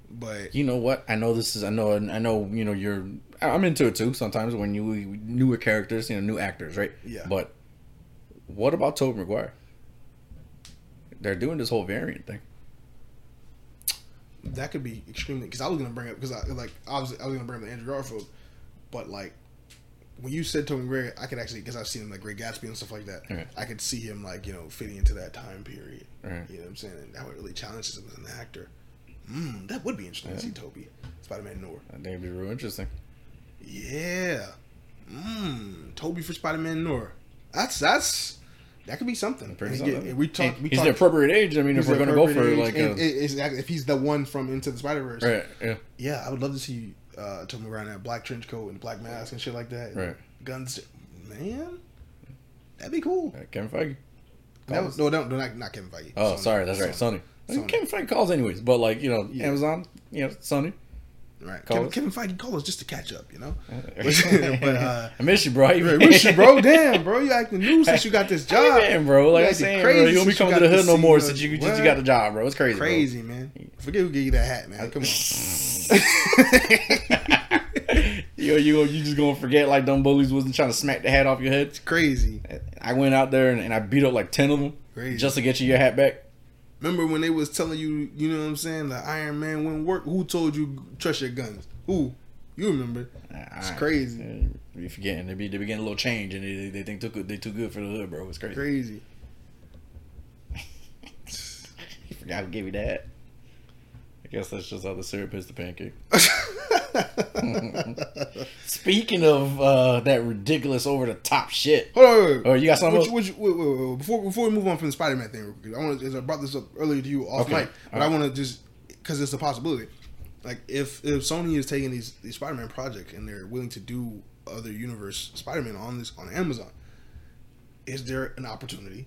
but you know what? I know this is I know I know you know you're I'm into it too. Sometimes when you newer characters, you know, new actors, right? Yeah. But what about Tobey Maguire? They're doing this whole variant thing. that could be extremely because I was gonna bring up because I like obviously I was gonna bring up the Andrew Garfield, but like when you said Tobey Maguire, I could actually because I've seen him like Great Gatsby and stuff like that. Right. I could see him like you know fitting into that time period. Right. You know what I'm saying? And that would really challenges him as an actor. Mm, that would be interesting to see Tobey Spider Man Noir. I think it'd be real interesting. Yeah. Mmm. Tobey for Spider Man Noir. That's that's that could be something. Pretty And solid. yeah, we talked. We he's talked. the appropriate age. I mean, if we're gonna go for appropriate like a exactly if he's the one from Into the Spider Verse. right, yeah, Yeah, I would love to see uh, Tobey Maguire in that black trench coat and black mask and shit like that. Right. Guns, man, that'd be cool. Kevin Feige. That was, no, no, no, not, not Kevin Feige. Oh, Sony. sorry, that's right, Sony. Sony. Kevin Feige calls anyways, but like you know, Yeah. Amazon, you know, Sony. Right. Kevin. Kevin Feige called us just to catch up, you know. but uh, I miss you, bro. You Right, wish you, bro. Damn, bro. You acting new since you got this job. Man, bro, like I'm saying, crazy bro, you don't be coming to the hood no more since you you got the job, bro. It's crazy, bro. Crazy, man. Forget who gave you that hat, man. Come on. Yo, you you just gonna forget like dumb bullies wasn't trying to smack the hat off your head. It's crazy. I went out there and, and I beat up like ten of them Crazy. just to get you your hat back. Remember when they was telling you, you know what I'm saying, the Iron Man wouldn't work? Who told you trust your guns? Who? You remember? It's crazy. You forgetting they be they be getting a little change and they, they think too good they too good for the hood, bro. It's crazy. Crazy. You forgot who gave you that. I guess that's just how the syrup is the pancake. Speaking of uh, that ridiculous over the top shit. Hold on, wait, wait. Oh, you got something Which, which, wait, Before before we move on from the Spider Man thing, I want to. I brought this up earlier to you off Okay. mic, but All I right. want to just because it's a possibility. Like if if Sony is taking these these Spider Man projects and they're willing to do other universe Spider Man on this on Amazon, is there an opportunity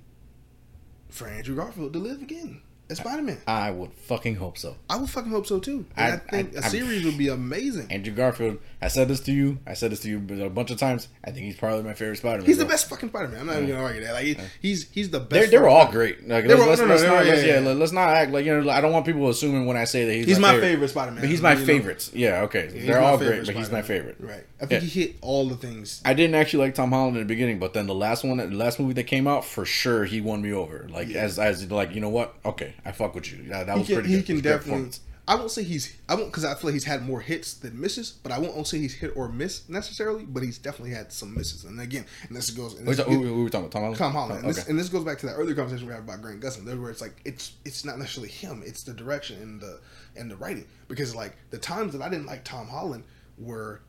for Andrew Garfield to live again as Spider Man? I would fucking hope so. I would fucking hope so too. And I, I- think I- a series would be amazing. Andrew Garfield, I said this to you. I said this to you a bunch of times. I think he's probably my favorite Spider-Man. He's bro. the best fucking Spider Man. I'm not even gonna argue that. Like he, he's he's the best. They, they were all great. Like, They let's, were- let's, no, no, let's they not, let's, yeah, yeah, yeah. let's not act like you know. I don't want people assuming when I say that he's, He's my, my favorite Spider-Man. But he's my You know? favorites. Yeah, okay. He's They're all favorite great, but he's my favorite. Right. I think Yeah. he hit all the things. I didn't actually like Tom Holland in the beginning, but then the last one, the last movie that came out, for sure he won me over. Like Yeah. as as like you know what? Okay, I fuck with you. Yeah, that was can, pretty he good. Can was a great definitely. I won't say he's. I won't because I feel like he's had more hits than misses, but I won't say he's hit or miss necessarily. But he's definitely had some misses. And again, and this goes. And this, who, who were talking about? Tom Holland. Tom Holland. And, Oh, this, okay. and this goes back to that earlier conversation we had about Grant Gustin, where it's like it's it's not necessarily him, it's the direction and the and the writing. Because like the times that I didn't like Tom Holland were,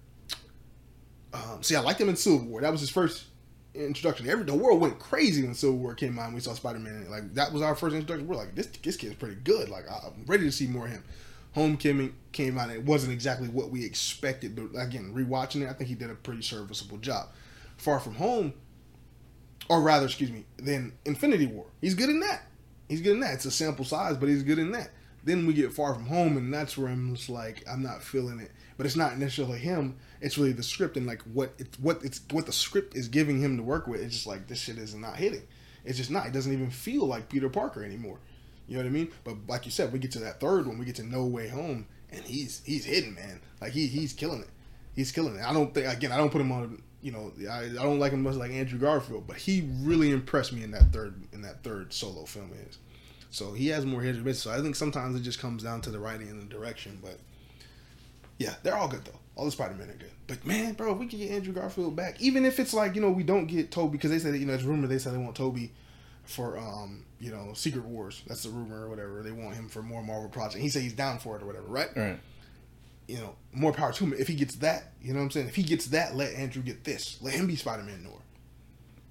um, see, I liked him in Civil War. That was his first introduction. Every the world went crazy when Civil War came out. and We saw Spider Man. Like that was our first introduction. We're like, this this kid's pretty good. Like I'm ready to see more of him. Homecoming came out it wasn't exactly what we expected, but again, rewatching it, I think he did a pretty serviceable job. Far From Home, or rather, excuse me, then Infinity War. He's good in that. He's good in that. It's a sample size, but he's good in that. Then we get Far From Home, and that's where I'm just like, I'm not feeling it. But it's not necessarily him. It's really the script and like what it's what it's what the script is giving him to work with. It's just like this shit is not hitting. It's just not. It doesn't even feel like Peter Parker anymore. You know what I mean? But like you said, we get to that third one, we get to No Way Home, and he's he's hidden, man. Like he he's killing it. He's killing it. I don't think again. I don't put him on. You know, I, I don't like him much like Andrew Garfield, but he really impressed me in that third in that third solo film. Is so he has more hits. and. So I think sometimes it just comes down to the writing and the direction. But yeah, they're all good though. All the Spider Men are good. But man, bro, if we can get Andrew Garfield back, even if it's like you know we don't get Tobey because they said you know it's rumor they said they want Tobey for um you know Secret Wars. That's the rumor or whatever. They want him for more Marvel project. He said he's down for it or whatever, right? Right. You know, more power to him. If he gets that, you know what I'm saying. If he gets that, let Andrew get this. Let him be Spider Man Noir.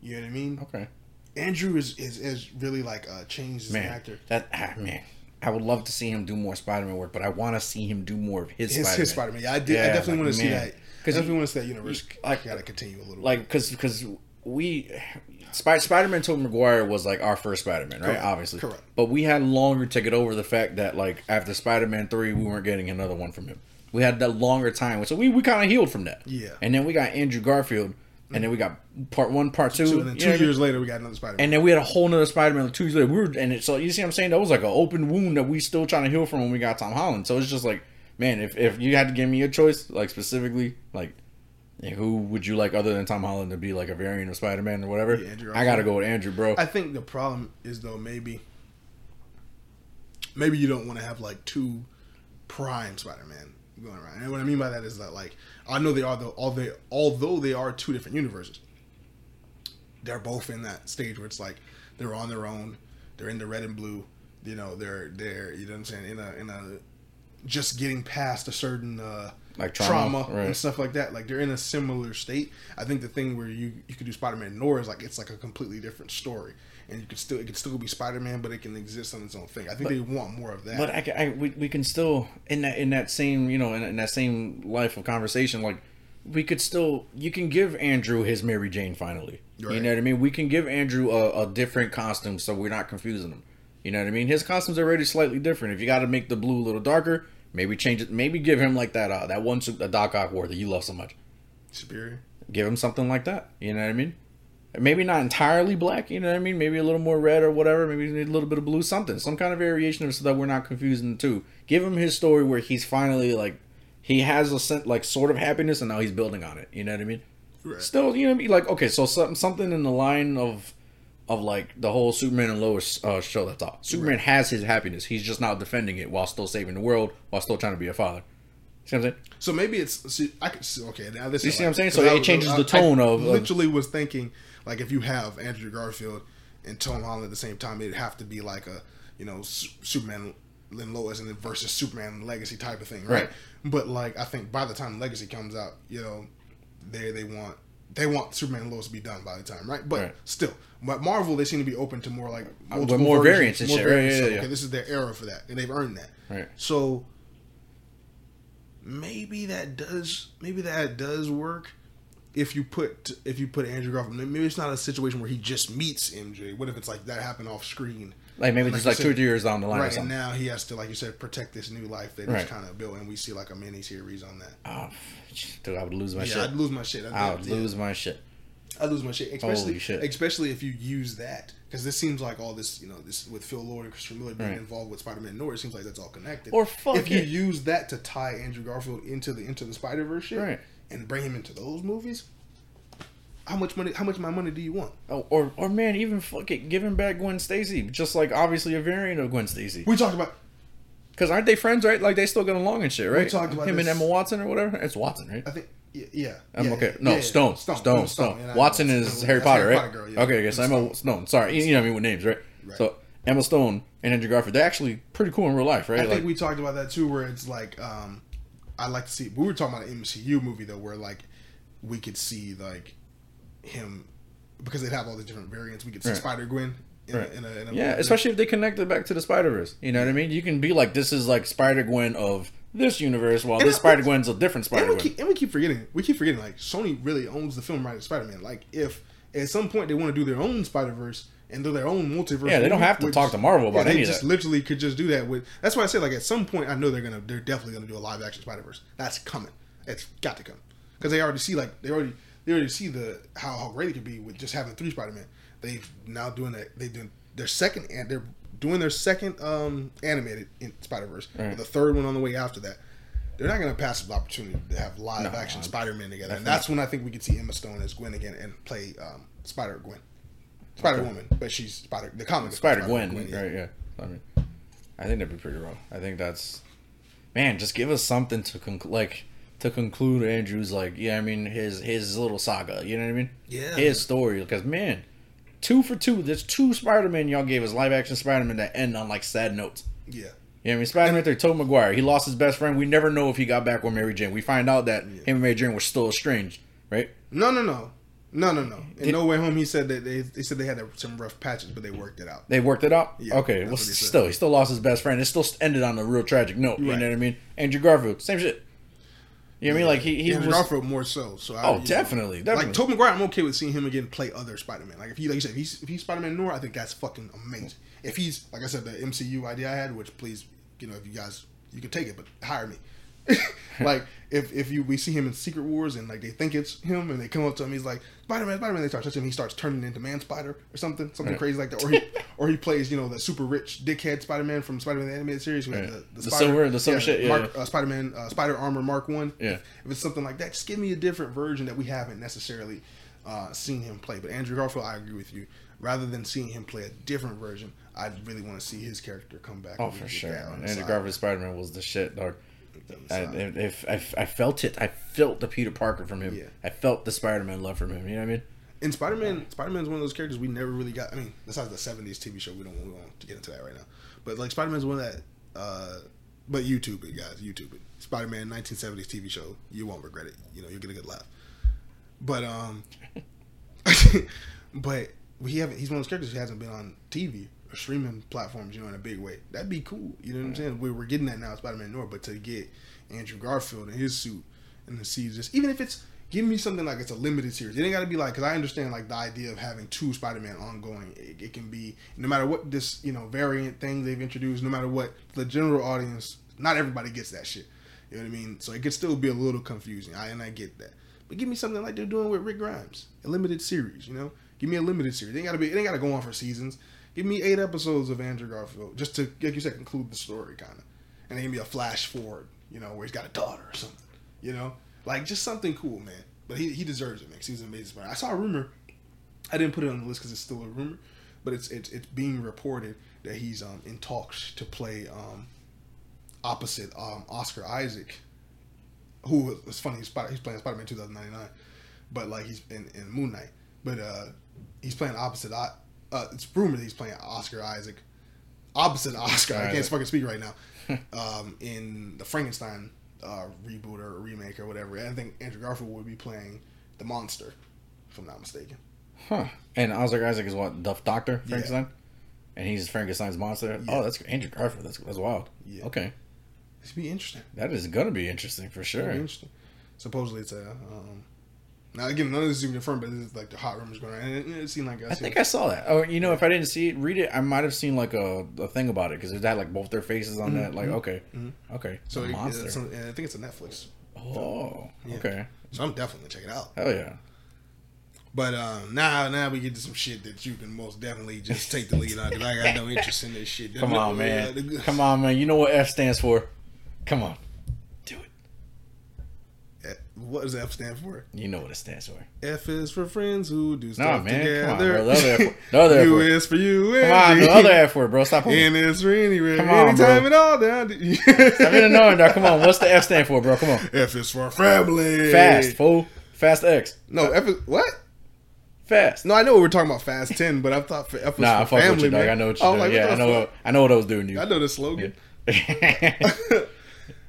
You know what I mean? Okay. Andrew is is, is really like uh, changed as an actor. that ah, man, I would love to see him do more Spider-Man work, but I want to see him do more of his, His Spider-Man. his Spider Man. Yeah, I did. I definitely like, want to see that. that. 'Cause Because he- definitely want to see that universe. I- I gotta continue a little. like because because we Spider Spider-Man Tobey Maguire was like our first Spider-Man, right? Correct. Obviously, Correct. But we had longer to get over the fact that like after Spider-Man three, we weren't getting another one from him. We had that longer time, so we, we kind of healed from that. Yeah. And then we got Andrew Garfield, and then we got part one, part two, So, and then two know I mean? years later, we got another Spider Man. And then we had a whole nother Spider-Man like two years later. We were, and it, so you see what I'm saying? That was like an open wound that we still trying to heal from when we got Tom Holland. So it's just like, man, if, if you had to give me a choice, like specifically, like who would you like other than Tom Holland to be like a variant of Spider-Man or whatever? Yeah, I gotta go with Andrew, bro. I think the problem is though maybe maybe you don't want to have like two prime Spider-Man going around. And what I mean by that is that like I know they are the all they although they are two different universes. They're both in that stage where it's like they're on their own. They're in the red and blue. You know, they're they're you know what I'm saying in a in a just getting past a certain uh Like trauma, trauma, right. and stuff like that. Like they're in a similar state. I think the thing where you you could do Spider Man Noir is like it's like a completely different story, and you could still it could still be Spider Man, but it can exist on its own thing. I think they want more of that. But I, I we, we can still in that in that same you know in, in that same life of conversation like we could still you can give Andrew his Mary Jane finally. You know what I mean? We can give Andrew a, a different costume so we're not confusing him. You know what I mean? His costume's are already slightly different. If you got to make the blue a little darker, maybe change it. Maybe give him like that uh, that one suit that Doc Ock wore that you love so much. Superior. Give him something like that. You know what I mean? Maybe not entirely black. You know what I mean? Maybe a little more red or whatever. Maybe a little bit of blue. Something, some kind of variation of so that we're not confusing the two. Give him his story where he's finally like he has a sense like sort of happiness and now he's building on it. You know what I mean? Right. Still, you know, what I mean? like okay, so something something in the line of of like the whole Superman and Lois uh, show. That's all. Superman has his happiness. He's just not defending it while still saving the world while still trying to be a father. See what I'm saying? So maybe it's see, I could see, okay now this. You see what I'm saying? So I it changes I- the tone I of- Literally was thinking like if you have Andrew Garfield and Tom Holland at the same time, it'd have to be like a you know Su- Superman and Lois and then versus Superman and Legacy type of thing, right? Right. But like I think by the time Legacy comes out, you know, there they want they want Superman and Lois to be done by the time, right? But Right. still, but Marvel they seem to be open to more like multiple more variants and more shit, right, variants. yeah, So, yeah, okay, this is their era for that, and they've earned that. Right. So maybe that does maybe that does work. if you put if you put Andrew Garfield, maybe it's not a situation where he just meets MJ. What if it's like that happened off screen? Like maybe Like just like said- two or three years down the line Right, and now he has to, like you said, protect this new life that Right. he's kind of built, and we see like a mini series on that. Oh, dude, I would lose my yeah, shit. I'd lose my shit. I'd, I would yeah. lose my shit. I lose my shit, especially shit. especially if you use that because this seems like all this, you know, this with Phil Lord and Christopher Miller being Right. involved with Spider-Man Noir, it seems like that's all connected. Or fuck if you use that to tie Andrew Garfield into the into the Spider Verse shit Right. and bring him into those movies, how much money? How much of my money do you want? Oh, or or man, even fuck it, giving back Gwen Stacy, just like obviously a variant of Gwen Stacy. We talked about Because aren't they friends, right? Like they still get along and shit, right? We talked about him and Emma Watson or whatever. It's Watson, right? I think yeah, yeah. I'm yeah, okay. yeah, No, yeah, Stone, Stone, Stone. Stone, yeah, Watson is Stone. Harry Potter, right? girl. Okay, I guess Emma Stone. Sorry, you know what I mean with names, right? Right. So Emma Stone and Andrew Garfield, they're actually pretty cool in real life, right? I like, think we talked about that too, where it's like, um, I like to see. We were talking about an MCU movie though, where like we could see like him because they'd have all the different variants. We could see Right. Spider Gwen. In, Right. in, a, in a yeah, movie. especially if they connect it back to the Spider Verse. You know what I mean? You can be like, this is like Spider Gwen of this universe, while And this Spider Gwen's a different Spider Gwen. keep, and we keep forgetting. We keep forgetting. Like Sony really owns the film right of Spider Man. Like if at some point they want to do their own Spider Verse and do their own multiverse. Yeah, they don't have to which- talk to Marvel about yeah, any they just literally could just do that with. That's why I say like at some point I know they're gonna they're definitely gonna do a live action Spider Verse. That's coming. It's got to come because they already see like they already they already see the how how great it could be with just having three Spider Man. They now doing that. They doing their second and they're doing their second um animated in Spider Verse Right. a third one on the way after that. They're not going to pass up the opportunity to have live No, action Spider Man together, and that's when I think we could see Emma Stone as Gwen again and play um, Spider Gwen, Spider Woman, but she's Spider the comic Spider Gwen, yeah. right? Yeah. I mean, I think that'd be pretty raw. I think that's, man, just give us something to conclude, like to conclude Andrew's like, yeah, I mean his his little saga. You know what I mean? Yeah. His story, because man, two for two. There's two Spider Man y'all gave us live action Spider Man that end on like sad notes. Yeah, You know what I mean? Spider Man 3, Tobey Maguire. He lost his best friend. We never know if he got back with Mary Jane. We find out that him and Mary Jane were still estranged, right? no, no, no, no, no, no. In Did- No Way Home, he said that they they said they had some rough patches, but they worked it out. They worked it out. Yeah, okay. Well, he still, he still lost his best friend. It still ended on a real tragic note. You know what I mean? Andrew Garfield, same shit. You know what I mean? Like he, he Andrew was. Garfield more so. So I, Oh, know, definitely, definitely. Like Tobey Maguire, I'm okay with seeing him again play other Spider Man. Like if he, like you said, if he's if he's Spider Man Noir, I think that's fucking amazing. If he's like I said, the MCU idea I had, which please, you know, if you guys you can take it, but hire me. like if if you we see him in Secret Wars and like they think it's him and they come up to him, he's like Spider Man, Spider Man. They start touching him, he starts turning into Man Spider or something, something Right. crazy like that. Or he or he plays you know the super rich dickhead Spider Man from Spider Man the animated series. Right. The, The silver- the silver shit, yeah, Mark, yeah. uh, Spider Man, uh, Spider Armor Mark One. Yeah. If it's something like that, just give me a different version that we haven't necessarily uh, seen him play. But Andrew Garfield, I agree with you. Rather than seeing him play a different version, I really want to see his character come back. Oh, for sure. that on Man. the Andrew side. Garfield Spider Man was the shit, dog. I, if, if, I, felt it, I felt the Peter Parker from him. Yeah. I felt the Spider Man love from him. You know what I mean? And Spider Man, Spider Man's one of those characters we never really got. I mean, besides the '70s TV show, we don't we want to get into that right now. But like Spider Man's one of that. Uh, but YouTube it, guys. YouTube it. Spider Man 1970s TV show. You won't regret it. You know, you'll get a good laugh. But um, but we haven't. He's one of those characters who hasn't been on TV streaming platforms. You know, in a big way. That'd be cool. You know what I'm saying? We, we're getting that now, Spider Man Noir. But to get Andrew Garfield in his suit and to see just even if it's give me something like it's a limited series. It ain't got to be like because I understand like the idea of having two Spider Man ongoing. It, it can be no matter what this you know variant thing they've introduced. No matter what the general audience, not everybody gets that shit. You know what I mean? So it could still be a little confusing. I and I get that. But give me something like they're doing with Rick Grimes, a limited series. You know, give me a limited series. It ain't gotta be. It ain't gotta go on for seasons. Give me eight episodes of Andrew Garfield just to, like you said, conclude the story kind of, and then give me a flash forward. You know, where he's got a daughter or something. You know, like just something cool, man. But he, he deserves it, man. 'cause he's an amazing player. I saw a rumor. I didn't put it on the list because it's still a rumor, but it's it's it's being reported that he's um in talks to play um opposite um Oscar Isaac, who was funny he's, he's playing Spider Man 2099, but like he's in, in Moon Knight, but uh he's playing opposite. Uh, it's rumored he's playing Oscar Isaac, opposite Oscar. I can't fucking speak right now. um, in the Frankenstein uh, reboot or remake or whatever, I think Andrew Garfield would be playing the monster, if I'm not mistaken. Huh. And Oscar Isaac is what? The Doctor Yeah. Frankenstein? And he's Frankenstein's monster? Yeah. Oh, that's Andrew Garfield. That's, that's wild. Yeah. Okay. This would be interesting. That is going to be interesting for sure. Supposedly it's a um, Now again, none of this is even confirmed, but this is like the hot rumors going on, and it, seemed like I think I saw that. Oh, you know, if I didn't see it, read it. I might have seen like a, a thing about it because it had like both their faces on mm-hmm, that. Like, mm-hmm, okay, mm-hmm. okay, so. It, monster. it's I think it's a Netflix, oh, Yeah. okay, so I'm definitely gonna check it out. hell yeah. But um, now, now we get to some shit that you can most definitely just take the lead on because I got no interest in this shit. Come on, man. Uh, Come on, man. You know what F stands for? Come on, What does F stand for? You know what it stands for. F is for friends who do stuff Nah, man. Come on, together. bro. The other F, the other F U word. is for you. Come on, the other F word, bro. Stop. Stop N is for anywhere, Come on, anytime bro. and all down. being annoying, dog. Come on. What's the F stand for, bro? Come on. F is for family. Fast, fool. Fast X. No, F is what? Fast. No, I know what we're talking about Fast Ten, but I thought for F was Nah, I for fuck family. with you, dog. man. I know what oh, you're was doing. like, yeah, I know. I know what I was doing to you. I know the slogan, Yeah.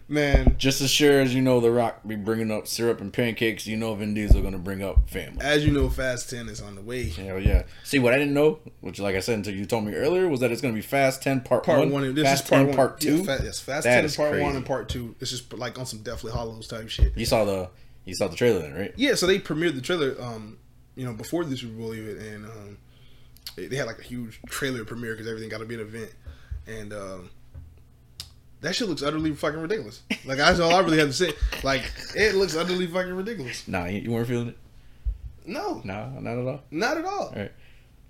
man. Just as sure as you know The Rock be bringing up syrup and pancakes, you know Vin Diesel gonna bring up family. As you know, Fast Ten is on the way. Hell yeah. See what I didn't know, which like I said until you told me earlier, was that it's gonna be Fast Ten Part, Part One, one, and this Fast is part 10 one. Part Two. Yeah, fa- yes, Fast That Ten is Part One and Part Two. It's just like on some Deathly Hallows type shit. You saw the you saw the trailer then, right? Yeah, so they premiered the trailer, um, you know, before the Super Bowl even, and um, they, they had like a huge trailer premiere because everything got to be an event, and um, that shit looks utterly fucking ridiculous. Like that's all I really have to say. Like it looks utterly fucking ridiculous. Nah, you, you weren't feeling it. No, No, not at all. not at all. all. Right.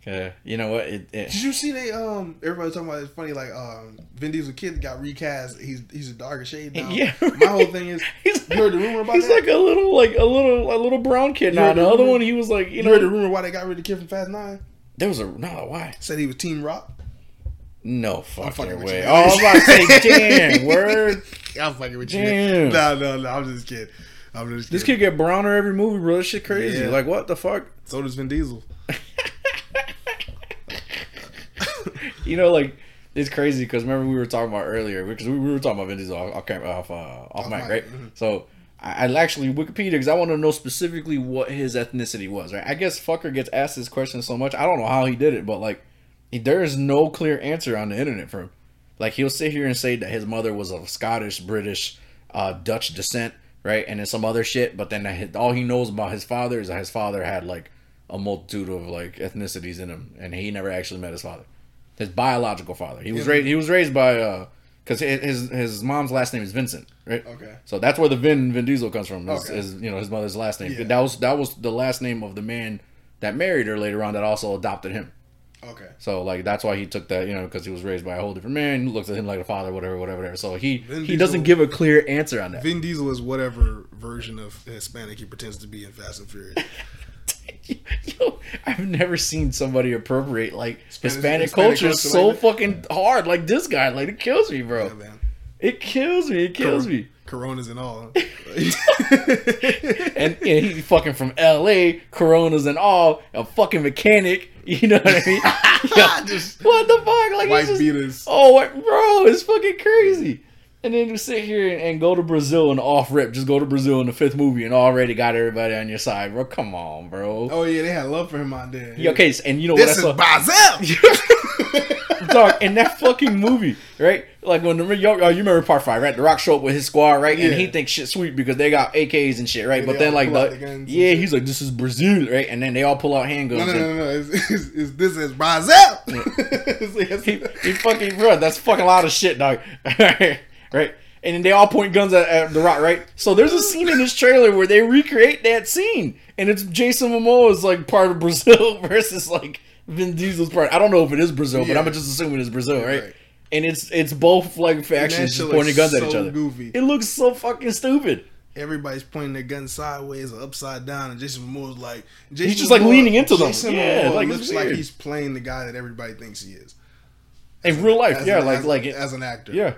Okay. You know what? It, it Did you see they um everybody was talking about it's funny like um Vin Diesel kid got recast he's he's a darker shade now. Yeah. My whole thing is he's you heard the rumor about he's that? like a little like a little a little brown kid You now. The the other one he was like you you know heard the rumor why they got rid of the kid from Fast Nine? there was a no why Said he was Team Rock. No fucking, way. you, Oh. I was about to say damn word. I'm fucking with you. Damn. No, no, no. I'm just kidding. I'm just kidding. This kid get browner every movie, bro. This shit crazy. Yeah. Like what the fuck? So does Vin Diesel. You know, like it's crazy because remember we were talking about earlier because we, we were talking about Vin Diesel off off, cam- off, uh, off, mic, mic, right? mhm. So I, I actually Wikipedia because I want to know specifically what his ethnicity was, right? I guess fucker gets asked this question so much. I don't know how he did it, but like there is no clear answer on the internet for him. Like he'll sit here and say that his mother was of Scottish, British, uh, Dutch descent, right, and then some other shit. But then all he knows about his father is that his father had like a multitude of like ethnicities in him, and he never actually met his father, his biological father. He was Yeah. raised. He was raised by uh, because his his mom's last name is Vincent, right? Okay. So that's where the Vin Vin Diesel comes from. Is, Okay. is you know his mother's last name. Yeah. That was that was the last name of the man that married her later on that also adopted him. Okay. So like that's why he took that, you know, because he was raised by a whole different man, looks at him like a father, whatever, whatever, whatever. So he Vin he Diesel- doesn't give a clear answer on that. Vin Diesel is whatever version of Hispanic he pretends to be in Fast and Furious. Yo, I've never seen somebody appropriate like Hispanic, Hispanic culture so like fucking hard, like this guy. Like it kills me, bro. Yeah. It kills me. It kills me. Coronas and all. And, and he fucking from L.A. Coronas and all, a fucking mechanic. You know what I mean? Yeah. Just what the fuck? Like white he's just, beaters. Oh, what- bro, it's fucking crazy. And then you sit here and, and go to Brazil and off rip, just go to Brazil in the fifth movie and already got everybody on your side, bro. Come on, bro. Oh yeah, they had love for him out there. Yeah, okay, and you know This is what I saw? Bazel. Dog, in that fucking movie, right? Like when the yo, oh, you remember part five, right? The Rock show up with his squad, right? And he thinks shit sweet because they got AKs and shit, right? And but then like the, the yeah, he's like, this is Brazil, right? And then they all pull out handguns. no, no, no, no, no. It's, it's, it's, this is. It's- he, he fucking bro, that's fucking a lot of shit, dog. right? And then they all point guns at, at the rock, right? So there's a scene in this trailer where they recreate that scene, and it's Jason Momoa is like part of Brazil versus like Vin Diesel's part. I don't know if it is Brazil, but I'm just assuming it's Brazil, right? Right. And it's it's both like factions just pointing guns at each other. goofy. It looks so fucking stupid. Everybody's pointing their gun sideways or upside down, and Jason Momoa's like Jason He's just, like, leaning into them. Jason Yeah, Momoa like, looks like he's playing the guy that everybody thinks he is. In real life, yeah, an- like as, like it, as an actor. Yeah.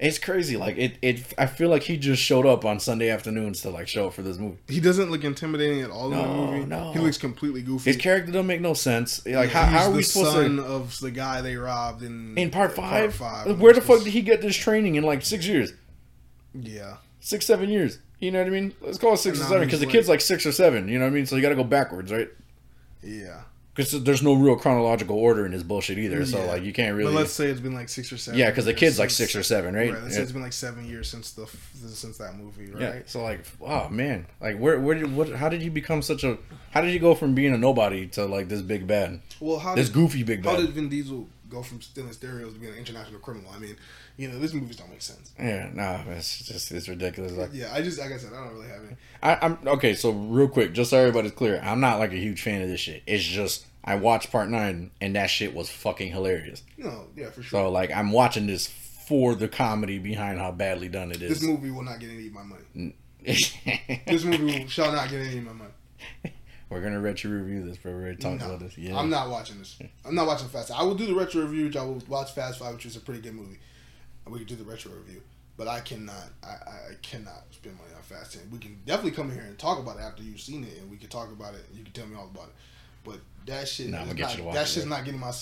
It's crazy. Like it, it I feel like he just showed up on Sunday afternoons to like show up for this movie. He doesn't look intimidating at all in the movie. no. He looks completely goofy. His character don't make no sense. Like how, He's how are the we supposed son to of the guy they robbed in in part five? five, Where the fuck was- did he get this training in like six years? Yeah, Six, seven years. You know what I mean? Let's call it six And or seven because he's the kid's like six or seven. You know what I mean? So you got to go backwards, right? yeah. Because there's no real chronological order in this bullshit either. So Yeah. like you can't really. But let's say it's been like six or seven. yeah, because the kid's like six or seven, right? Right. Let's Yeah. say it's been like seven years since the since that movie, right? Yeah. So like, oh man, like where where did what? How did you become such a? How did you go from being a nobody to like this big bad, Well, how this did, goofy big bad? how did Vin Diesel go from stealing stereos to being an international criminal? I mean, you know, these movies don't make sense. yeah, no, it's just it's ridiculous. Like, Yeah, I just like I said, I don't really have any. I, I'm okay. So real quick, just so everybody's clear, I'm not like a huge fan of this shit. It's just I watched part nine and that shit was fucking hilarious. No, yeah, for sure. So like I'm watching this for the comedy behind how badly done it is. this movie will not get any of my money. This movie will, shall not get any of my money. We're gonna retro review this, bro. We're gonna talk No, about this. Yeah, I'm not watching this. I'm not watching Fast. I will do the retro review, which I will watch Fast Five, which is a pretty good movie. And we can do the retro review, but I cannot. I, I cannot spend money on Fast Ten. We can definitely come here and talk about it after you've seen it, and we can talk about it. and You can tell me all about it. But that shit, Nah, I'm is gonna get not, that it, shit's not getting my.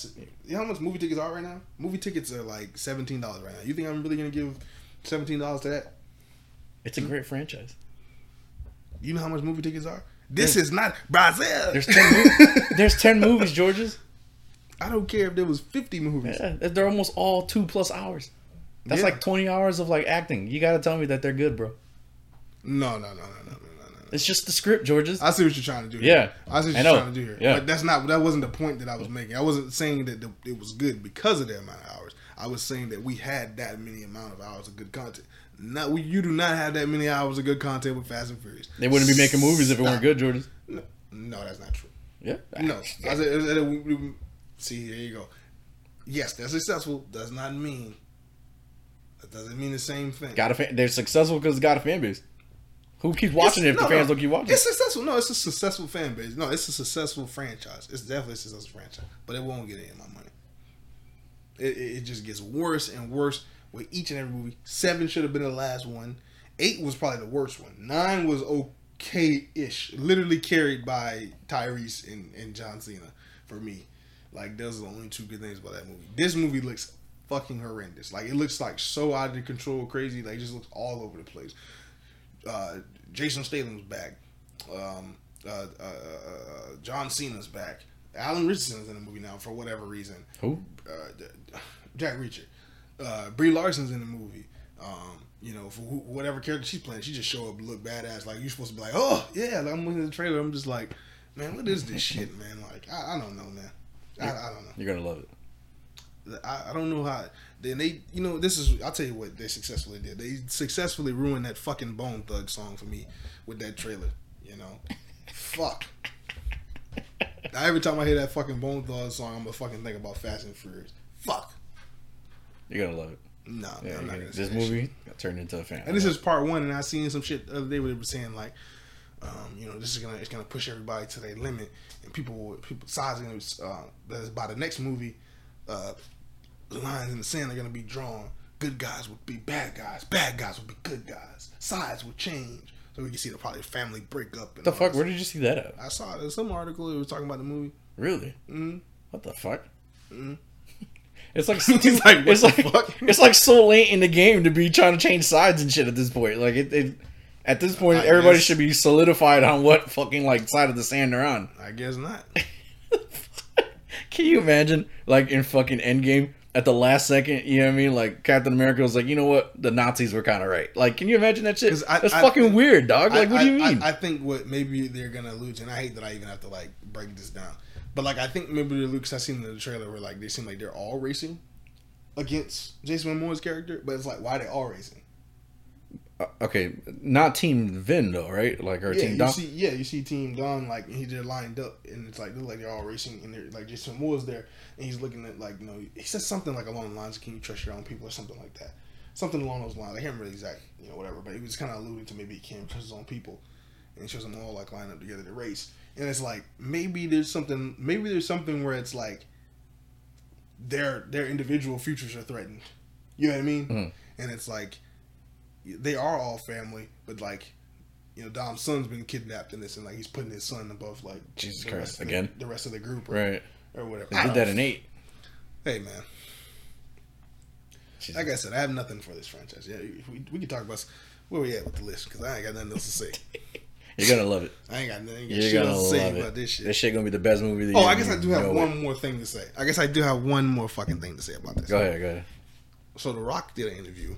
You know how much movie tickets are right now? Movie tickets are like seventeen dollars right now. You think I'm really gonna give seventeen dollars to that? it's a hmm. great franchise. You know how much movie tickets are? This is not Brazil. There's ten. mo- there's ten movies, Georges. I don't care if there was fifty movies. Yeah, they're almost all two plus hours. That's Yeah. like twenty hours of like acting. You got to tell me that they're good, bro. No, no, no, no, no, no, no, no. It's just the script, Georges. I see what you're trying to do. Yeah. I see what I you're know. trying to do here. Yeah. But that's not that wasn't the point that I was making. I wasn't saying that the, it was good because of the amount of hours. I was saying that we had that many amount of hours of good content. Not we, you do not have that many hours of good content with Fast and Furious. They wouldn't be making movies if it weren't good, Georges. No, no, that's not true. Yeah. No, I said, I said, we- we- see, there you go. Yes, they're successful. Does not mean that doesn't mean the same thing. Got a fan. They're successful because it's got a fan base. Who keeps watching it if no, the fans no. don't keep watching? It's successful. No, it's a successful fan base. No, it's a successful franchise. It's definitely a successful franchise, but it won't get any of my money. It, it, just gets worse and worse with each and every movie. Seven should have been the last one. Eight was probably the worst one. Nine was okay-ish, literally carried by Tyrese and, and John Cena for me. Like those are the only two good things about that movie. This movie looks fucking horrendous. Like it looks like so out of control, crazy. Like it just looks all over the place uh, Jason Statham's back. Um, uh, uh, uh, John Cena's back. Alan Ritchson's in the movie now for whatever reason. Who? Uh, Jack Reacher. Uh, Brie Larson's in the movie. Um, you know, for wh- whatever character she's playing, she just show up, look badass. Like you're supposed to be like, oh yeah. Like, I'm looking at the trailer. I'm just like, man, what is this shit, man? Like I, I don't know, man. I, I don't know. You're gonna love it. I, I don't know how. Then they, you know, this is. I'll tell you what they successfully did. They successfully ruined that fucking Bone Thug song for me with that trailer. You know, fuck. Now, every time I hear that fucking Bone Thug song, I'm gonna fucking think about Fast and Furious. Fuck. You're gonna love it. No, Yeah, I'm not gonna- gonna say this movie got turned into a fan. And this is part one, and I seen some shit the other day where they were saying like, um, you know, this is gonna it's gonna push everybody to their limit, and people people sizing uh, by the next movie, uh, the lines in the sand are gonna be drawn. Good guys would be bad guys, bad guys would be good guys. Sides would change, so we can see the probably family breakup. And the fuck? Where did you see that at? I saw it in some article. It was talking about the movie. Really? Mm-hmm. What the fuck? Mhm. It's like like, it's like fuck? it's like so late in the game to be trying to change sides and shit at this point. Like it, it at this point, I everybody guess- should be solidified on what fucking like side of the sand they're on. I guess not. Can you imagine, like in fucking Endgame, at the last second, you know what I mean? Like Captain America was like, you know what, the Nazis were kind of right. Like, can you imagine that shit? I- That's I- fucking weird, dog. Like, I, what do you mean? I, I think what maybe they're gonna lose, and I hate that I even have to like break this down, but like I think maybe the Lucas I seen in the trailer where like they seem like they're all racing against Jason Momoa's character, but it's like why they all racing? Uh, okay, not Team Vin though, right? Like or yeah, Team you Dom. see, yeah, you see Team Dom like he they're lined up, and it's like they're like they're all racing, and they're like Jason Momoa's there, and he's looking at like you know he says something like along the lines, "Can you trust your own people?" or something like that, something along those lines. I can't remember the exact you know whatever, but he was kind of alluding to maybe he can't trust his own people, and it shows them all like lined up together to race, and it's like maybe there's something, maybe there's something where it's like their their individual futures are threatened. You know what I mean? Mhm. And it's like they are all family, but like you know, Dom's son's been kidnapped in this, and like he's putting his son above like Jesus Christ, the- again? the rest of the group, or, Right. or whatever. They did that in eight. Hey man, Jesus. like I said, I have nothing for this franchise. Yeah, we, we can talk about where we at with the list because I ain't got nothing else to say. You're gonna love it. I ain't got nothing You're shit gonna else to love say it. about this shit. This shit gonna be the best movie of the Oh. I guess I do have one it. more thing to say. I guess I do have one more fucking thing to say about this. Go ahead, go ahead. So The Rock did an interview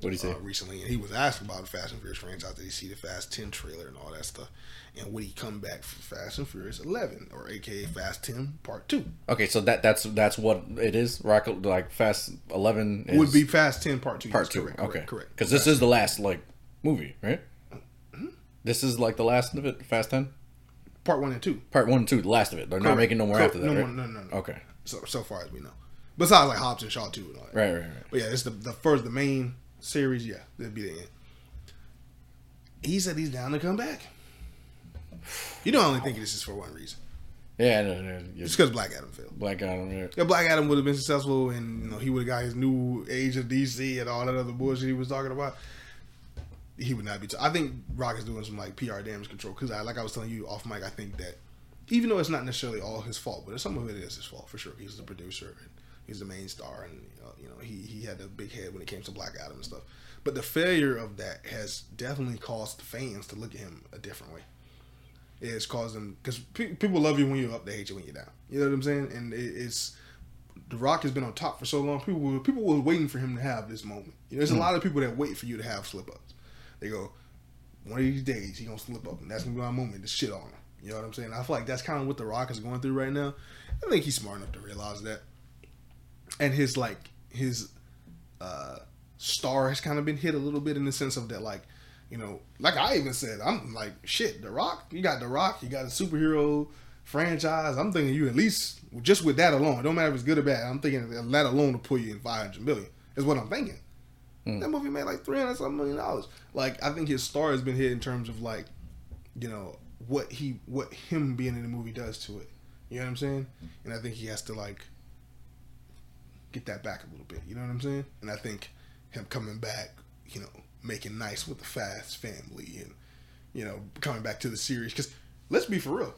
What do you say? uh, recently, and he was asked about the Fast and Furious franchise. Did he see the Fast 10 trailer and all that stuff? And would he come back for Fast and Furious 11, or AKA Fast 10 Part 2? okay, so that that's that's what it is. Rock like Fast Eleven is Would be Fast 10 Part 2. part yes, two. Correct, okay, correct, correct. Because this is the last like movie, right? This is like the last of it. Fast Ten. Part 1 and 2. Part one and two, the last of it. They're not making no more Correct. after that, No right? more- no, no, no. Okay, So, so far as we know. Besides like Hobbs and Shaw 2 and all that. right, right, right. But yeah, it's the, the first, the main series, yeah, that'd be the end. He said he's down to come back. You know, I only think this is for one reason. Yeah, no, no, it's because Black Adam failed. Black Adam. Yeah. Yeah, Black Adam would have been successful, and you know he would have got his new age of DC and all that other bullshit he was talking about. He would not be. T- I think Rock is doing some like PR damage control because, I, like I was telling you off mic, I think that even though it's not necessarily all his fault, but some of it is his fault for sure. He's the producer and he's the main star, and uh, you know he he had a big head when it came to Black Adam and stuff. But the failure of that has definitely caused fans to look at him a different way. It's caused them because pe- people love you when you're up, they hate you when you're down. You know what I'm saying? And it, it's the Rock has been on top for so long. People were, people were waiting for him to have this moment. You know, there's a lot of people that wait for you to have slip ups. They go, one of these days he gonna slip up, and that's gonna be my moment to shit on him. You know what I'm saying? I feel like that's kind of what the Rock is going through right now. I think he's smart enough to realize that, and his like his uh, star has kind of been hit a little bit in the sense of that like. You know, like I even said, I'm like, shit, The Rock, you got The Rock, you got a superhero franchise. I'm thinking you at least, just with that alone, it don't matter if it's good or bad, I'm thinking that alone will pull you in 500 million, is what I'm thinking. That movie made like 300 something million dollars. Like, I think his star has been hit in terms of like, you know, what he, what him being in the movie does to it. You know what I'm saying? And I think he has to like, get that back a little bit. You know what I'm saying? And I think him coming back, you know, making nice with the Fast family and you know coming back to the series. Because let's be for real.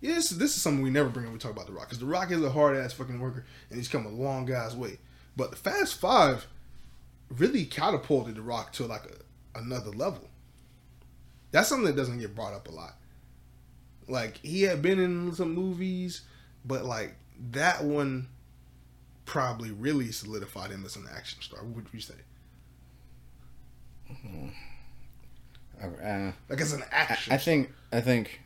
Yeah, this, is something we never bring when we talk about The Rock. Because The Rock is a hard ass fucking worker and he's come a long guy's way. But the Fast Five really catapulted The Rock to like a, another level. That's something that doesn't get brought up a lot. Like he had been in some movies, but like that one probably really solidified him as an action star. What would you say? Uh, Like as an I, action. I think I think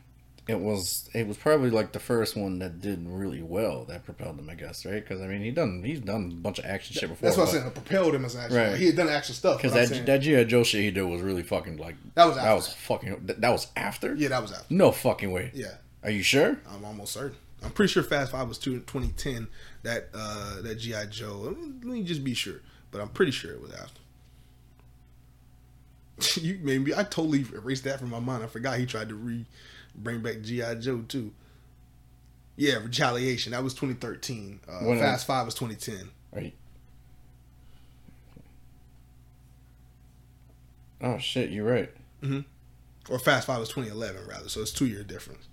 it was it was probably like the first one that did really well that propelled him, I guess, right? Because I mean, he done he's done a bunch of action shit before. That's what I'm saying. It propelled him as an action. Right. Like, he had done action stuff. Because that that G.I. Joe shit he did was really fucking like That was that after. was fucking that, that was after. yeah, that was after. No fucking way. Yeah, Are you sure? I'm almost certain. I'm pretty sure Fast Five was two, 2010. That uh, that GI Joe. Let me, just be sure, but I'm pretty sure it was after. you made me. I totally erased that from my mind. I forgot he tried to re bring back GI Joe too. Yeah, Retaliation. That was 2013. Uh, When- Fast Five was 2010. Right. Oh shit, you're right. Hmm. Or Fast Five was 2011 rather. So it's two year difference.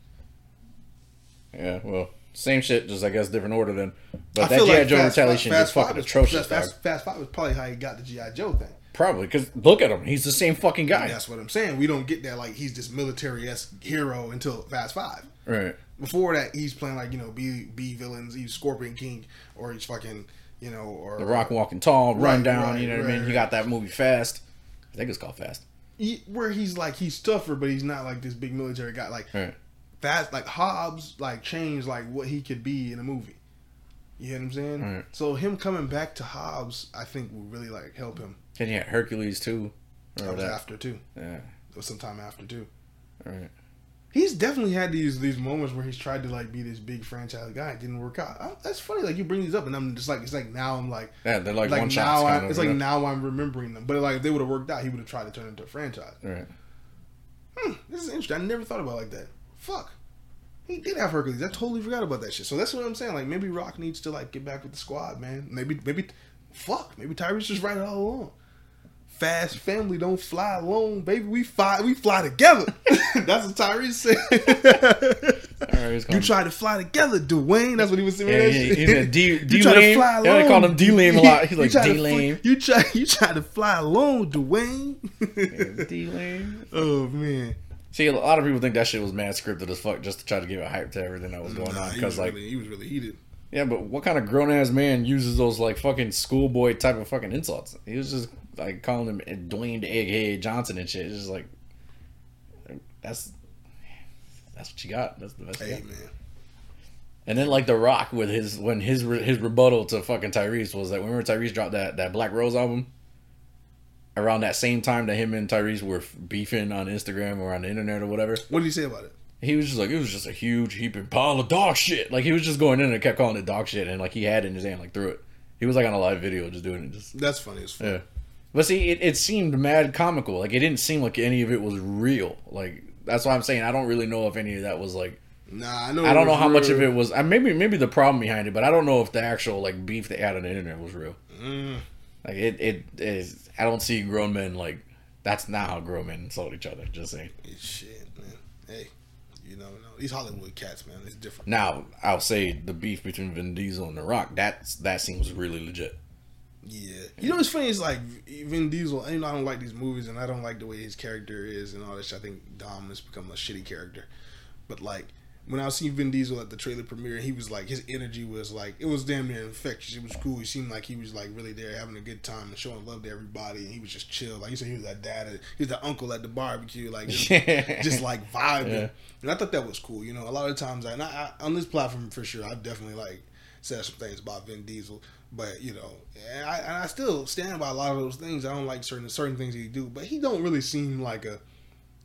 Yeah, well, same shit, just I guess different order then. But I that G.I. like Joe Fast retaliation is Fast Five fucking was- atrocious, Fast. Fast Five was probably how he got the GI Joe thing. Probably because look at him, he's the same fucking guy. That's what I'm saying. We don't get that like he's this military esque hero until Fast Five. Right. Before that, he's playing like you know B B villains. He's Scorpion King or he's fucking you know or The Rock walking tall, run Right, down. right, you know what I right, mean? He got that movie Fast. I think it's called Fast. he, where he's like he's tougher, but he's not like this big military guy. Like Right. Fast, like Hobbs, like changed like what he could be in a movie. You know what I'm saying? Right. So him coming back to Hobbs, I think will really like help him. And had Hercules too. That was that? after too. Yeah. It was sometime after too. Right. He's definitely had these these moments where he's tried to like be this big franchise guy. It didn't work out. I, that's funny. Like you bring these up, and I'm just like, it's like now I'm like, Yeah, they're like, like, one now. I, it's like now I'm remembering them. But like if they would have worked out, he would have tried to turn it into a franchise. Right. Hmm, this is interesting. I never thought about it like that. Fuck. He did have Hercules. I totally forgot about that shit. So that's what I'm saying. Like maybe Rock needs to like get back with the squad, man. Maybe maybe fuck. Maybe Tyrese just right all along. Fast family don't fly alone, baby. We fly we fly together. that's what Tyrese said. you try to fly together, Dwayne. That's what he was saying. Yeah, yeah, he said D- You tried to D-Lame. fly Yeah, they called him D-Lame a lot. He's like, D-Lame. You try. You tried to fly alone, Dwayne. D-Lane. oh man. See, a lot of people think that shit was mad scripted as fuck just to try to give it hype to everything that was going Nah, on. Because like, really, he was really heated. yeah, but what kind of grown ass man uses those like fucking schoolboy type of fucking insults? He was just like calling him Dwayne Egghead Johnson and shit. It's just like that's that's what you got. That's the best. you Hey got. man. And then like The Rock with his when his his rebuttal to fucking Tyrese was that remember Tyrese dropped that that Black Rose album around that same time that him and Tyrese were beefing on Instagram or on the internet or whatever. What did he say about it? He was just like it was just a huge heaping pile of dog shit. Like he was just going in and kept calling it dog shit and like he had it in his hand like threw it. He was like on a live video just doing it just That's funny as fuck. yeah. But see, it, it seemed mad comical. Like it didn't seem like any of it was real. Like that's why I'm saying I don't really know if any of that was like Nah, I know. I don't know how much of it was. Uh, maybe maybe the problem behind it, but I don't know if the actual like beef they had on the internet was real. Mm. Like it it is. I don't see grown men like. That's not how grown men insult each other. Just saying. Shit, man. Hey, you know. These Hollywood cats, man, it's different. Now I'll say the beef between Vin Diesel and The Rock. That's that seems really legit. Yeah. You know what's funny is like Vin Diesel. You know, I don't like these movies, and I don't like the way his character is and all this. I think Dom has become a shitty character. But like when I seen Vin Diesel at the trailer premiere, he was like his energy was like it was damn near infectious. It was cool. He seemed like he was like really there having a good time and showing love to everybody, and he was just chill. Like you said, he was that dad, he was that uncle at the barbecue, like just, just like vibing. Yeah. And I thought that was cool. You know, a lot of times, I, and I, I, on this platform for sure, I've definitely like said some things about Vin Diesel. But you know, and I, and I still stand by a lot of those things. I don't like certain certain things he do, but he don't really seem like a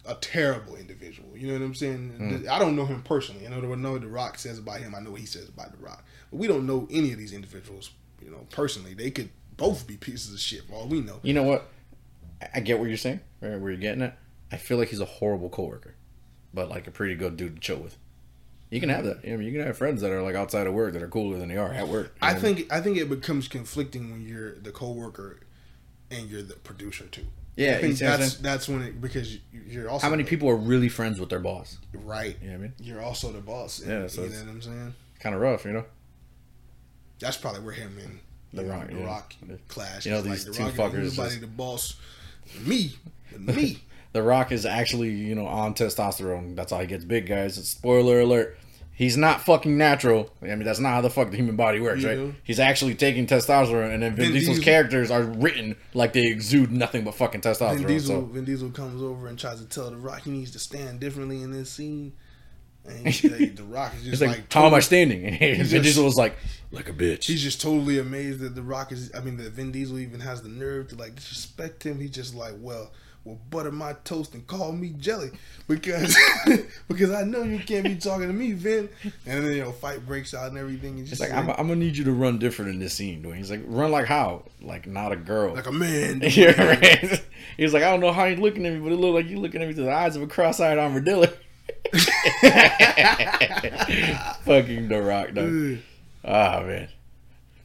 a terrible individual. You know what I'm saying? Hmm. I don't know him personally. I know what know what The Rock says about him. I know what he says about The Rock, but we don't know any of these individuals. You know, personally, they could both be pieces of shit for all we know. You know what? I- get what you're saying. Right, where you're getting at. I feel like he's a horrible coworker, but like a pretty good dude to chill with. You can have that. I mean, you can have friends that are like outside of work that are cooler than they are at work. I think I think it becomes conflicting when you're the coworker and you're the producer too. Yeah, I think you see what I'm that's that's when it because you- you're also How many people are really friends with their boss? right. You know I mean, you're also the boss. and- Yeah, so you know what I'm saying. Kind of rough, you know. That's probably where him and The you know, Rock, the yeah. Rock clash. You know, these the two Rock, fuckers just- the boss. Me, me. The Rock is actually, you know, on testosterone. That's how he gets big, guys. Spoiler alert. He's not fucking natural. I mean, that's not how the fuck the human body works, right? He's actually taking testosterone, and then Vin, Vin Diesel's Diesel- characters are written like they exude nothing but fucking testosterone. Vin Diesel, so Vin Diesel comes over and tries to tell the Rock he needs to stand differently in this scene. And he, like, the Rock is just like, like, how am I standing? And Vin just- Diesel was like, like a bitch. He's just totally amazed that the Rock is. I mean, that Vin Diesel even has the nerve to like disrespect him. He's just like, well, well, butter my toast and call me jelly because because I know you can't be talking to me, Vin. And then you know, fight breaks out and everything. And It's just like, I'm, I'm gonna need you to run different in this scene, Dwayne. He's like, run like how? Like not a girl. like a man. yeah, right. He's like, I don't know how you're looking at me, but it look like you're looking at me through the eyes of a cross-eyed armadillo. Fucking The Rock, though. Ah man.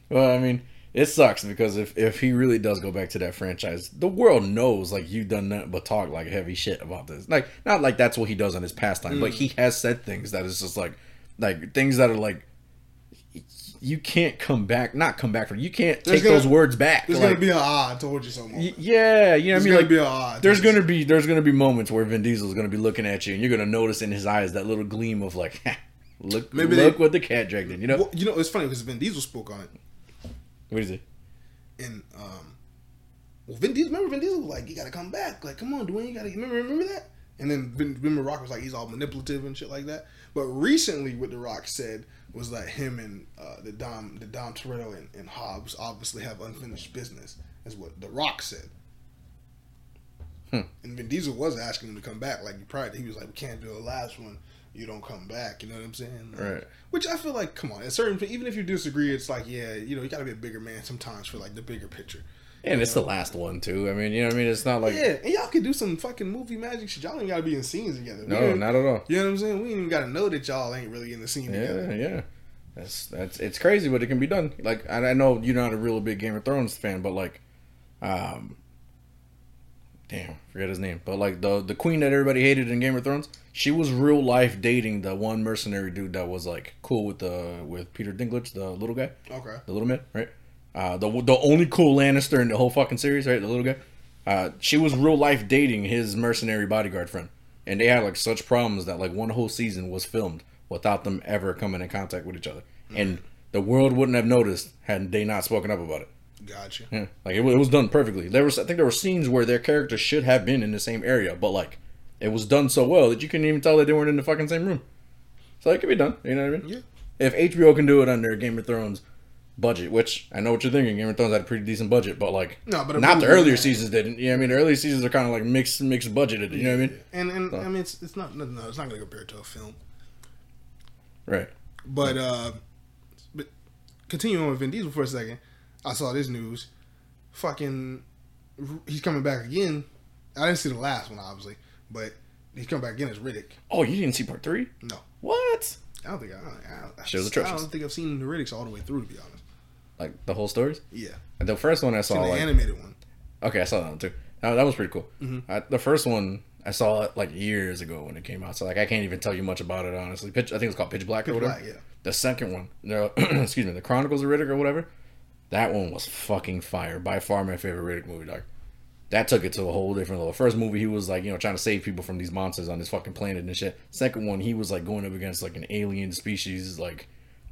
Well, I mean, it sucks because if if he really does go back to that franchise, the world knows like you've done nothing but talk like heavy shit about this. Like not like that's what he does on his pastime, but he has said things that is just like like things that are like you can't come back, not come back from. You can't There's take gonna- those words back. There's like, gonna be an ah, I told you so moment. yeah, you know what There's I mean. gonna Like be an ah. There's gonna be there's gonna be moments where Vin Diesel's gonna be looking at you, and you're gonna notice in his eyes that little gleam of like, look, Maybe look they- what the cat dragged in. You know Well, you know, it's funny because Vin Diesel spoke on it, what is it? and um, well, Vin Diesel. Remember Vin Diesel was like, "You gotta come back." Like, come on, Dwayne, you gotta remember. Remember that? And then Vin, Vin Rock was like, he's all manipulative and shit like that. But recently, what The Rock said was that him and uh, the Dom, the Dom Toretto and, and Hobbs obviously have unfinished business. Is what The Rock said. Hmm. And Vin Diesel was asking him to come back. Like, prior, he was like, "We can't do the last one. You don't come back." You know what I'm saying? Right. Which I feel like, come on, at certain, even if you disagree, it's like, yeah, you know, you gotta be a bigger man sometimes for like the bigger picture. And it's the last one too. I mean, you know what I mean? It's not like yeah, and y'all could do some fucking movie magic shit. Y'all ain't gotta be in scenes together. No, not at all. You know what I'm saying? We ain't even gotta know that y'all ain't really in the scene Yeah, together. yeah. That's that's it's crazy, but it can be done. Like I, I know you're not a real big Game of Thrones fan, but like, um, damn, forget his name, but like the the queen that everybody hated in Game of Thrones, she was real life dating the one mercenary dude that was like cool with the with Peter Dinklage, the little guy, Okay. the little man, right? Uh, the the only cool Lannister in the whole fucking series, right? The little guy. Uh, she was real life dating his mercenary bodyguard friend, and they had like such problems that like one whole season was filmed without them ever coming in contact with each other, and the world wouldn't have noticed had they not spoken up about it. Gotcha. Yeah, like it, it was done perfectly. There was, I think, there were scenes where their characters should have been in the same area, but like it was done so well that you couldn't even tell that they weren't in the fucking same room. So it could be done. You know what I mean? Yeah. If HBO can do it under Game of Thrones budget, which I know what you're thinking, Game of Thrones had a pretty decent budget, but like No, but not the earlier seasons didn't. You know what I mean? The earlier seasons are kind of like mixed, mixed budgeted. You know what I mean? And and So. I mean it's it's not no, no it's not gonna compare to a film. Right. But uh, but continuing on with Vin Diesel for a second, I saw this news. Fucking, he's coming back again. I didn't see the last one, obviously, but he's coming back again as Riddick. Oh, you didn't see part three? No, What? I don't think I. I, I, Show's I atrocious. don't think I've seen the Riddicks all the way through, to be honest. Like the whole stories? Yeah, The first one I saw the like animated one. Okay, I saw that one too. That, that was pretty cool. Mm-hmm. I, the first one I saw it like years ago when it came out, so like I can't even tell you much about it honestly. Pitch, I think it's called Pitch Black or Pitch whatever. Black, yeah. The second one, the, excuse me, the Chronicles of Riddick or whatever. That one was fucking fire. By far my favorite Riddick movie, dog. That took it to a whole different level. First movie, he was like, you know, trying to save people from these monsters on this fucking planet and shit. Second one, he was like going up against like an alien species, like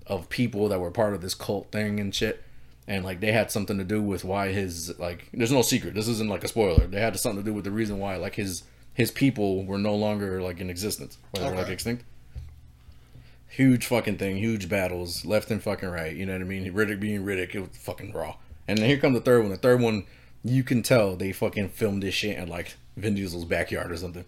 of people that were part of this cult thing and shit. And like they had something to do with why his like there's no secret. This isn't like a spoiler. They had something to do with the reason why like his his people were no longer like in existence. Or they were like extinct. Huge fucking thing, huge battles, left and fucking right. You know what I mean? Riddick being Riddick, it was fucking raw. And then here comes the third one. The third one, you can tell they fucking filmed this shit in like Vin Diesel's backyard or something.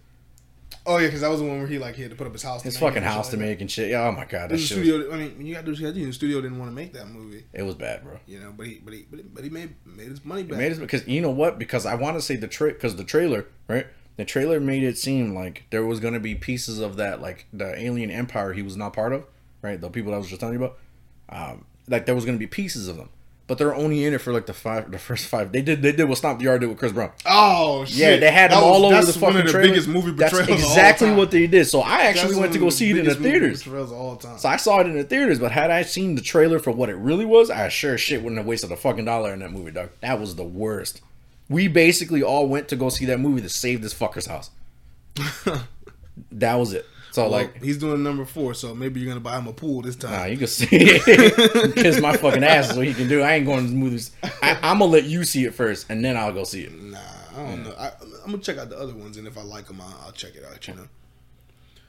Oh yeah, because that was the one where he like he had to put up his house. His to make fucking house like to make and shit. Yeah, oh my god, that The shit. Was, studio. I mean, when you got to do the studio didn't want to make that movie, it was bad, bro. you know. But he, but he, but he, but he made made his money back. It made it because you know what? Because I want to say the tra because the trailer, right? The trailer made it seem like there was gonna be pieces of that, like the alien empire he was not part of, right? The people I was just telling you about, um, like there was gonna be pieces of them, but they're only in it for like the five, the first five. They did, they did what Stomp the Yard did with Chris Brown. Oh shit! Yeah, they had That them all was- over the that's fucking one of the trailer. biggest movie That's betrayals. exactly of all what they did. So I actually That's went to go see it in the theaters. Betrayals of all time. So I saw it in the theaters, but had I seen the trailer for what it really was, I sure shit wouldn't have wasted a fucking dollar in that movie, dog. That was the worst. We basically all went to go see that movie to save this fucker's house. That was it. So Well, like, he's doing number four, so maybe you're gonna buy him a pool this time. nah, you can see it. kiss my fucking ass is what he can do. I ain't going to movies. I, I'm gonna let you see it first, and then I'll go see it. Nah, I don't know. I, I'm gonna check out the other ones, and if I like them, I'll, I'll check it out. You know.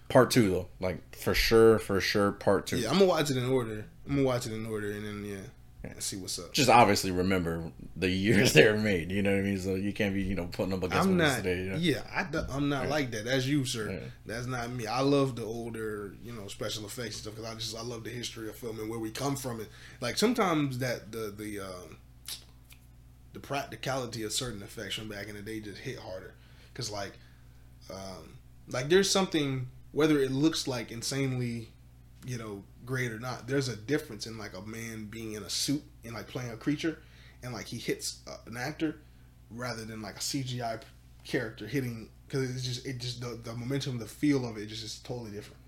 Part two though, like for sure, for sure, part two. Yeah, I'm gonna watch it in order. I'm gonna watch it in order, and then yeah, and see what's up. Just obviously remember the years they were made. You know what I mean? So you can't be, you know, putting up against I'm not. today. You know? Yeah, I, I'm not like that. That's you, sir. Yeah. That's not me. I love the older, you know, special effects and stuff because I just I love the history of film and where we come from. And like sometimes that the the um, the practicality of certain effects from back in the day just hit harder because like um, like there's something whether it looks like insanely you know great or not there's a difference in like a man being in a suit and like playing a creature and like he hits uh, an actor rather than like a cgi character hitting because it's just it just the, the momentum the feel of it just is totally different.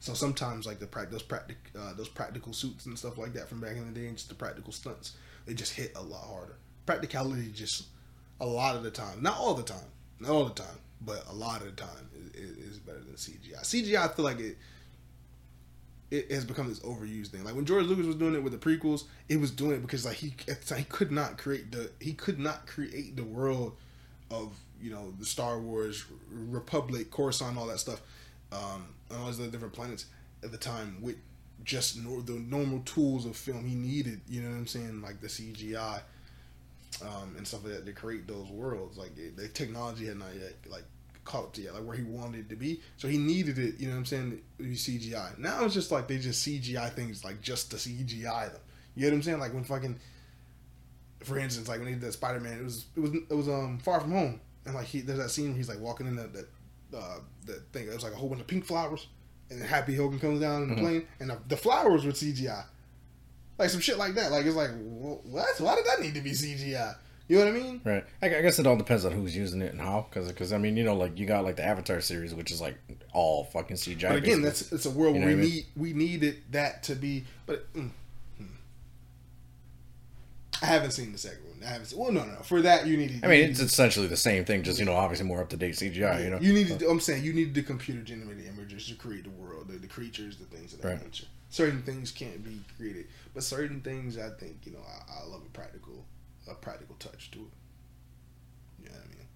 So sometimes like the prac those practic uh, those practical suits and stuff like that from back in the day and just the practical stunts they just hit a lot harder. Practicality just a lot of the time not all the time not all the time but a lot of the time is, is better than cgi cgi i feel like it it has become this overused thing. Like when George Lucas was doing it with the prequels, it was doing it because like he he could not create the he could not create the world of you know the Star Wars Republic, Coruscant, all that stuff, um, and all these other different planets at the time with just the normal tools of film he needed. You know what I'm saying? Like the CGI um, and stuff like that to create those worlds. Like it, the technology had not yet like caught up to yet, like where he wanted it to be. So he needed it. You know what I'm saying? To be CGI. Now it's just like they just CGI things like just to CGI them. You know what I'm saying? Like when fucking, for instance, like when he did that Spider Man, it was it was it was um Far From Home, and like he there's that scene where he's like walking in that that uh, that thing. It was like a whole bunch of pink flowers, and Happy Hogan comes down in the Mhm. plane, and the, the flowers were CGI. Like some shit like that. Like it's like what? Why did that need to be CGI? You know what I mean? Right. I, I guess it all depends on who's using it and how. Because I mean, you know, like you got like the Avatar series, which is like all fucking CGI. But again, basically. that's it's a world You know we I mean? need we needed that to be. But mm, mm. I haven't seen the second one. I haven't. Seen, well, no, no. For that, you needed. I mean, it's essentially the same thing, just you know, obviously more up to date CGI. You know, You needed. I'm saying you needed the computer generated images to create the world, the, the creatures, the things of that Right. nature. Certain things can't be created, but certain things, I think, you know, I, I love a practical, a practical touch to it. You know what I mean?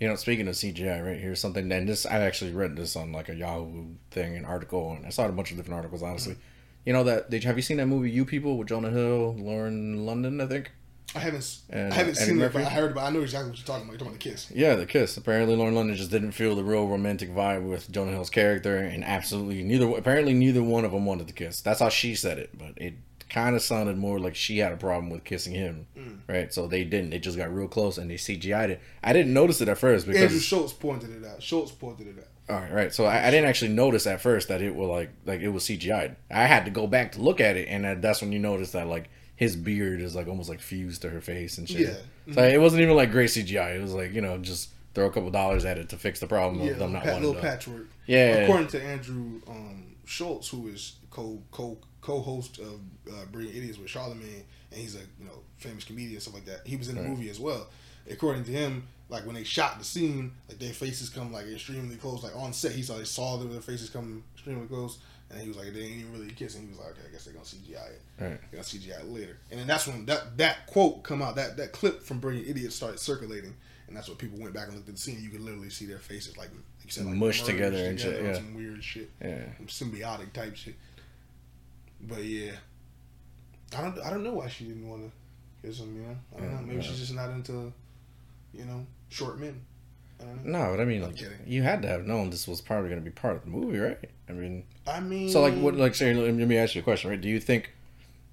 You know, speaking of CGI, right here's something. And this, I actually read this on like a Yahoo thing, an article, and I saw a bunch of different articles. Honestly, you know that? Did you have you seen that movie You People with Jonah Hill, Lauren London? I think. I haven't. And, I haven't uh, seen it, but I heard about. I know exactly what you're talking about. You're talking about the kiss. Yeah, the kiss. Apparently, Lauren London just didn't feel the real romantic vibe with Jonah Hill's character, and absolutely neither. Apparently, neither one of them wanted the kiss. That's how she said it, but it kind of sounded more like she had a problem with kissing him, Mm. right? So they didn't. They just got real close and they CGI'd it. I didn't notice it at first because Andrew Schulz pointed it out. Schulz pointed it out. all right, right. So I, I didn't actually notice at first that it was like like it was CGI'd. I had to go back to look at it, and that's when you notice that like his beard is like almost like fused to her face and shit. Yeah. So it wasn't even like great CGI. It was like you know just throw a couple dollars at it to fix the problem Yeah, of them not pat, wanting little to. patchwork. Yeah. According to Andrew um, Schulz, who is co co co host of uh, Brilliant Idiots with Charlemagne, and he's a you know famous comedian and stuff like that. He was in the Right. movie as well. According to him, like when they shot the scene, like their faces come like extremely close. Like on set, he saw they saw their faces come extremely close, and he was like, they ain't even really kissing. He was like, okay, I guess they're gonna CGI it. Right. They're gonna CGI it later. And then that's when that that quote come out. That that clip from Brilliant Idiots started circulating. And that's what people went back and looked at the scene. You could literally see their faces, like, like you said, like Mushed merged together and shit, yeah. Some weird shit Yeah. some symbiotic type shit. But yeah, I don't I don't know why she didn't want to kiss him. You know, I don't mm, Yeah, know. Maybe yeah. she's just not into, you know, short men. I don't know. No, but I mean, like, you had to have known this was probably going to be part of the movie, right? I mean, I mean, so like, what? Like, say, let me ask you a question, right? Do you think,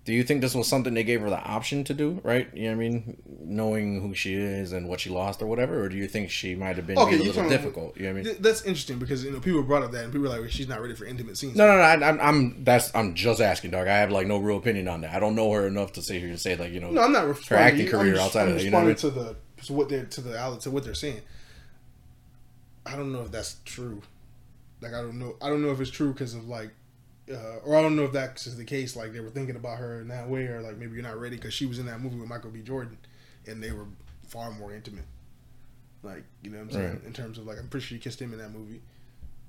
do you think this was something they gave her the option to do, right? You know what I mean, knowing who she is and what she lost or whatever, or do you think she might have been Okay, a little difficult? You know what I mean? That's interesting because you know people brought up that and people were like she's not ready for intimate scenes. No, no, no. I, I'm, I'm. That's. I'm just asking, dog. I have like no real opinion on that. I don't know her enough to sit here and say like, you know. No, I'm not responding. acting you. career just, outside I'm of that, you know what I responding to the to what they're to the outlet to what they're saying. I don't know if that's true. Like I don't know. I don't know if it's true because of like, uh, or I don't know if that's the case. Like they were thinking about her in that way, or like maybe you're not ready because she was in that movie with Michael B. Jordan, and they were far more intimate. Like you know what I'm saying Right. in terms of like I'm pretty sure you kissed him in that movie,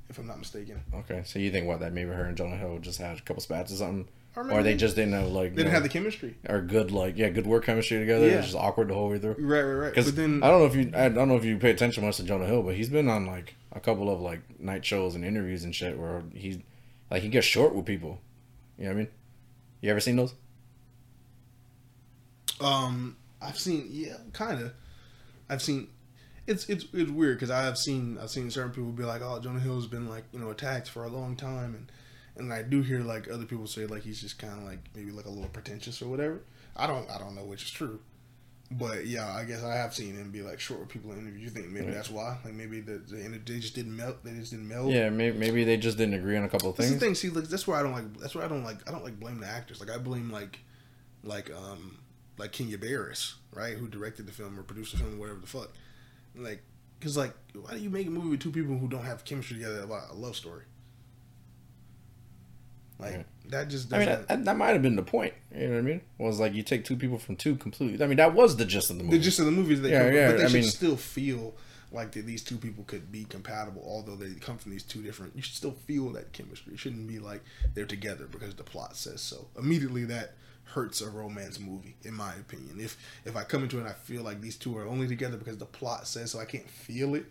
if I'm not mistaken. Okay, so you think what that maybe her and Jonah Hill just had a couple spats or something, Or, or they just didn't have like they didn't know, have the chemistry. or good like yeah good work chemistry together. Yeah. It's just awkward the whole way through. Right, right, right. Because then I don't know if you I don't know if you pay attention much to Jonah Hill, but he's been on like a couple of like night shows and interviews and shit where he's like he gets short with people. You know what I mean? You ever seen those? Um, I've seen yeah, kind of. I've seen it's it's it's weird because I have seen I've seen certain people be like, oh, Jonah Hill's been like you know attacked for a long time, and and I do hear like other people say like he's just kind of like maybe like a little pretentious or whatever. I don't I don't know which is true, but yeah, I guess I have seen him be like short with people in interviews. You think maybe that's why? Like maybe the, the they just didn't melt. They just didn't melt. Yeah, maybe maybe they just didn't agree on a couple of That's the things. thing. See, that's where I don't like. That's where I don't like. I don't like blame the actors. Like I blame like, like um, like Kenya Barris, right, who directed the film or produced the film, whatever the fuck. Like, cause like, why do you make a movie with two people who don't have chemistry together about a love story? Like Right. that just I mean, that, that might have been the point. You know what I mean? Was like you take two people from two completely. I mean, that was the gist of the movie. the gist of the movie is they, Yeah, yeah, but they I should mean- still feel like that these two people could be compatible, although they come from these two different. You should still feel that chemistry. It shouldn't be like they're together because the plot says so. Immediately, that hurts a romance movie, in my opinion. If if I come into it and I feel like these two are only together because the plot says so, I can't feel it.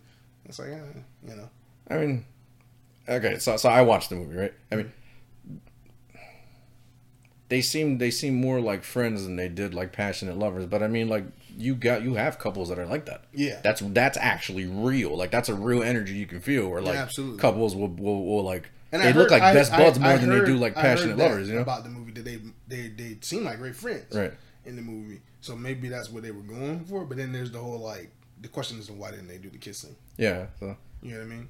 It's like, eh, you know, I mean, okay, so so I watched the movie, right? I mean, they seem they seem more like friends than they did like passionate lovers. But I mean, like you got you have couples that are like that. yeah, That's that's actually real. Like that's a real energy you can feel. Where like absolutely. couples will will, will like And they I look heard- like I- best I- buds more I than they do like heard passionate lovers. You know? about the movie that they they they seem like great friends, Right. In the movie, so maybe that's what they were going for. But then there's the whole like the question is why didn't they do the kissing? Yeah. So. You know what I mean?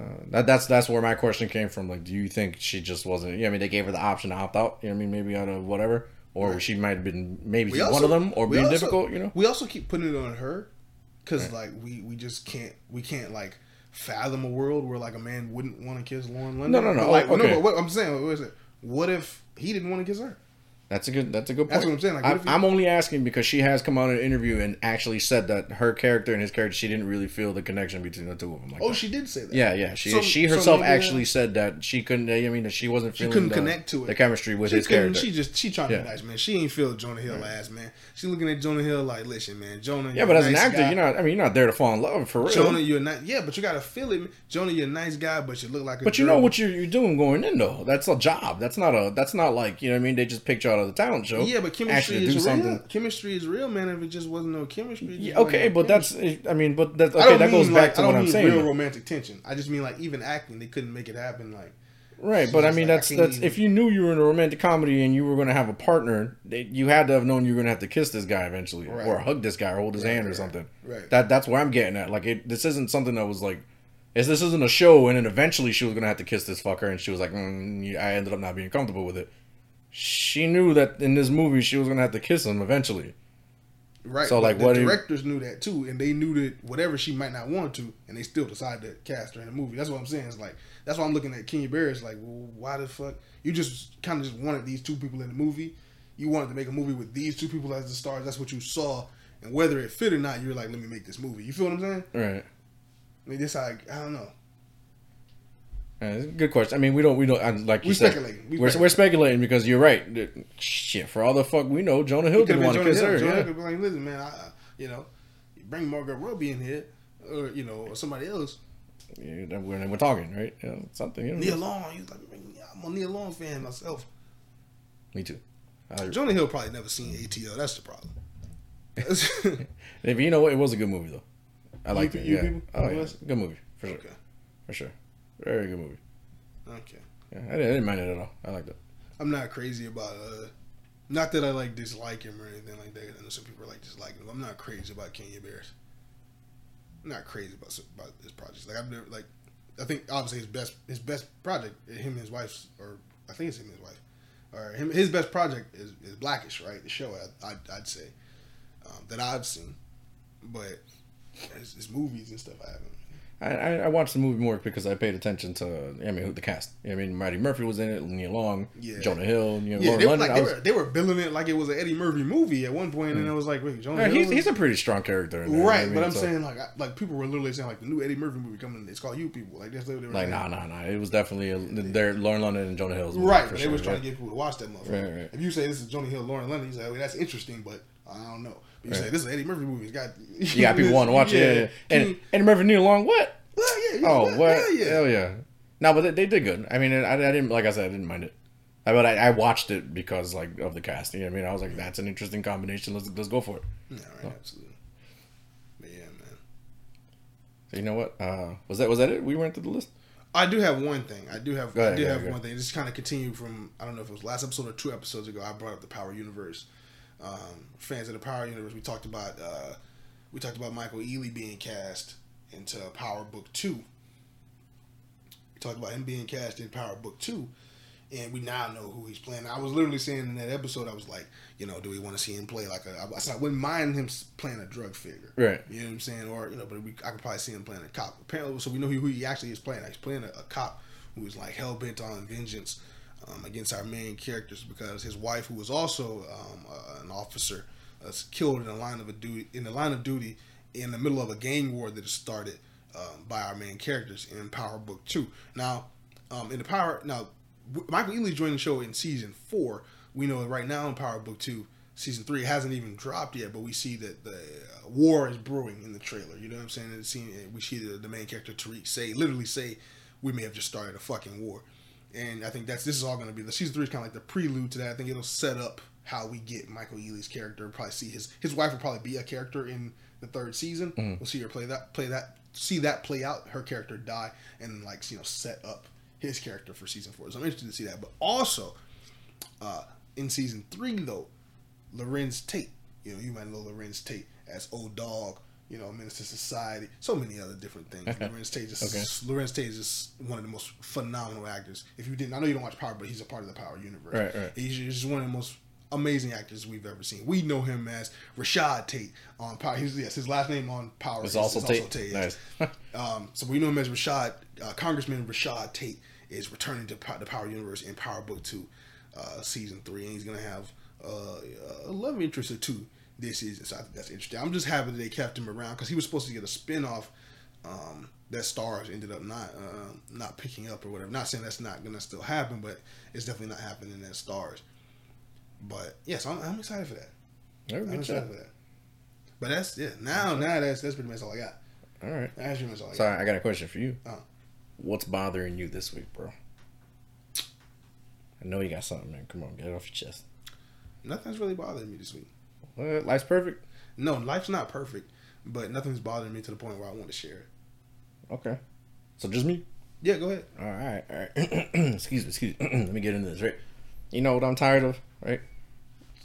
Uh, that that's that's where my question came from. Like, do you think she just wasn't? Yeah, I mean, they gave her the option to opt out. You know, what I mean, maybe out of whatever, or she might have been maybe We one of them, or being also- difficult. You know, We also keep putting it on her because like we we just can't we can't like fathom a world where like a man wouldn't want to kiss Lauren London. No, no, no. But, Like, Oh, okay. no, but what I'm saying, what is it? What if he didn't want to kiss her? That's a good. That's a good point. That's what I'm saying, like, I, you- I'm only asking because she has come out in an interview and actually said that her character and his character, she didn't really feel the connection between the two of them. Like Oh, that. she did say that. Yeah, yeah. She So- she herself maybe, uh, actually said that she couldn't. I mean, that she wasn't She couldn't the, connect to it. the chemistry with She his character. She just she trying to Yeah. be nice, man. She ain't feel Jonah Hill ass, man. She looking at Jonah Hill like, listen, man, Jonah. yeah, but as an actor, guy. you're not. I mean, you're not there to fall in love for real. Jonah, you're not. Yeah, but you gotta feel it. man. Jonah, you're a nice guy, but you look like a. but you know what you're, you're doing going in though. That's a job. That's not a. That's not like you know what I mean. They just picked you out of the talent show. Yeah, but chemistry is real. something. Chemistry is real, man. If it just wasn't no chemistry. Yeah, okay, but chemistry. that's. I mean, but that okay. That goes mean, back to what I'm saying. Real romantic tension. I just mean like even acting, they couldn't make it happen. Like Right, but I mean like, that's that's if you knew you were in a romantic comedy and you were going to have a partner, you had to have known you were going to have to kiss this guy eventually, Right. or hug this guy, or hold his Right, hand or right, something. right. That that's where I'm getting at. Like it, this isn't something that was like, is this isn't a show, and then eventually she was going to have to kiss this fucker, and she was like, mm, I ended up not being comfortable with it. She knew that in this movie she was to have to kiss him eventually. right. So, like, the what do you- directors knew that too, and they knew that whatever she might not want to, and they still decided to cast her in the movie. That's what I'm saying. It's like that's why I'm looking at Kenya Barris. Like, well, why the fuck you just kind of just wanted these two people in the movie? You wanted to make a movie with these two people as the stars. That's what you saw, and whether it fit or not, you're like, let me make this movie. You feel what I'm saying? Right. I mean, this like I don't know. Uh, good question. I mean, we don't, we don't, like you We said, speculating. We are we're speculating because you're right. Shit, for all the fuck we know, Jonah Hill didn't want to Jonah kiss Hill. her. Jonah yeah. Hill could be like, listen, man, I, you know, you bring Margot Robbie in here, or you know, or somebody else. Yeah, we're, we're talking, right? Yeah, something. You know. Nia Long, he's like, I'm a Nia Long fan myself. Me too. I, Jonah Hill probably never seen ATL. That's the problem. okay. if you know what, it was a good movie though. I liked You- it. you Yeah. people? Oh It yeah, good movie for sure. For sure. Very good movie. Okay. Yeah, I didn't, I didn't mind it at all. I liked it. I'm not crazy about uh not that I like dislike him or anything like that. I know some people are like dislike him. I'm not crazy about Kenya Barris. I'm not crazy about about his projects. Like I've never like I think obviously his best his best project him and his wife's or I think it's him and his wife or him his best project is, is Blackish right the show I, I'd, I'd say um, that I've seen, but his, his movies and stuff I haven't. I, I, I watched the movie more because I paid attention to I mean who the cast. I mean Marty Murphy was in it, Nia Long, Yeah. Jonah Hill, you know, Yeah, they were, like, they, was- were, they were billing it like it was an Eddie Murphy movie at one point, and hmm. I was like, wait, Jonah yeah, Hill he's, he's a pretty strong character. In there, Right, I mean, but I'm so- saying like I, like people were literally saying like the new Eddie Murphy movie coming. It's called You People. Like that's what they were like nah nah nah. It was definitely a, they're Lauren London and Jonah Hill's movie, Right, but sure, they was trying to get people to watch that motherfucker. Right, right. If you say this is Jonah Hill, Lauren London, you say, oh, that's interesting, but I don't know. You Right. say this is Eddie Murphy movie. It's got You got people want to watch it. Yeah, yeah. And you- and Murphy Nia Long what? well, yeah, yeah, Oh, yeah, what? Yeah, yeah. Hell yeah. No, but they, they did good. I mean, I, I didn't like I said, I didn't mind it. I, but I, I watched it because like of the cast. You know what I mean? I was like, that's an interesting combination. Let's let's go for it. Yeah, right, absolutely. But yeah, man. So you know what? Uh, was that was that it? We went through the list. I do have one thing. I do have. Ahead, I do have ahead, one thing. Just kind of continue from. I don't know if it was last episode or two episodes ago. I brought up the Power Universe. Um, fans of the Power Universe. We talked about. Uh, we talked about Michael Ealy being cast into Power Book Two. We talked about him being cast in Power Book Two, and we now know who he's playing. I was literally saying in that episode, I was like, you know, do we want to see him play like a? I said I wouldn't mind him playing a drug figure. Right. You know what I'm saying? Or you know, but we, I could probably see him playing a cop. Apparently, so we know who he actually is playing. He's playing a, a cop who is like hell bent on vengeance um, against our main characters because his wife, who was also um, uh, an officer, was killed in the line of a duty in the line of duty in the middle of a gang war that is started um, by our main characters in Power Book Two. Now, um, in the Power now, Michael Ealy joined the show in season four. We know right now in Power Book Two, season three hasn't even dropped yet, but we see that the uh, war is brewing in the trailer. You know what I'm saying? We see the, the main character Tariq say, literally say, "We may have just started a fucking war." And I think that's this is all going to be the season three is kind of like the prelude to that. I think it'll set up how we get Michael Ealy's character. Probably see his his wife will probably be a character in the third season. We'll see her play that play that see that play out. Her character die and like you know set up his character for season four. So I'm interested to see that. But also uh, in season three though, Larenz Tate. You know, you might know Larenz Tate as O-Dog. You know, Menace II Society. So many other different things. Larenz Tate just Okay. Larenz Tate is one of the most phenomenal actors. If you didn't, I know you don't watch Power, but he's a part of the Power universe. Right, right. He's just one of the most amazing actors we've ever seen. We know him as Rashad Tate on Power. He's, yes, his last name on Power is- also is Tate. yes. Nice. Um, so we know him as Rashad, uh, Congressman Rashad Tate is returning to the Power Universe in Power Book Two, uh, season three, and he's gonna have uh, a love interest or two this season. So I think that's interesting. I'm just happy that they kept him around because he was supposed to get a spinoff um, that stars ended up not uh, not picking up or whatever. Not saying that's not gonna still happen, but it's definitely not happening at stars. But yes, I'm, I'm excited for that. I'm excited job. for that. But that's yeah. Now, now that's that's pretty much all I got. All right. That's pretty much all I got. Sorry, I got a question for you. Uh. What's bothering you this week, bro? I know you got something, man. Come on, get it off your chest. Nothing's really bothering me this week. What? Life's perfect. No, life's not perfect, but nothing's bothering me to the point where I want to share it. Okay. So just me. Yeah, go ahead. All right, all right. excuse me, excuse me. Let me get into this, right? You know what I'm tired of, right?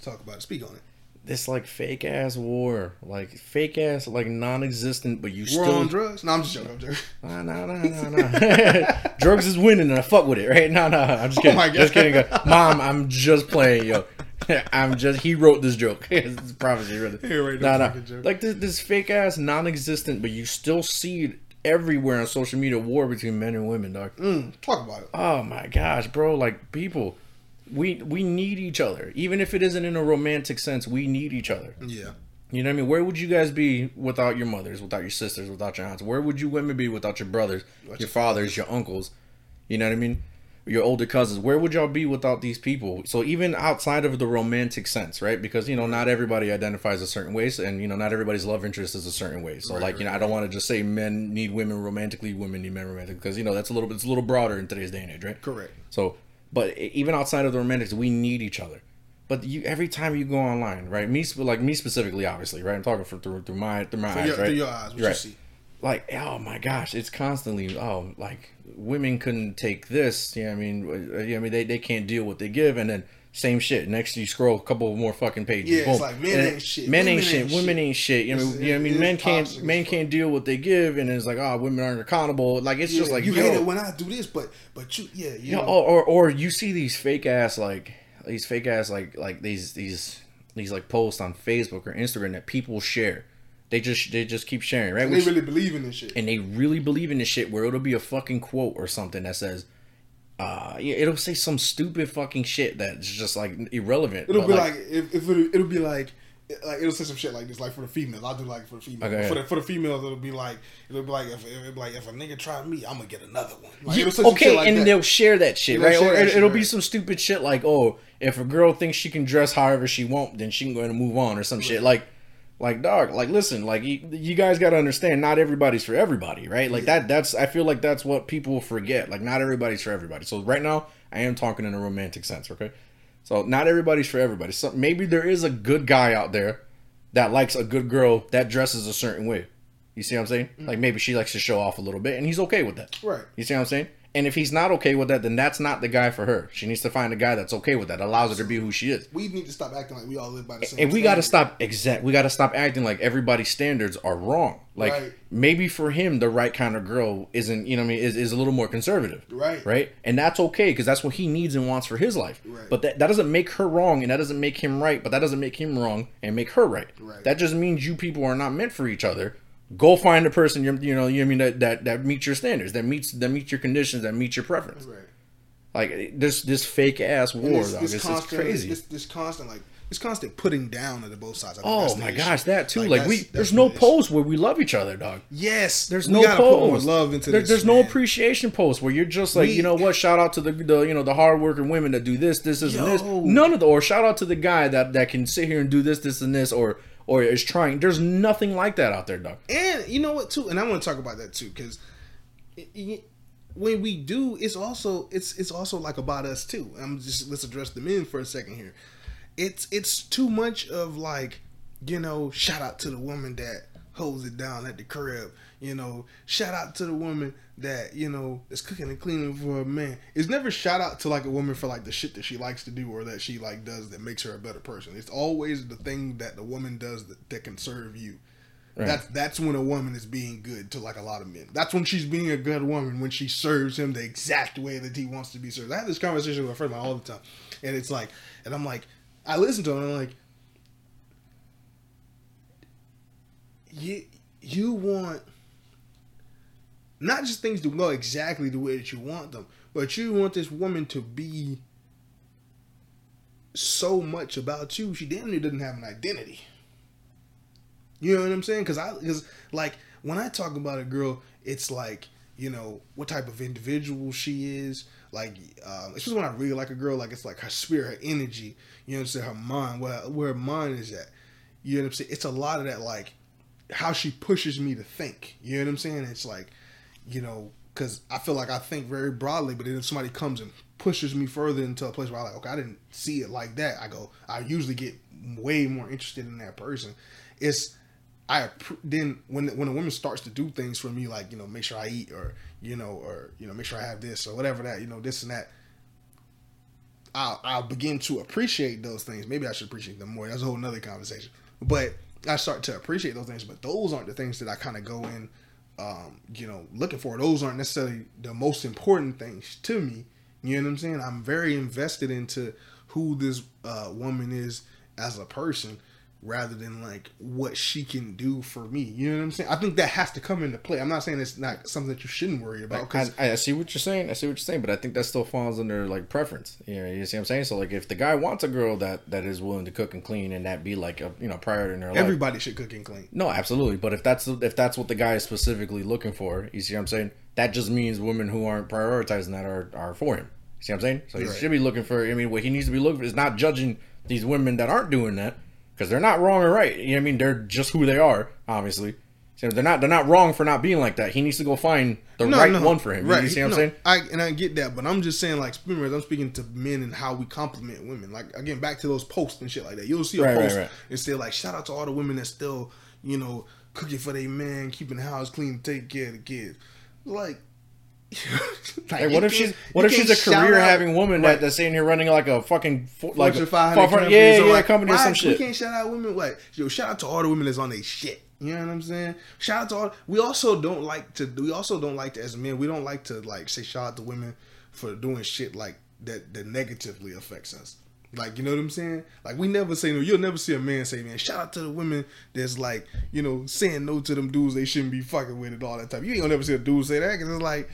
Talk about it. Speak on it. This like fake ass war, like fake ass, like non-existent, but you We're still on drugs. No, I'm just joking. I'm joking. Nah, nah, nah, nah, nah. Drugs is winning, and I fuck with it, right? No, no, I'm just kidding. Oh my God. Just kidding. Mom, I'm just playing, yo. I'm just. He wrote this joke. it's he wrote it. Wrote Nah, the joke. Like this, this fake ass, non-existent, but you still see it everywhere on social media. War between men and women, dog. Mm, talk about it. Oh my gosh, bro! Like people, we we need each other, even if it isn't in a romantic sense. We need each other. Yeah. You know what I mean? Where would you guys be without your mothers, without your sisters, without your aunts? Where would you women be without your brothers, your fathers, your uncles? You know what I mean? Your older cousins. Where would y'all be without these people? So even outside of the romantic sense, right? Because you know not everybody identifies a certain way, and you know not everybody's love interest is a certain way. So Right, like you know right, I don't want to just say men need women romantically, women need men romantically, because you know that's a little bit it's a little broader in today's day and age, right? Correct. So, but even outside of the romantics, we need each other. But you every time you go online, right? Me, like me specifically, obviously, right? I'm talking for, through through my through my Through eyes, your, right? through your eyes, what Right. you see. Like, oh my gosh, it's constantly oh, like women couldn't take this. Yeah, I mean, uh, yeah, I mean they, they can't deal what they give, and then same shit. Next, you scroll a couple more fucking pages. Yeah, it's like, men And ain't shit, Men women ain't shit. Women ain't shit. You know, you know what I mean, men can't men fuck. can't deal what they give, and it's like, oh, women aren't accountable. Like it's just like you yo, hate it when I do this, but but you yeah you yeah, know, or, or or you see these fake ass like these fake ass like like these these these like posts on Facebook or Instagram that people share. They just they just keep sharing, right? they Which- really believe in this shit. and they really believe in this shit where it'll be a fucking quote or something that says uh yeah, it'll say some stupid fucking shit that's just like irrelevant. It'll be like, if, if it, it'll be like like it'll say some shit like this like for the females. I'll do like for the females. Okay. For the for the females, it'll be like it'll be like if it'll be like if a nigga try me, I'm gonna get another one. Like, Yeah, it'll okay, like and that. they'll share that shit, They'll right? Or it, shit, it'll be some stupid shit like, oh, if a girl thinks she can dress however she won't, then she can go ahead and move on or some shit. Like, like dog, like listen, like you, you guys got to understand, not everybody's for everybody, right? Like that. That's I feel like that's what people forget. Like not everybody's for everybody. So right now, I am talking in a romantic sense, okay? So not everybody's for everybody. So maybe there is a good guy out there that likes a good girl that dresses a certain way. You see what I'm saying? Mm-hmm. Like maybe she likes to show off a little bit, and he's okay with that. Right. You see what I'm saying? And if he's not okay with that, then that's not the guy for her. She needs to find a guy that's okay with that, allows her to be who she is. we need to stop acting like we all live by the same. And we got to stop exact. We got to stop acting like everybody's standards are wrong. Like Right. maybe for him, the right kind of girl isn't. You know, what I mean, is, is a little more conservative. Right. Right. And that's okay because that's what he needs and wants for his life. Right. But that that doesn't make her wrong, and that doesn't make him right. But that doesn't make him wrong and make her right. Right. That just means you people are not meant for each other. Go find a person you you know you I mean that, that that meets your standards, that meets that meets your conditions, that meets your preference. Right. Like this this fake ass war, this, dog. this constant, crazy. This, this constant like this constant putting down of the both sides. I think oh my gosh, that too. Like, we that's- there's no issue. post where we love each other, dog. Yes, There's no gotta put more post. love into There- this. There's no appreciation post where you're just like, We- you know what? Shout out to the, the you know the hardworking women that do this, this, this, and this. None of the or shout out to the guy that that can sit here and do this, this, and this, or or is trying. There's nothing like that out there, dog. And you know what too, and I want to talk about that too, because when we do, it's also it's it's also like about us too. I'm just let's address the men for a second here. It's it's too much of like you know shout out to the woman that holds it down at the crib. You know, shout out to the woman that you know is cooking and cleaning for a man. It's never shout out to like a woman for like the shit that she likes to do or that she like does that makes her a better person. It's always the thing that the woman does that, that can serve you. Right. That's that's when a woman is being good to like a lot of men. That's when she's being a good woman when she serves him the exact way that he wants to be served. I have this conversation with a friend of mine all the time, and it's like, and I'm like, I listen to him and I'm like, you you want not just things to go exactly the way that you want them, but you want this woman to be so much about you. She damn near doesn't have an identity. You know what I'm saying? Because I, because like when I talk about a girl, it's like you know what type of individual she is. Like, um, especially when I really like a girl, like it's like her spirit, her energy. You know what I'm saying? Her mind, where where her mind is at. You know what I'm saying? It's a lot of that, like how she pushes me to think. You know what I'm saying? It's like, you know, because I feel like I think very broadly, but then if somebody comes and pushes me further into a place where I like, okay, I didn't see it like that. I go, I usually get way more interested in that person. It's I then when when a woman starts to do things for me, like you know, make sure I eat or you know, or you know, make sure I have this or whatever that you know, this and that. I'll I'll begin to appreciate those things. Maybe I should appreciate them more. That's a whole nother conversation. But I start to appreciate those things. But those aren't the things that I kind of go in, um, you know, looking for. Those aren't necessarily the most important things to me. You know what I'm saying? I'm very invested into who this uh, woman is as a person rather than like what she can do for me. You know what I'm saying? I think that has to come into play. I'm not saying it's not something that you shouldn't worry about. Cause I, I, see what you're saying. I see what you're saying, but I think that still falls under like preference. You know, you see what I'm saying? So like, if the guy wants a girl that that is willing to cook and clean and that be like a you know priority in their life, everybody should cook and clean. No, absolutely. But if that's if that's what the guy is specifically looking for, you see what I'm saying? That just means women who aren't prioritizing that are are for him. See what I'm saying? So he right. should be looking for. I mean, what he needs to be looking for is not judging these women that aren't doing that because they're not wrong or right. You know what I mean? They're just who they are, obviously. So they're not they're not wrong for not being like that. He needs to go find the no, right no, one for him. Right. You see what I'm saying? I and I get that, but I'm just saying like I'm speaking to men and how we compliment women. Like again, back to those posts and shit like that. You'll see a right, post right, right. and say like shout out to all the women that still, you know, cooking for their man, keeping the house clean, take care of the kids. Like like, hey, what if she's what if she's a career having woman right. that, that's sitting here running like a fucking like a, five hundred yeah yeah like, company or some shit. We can't shout out women like yo shout out to all the women that's on their shit. You know what I'm saying? Shout out to all. We also don't like to. We also don't like to as men. We don't like to like say shout out to women for doing shit like that that negatively affects us. Like, you know what I'm saying? Like, we never say no. You'll never see a man say, "Man, shout out to the women that's like, you know, saying no to them dudes they shouldn't be fucking with and all that type." You ain't gonna never see a dude say that because it's like,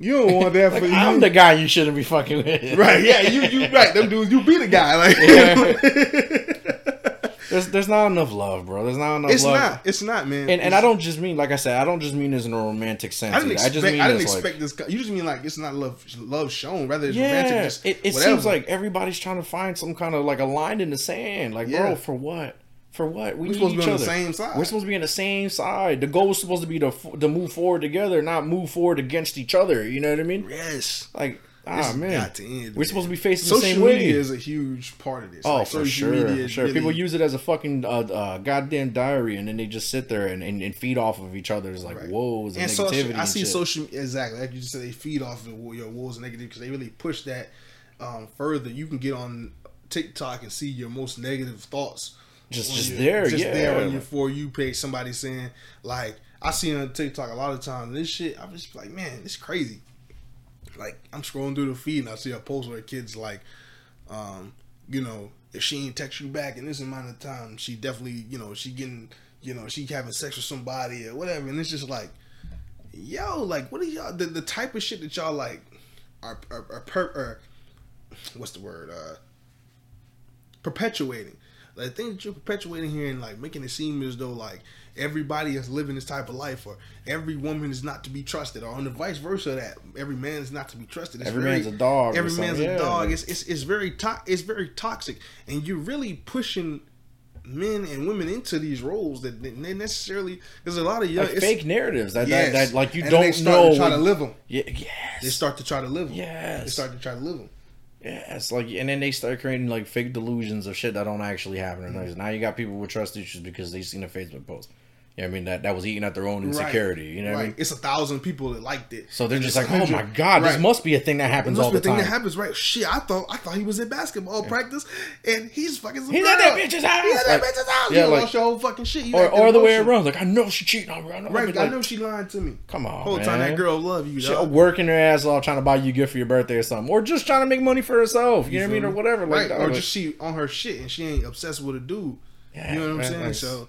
you don't want that like, for you. I'm the guy you shouldn't be fucking with. Right? Yeah, you you right. Them dudes, you be the guy. Like, there's there's not enough love, bro. There's not enough. It's love. not. It's not, man. And and I don't just mean like I said. I don't just mean this in a romantic sense. I, didn't expect, I just mean I didn't expect like, this. You just mean like it's not love love shown. Rather, it's yeah, romantic. Just it, it seems like everybody's trying to find some kind of like a line in the sand. Like, yeah. bro, for what? For what? We are supposed to be on the same side. We're supposed to be on the same side. The goal is supposed to be to to move forward together, not move forward against each other. You know what I mean? Yes. Like, ah man, end, we're supposed to be facing social the same way. Social media is a huge part of this. Oh, like, for sure, sure. Really... People use it as a fucking uh, uh, goddamn diary, and then they just sit there and, and, and feed off of each other's like right. woes and, and negativity. Social, I see social exactly like you just said. They feed off of your woes and negativity because they really push that um, further. You can get on TikTok and see your most negative thoughts just just there, just yeah. there on your for you page. Somebody saying like I see on TikTok a lot of times this shit. I'm just like, man, it's crazy. Like I'm scrolling through the feed and I see a post where a kid's like, um, you know, if she ain't text you back in this amount of time, she definitely, you know, she getting, you know, she having sex with somebody or whatever. And it's just like, yo, like, what are y'all the, the type of shit that y'all like are are, are, per, are what's the word uh perpetuating the thing that you're perpetuating here and like making it seem as though like everybody is living this type of life or every woman is not to be trusted or on the vice versa that every man is not to be trusted. It's every very, man's a dog. Every man's yeah. a dog. It's, it's it's very to- it's very toxic and you're really pushing men and women into these roles that they necessarily there's a lot of young like fake narratives that, yes. that, that, like you and don't know to try to live them. Yeah, yes. They start to try to live them. Yes. They start to try to live them. Yeah, it's like, and then they start creating like fake delusions of shit that don't actually happen. Mm-hmm. Now you got people with trust issues because they've seen a Facebook post. I mean that that was eating at their own insecurity. You know what I mean? It's a thousand people that liked it. So they're And just like, oh my god, this must be a thing that happens must all be the a thing time. that happens, right? Shit, I thought I thought he was in basketball practice, and he's fucking He's at that bitch's house. He at that Like- bitch's house. yeah, Yeah, like- lost your whole fucking shit. You or or the way around, like I know she cheating on me. I know, Right, like, I know she lying to me. Come on, Whole time that girl love you. She working her ass off trying to buy you a gift for your birthday or something, or just trying to make money for herself. You, know what I mean, or whatever. Like, right? Or just she on her shit and she ain't obsessed with a dude. You know what I'm saying? so,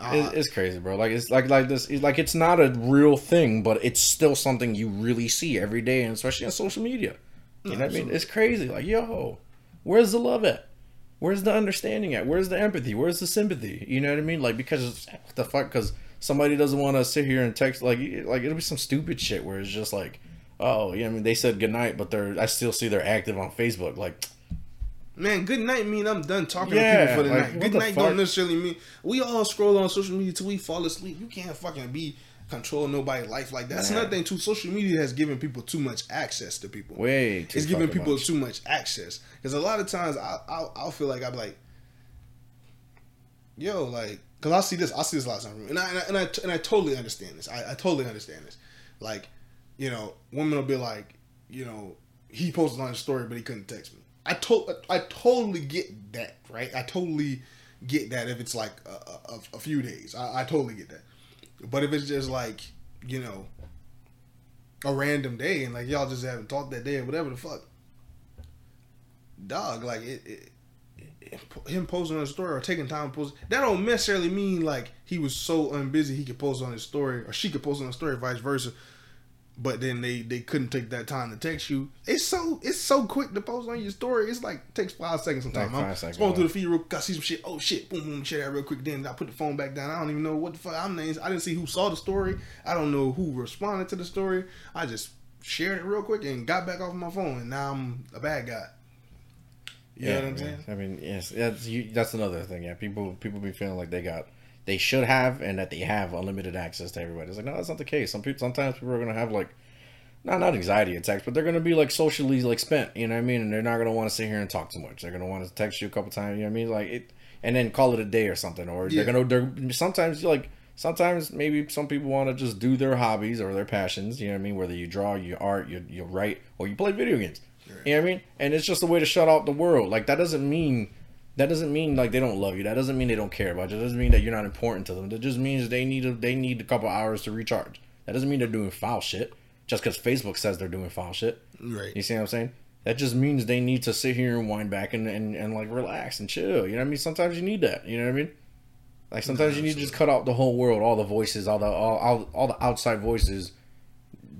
Ah. It- it's crazy, bro. Like it's like like this. Like it's not a real thing, but it's still something you really see every day, and especially on social media. You know what I mean? It's crazy. Like yo, where's the love at? Where's the understanding at? Where's the empathy? Where's the sympathy? You know what I mean? Like because what the fuck? Because somebody doesn't want to sit here and text like like it'll be some stupid shit where it's just like. Oh yeah, I mean they said goodnight, but they're I still see they're active on Facebook. Like man, good night mean I'm done talking Yeah, to people for the like, night. Good the night fuck? don't necessarily mean we all scroll on social media till we fall asleep. You can't fucking be controlling nobody's life like that. That's another thing too. Social media has given people too much access to people. way too it's giving people much. too much access because a lot of times I, I'll, I'll feel like I'm like, yo, like, because I see this, I see this a lot of times, and I and I, and I, and I totally understand this. I, I totally understand this. Like, you know, women will be like, you know, he posted on his story, but he couldn't text me. I to- I totally get that, right? I totally get that if it's like a, a, a few days, I, I totally get that. But if it's just like, you know, a random day and like y'all just haven't talked that day or whatever the fuck, dog, like it, it, it him posting on his story or taking time to post that don't necessarily mean like he was so unbusy he could post on his story or she could post on his story, vice versa. But then they they couldn't take that time to text you. It's so it's so quick to post on your story. It's like takes five seconds sometimes. Like I'm five seconds, scrolling through the feed real quick. I see some shit. Oh shit! Boom boom. Share that real quick. Then I put the phone back down. I don't even know what the fuck I'm named. I didn't see who saw the story. I don't know who responded to the story. I just shared it real quick and got back off my phone. And now I'm a bad guy. You know what I'm man. saying? I mean, yes, that's you, that's another thing. Yeah, people people be feeling like they got, they should have, and that they have unlimited access to everybody. It's like no, that's not the case. Some people, sometimes people are gonna have like, not not anxiety attacks, but they're gonna be like socially like spent. You know what I mean? And they're not gonna want to sit here and talk too much. They're gonna want to text you a couple times. You know what I mean? Like it, and then call it a day or something. Or Yeah. they're gonna they're sometimes like. Sometimes maybe some people want to just do their hobbies or their passions, you know what I mean? Whether you draw, you art, you, you write, or you play video games. You know what I mean? And it's just a way to shut out the world. Like that doesn't mean that doesn't mean like they don't love you. That doesn't mean they don't care about you. That doesn't mean that you're not important to them. That just means they need a, they need a couple hours to recharge. That doesn't mean they're doing foul shit just because Facebook says they're doing foul shit. Right. You see what I'm saying? That just means they need to sit here and wind back and, and, and like relax and chill. You know what I mean? Sometimes you need that. You know what I mean? Like sometimes you need to just cut out the whole world, all the voices, all the all, all, all the outside voices.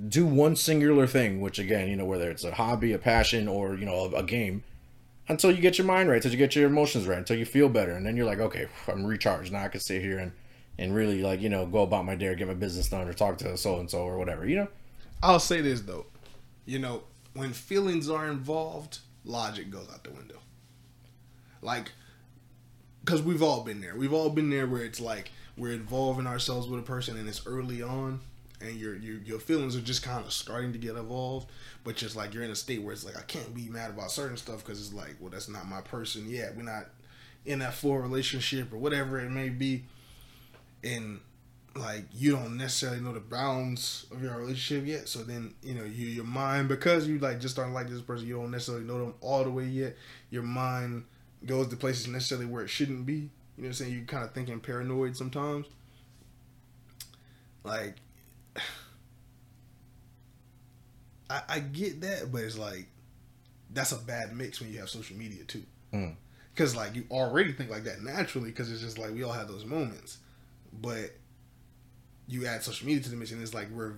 Do one singular thing, which again, you know, whether it's a hobby, a passion, or you know, a, a game, until you get your mind right, until you get your emotions right, until you feel better, and then you're like, okay, I'm recharged. Now I can sit here and and really like you know go about my day or get my business done or talk to so and so or whatever. You know? I'll say this though, you know, when feelings are involved, logic goes out the window. Like, because we've all been there. We've all been there where it's like we're involving ourselves with a person and it's early on, and your your your feelings are just kind of starting to get involved. But just like you're in a state where it's like I can't be mad about certain stuff because it's like, well, that's not my person. yet we're not in that full relationship or whatever it may be, and like you don't necessarily know the bounds of your relationship yet. So then you know you your mind because you like just to like this person, you don't necessarily know them all the way yet. Your mind goes to places necessarily where it shouldn't be. You know what I'm saying? You're kind of thinking paranoid sometimes. Like, I, I get that, but it's like that's a bad mix when you have social media too. Mm. Because like you already think like that naturally, because it's just like we all have those moments, but you add social media to the mix, and it's like we're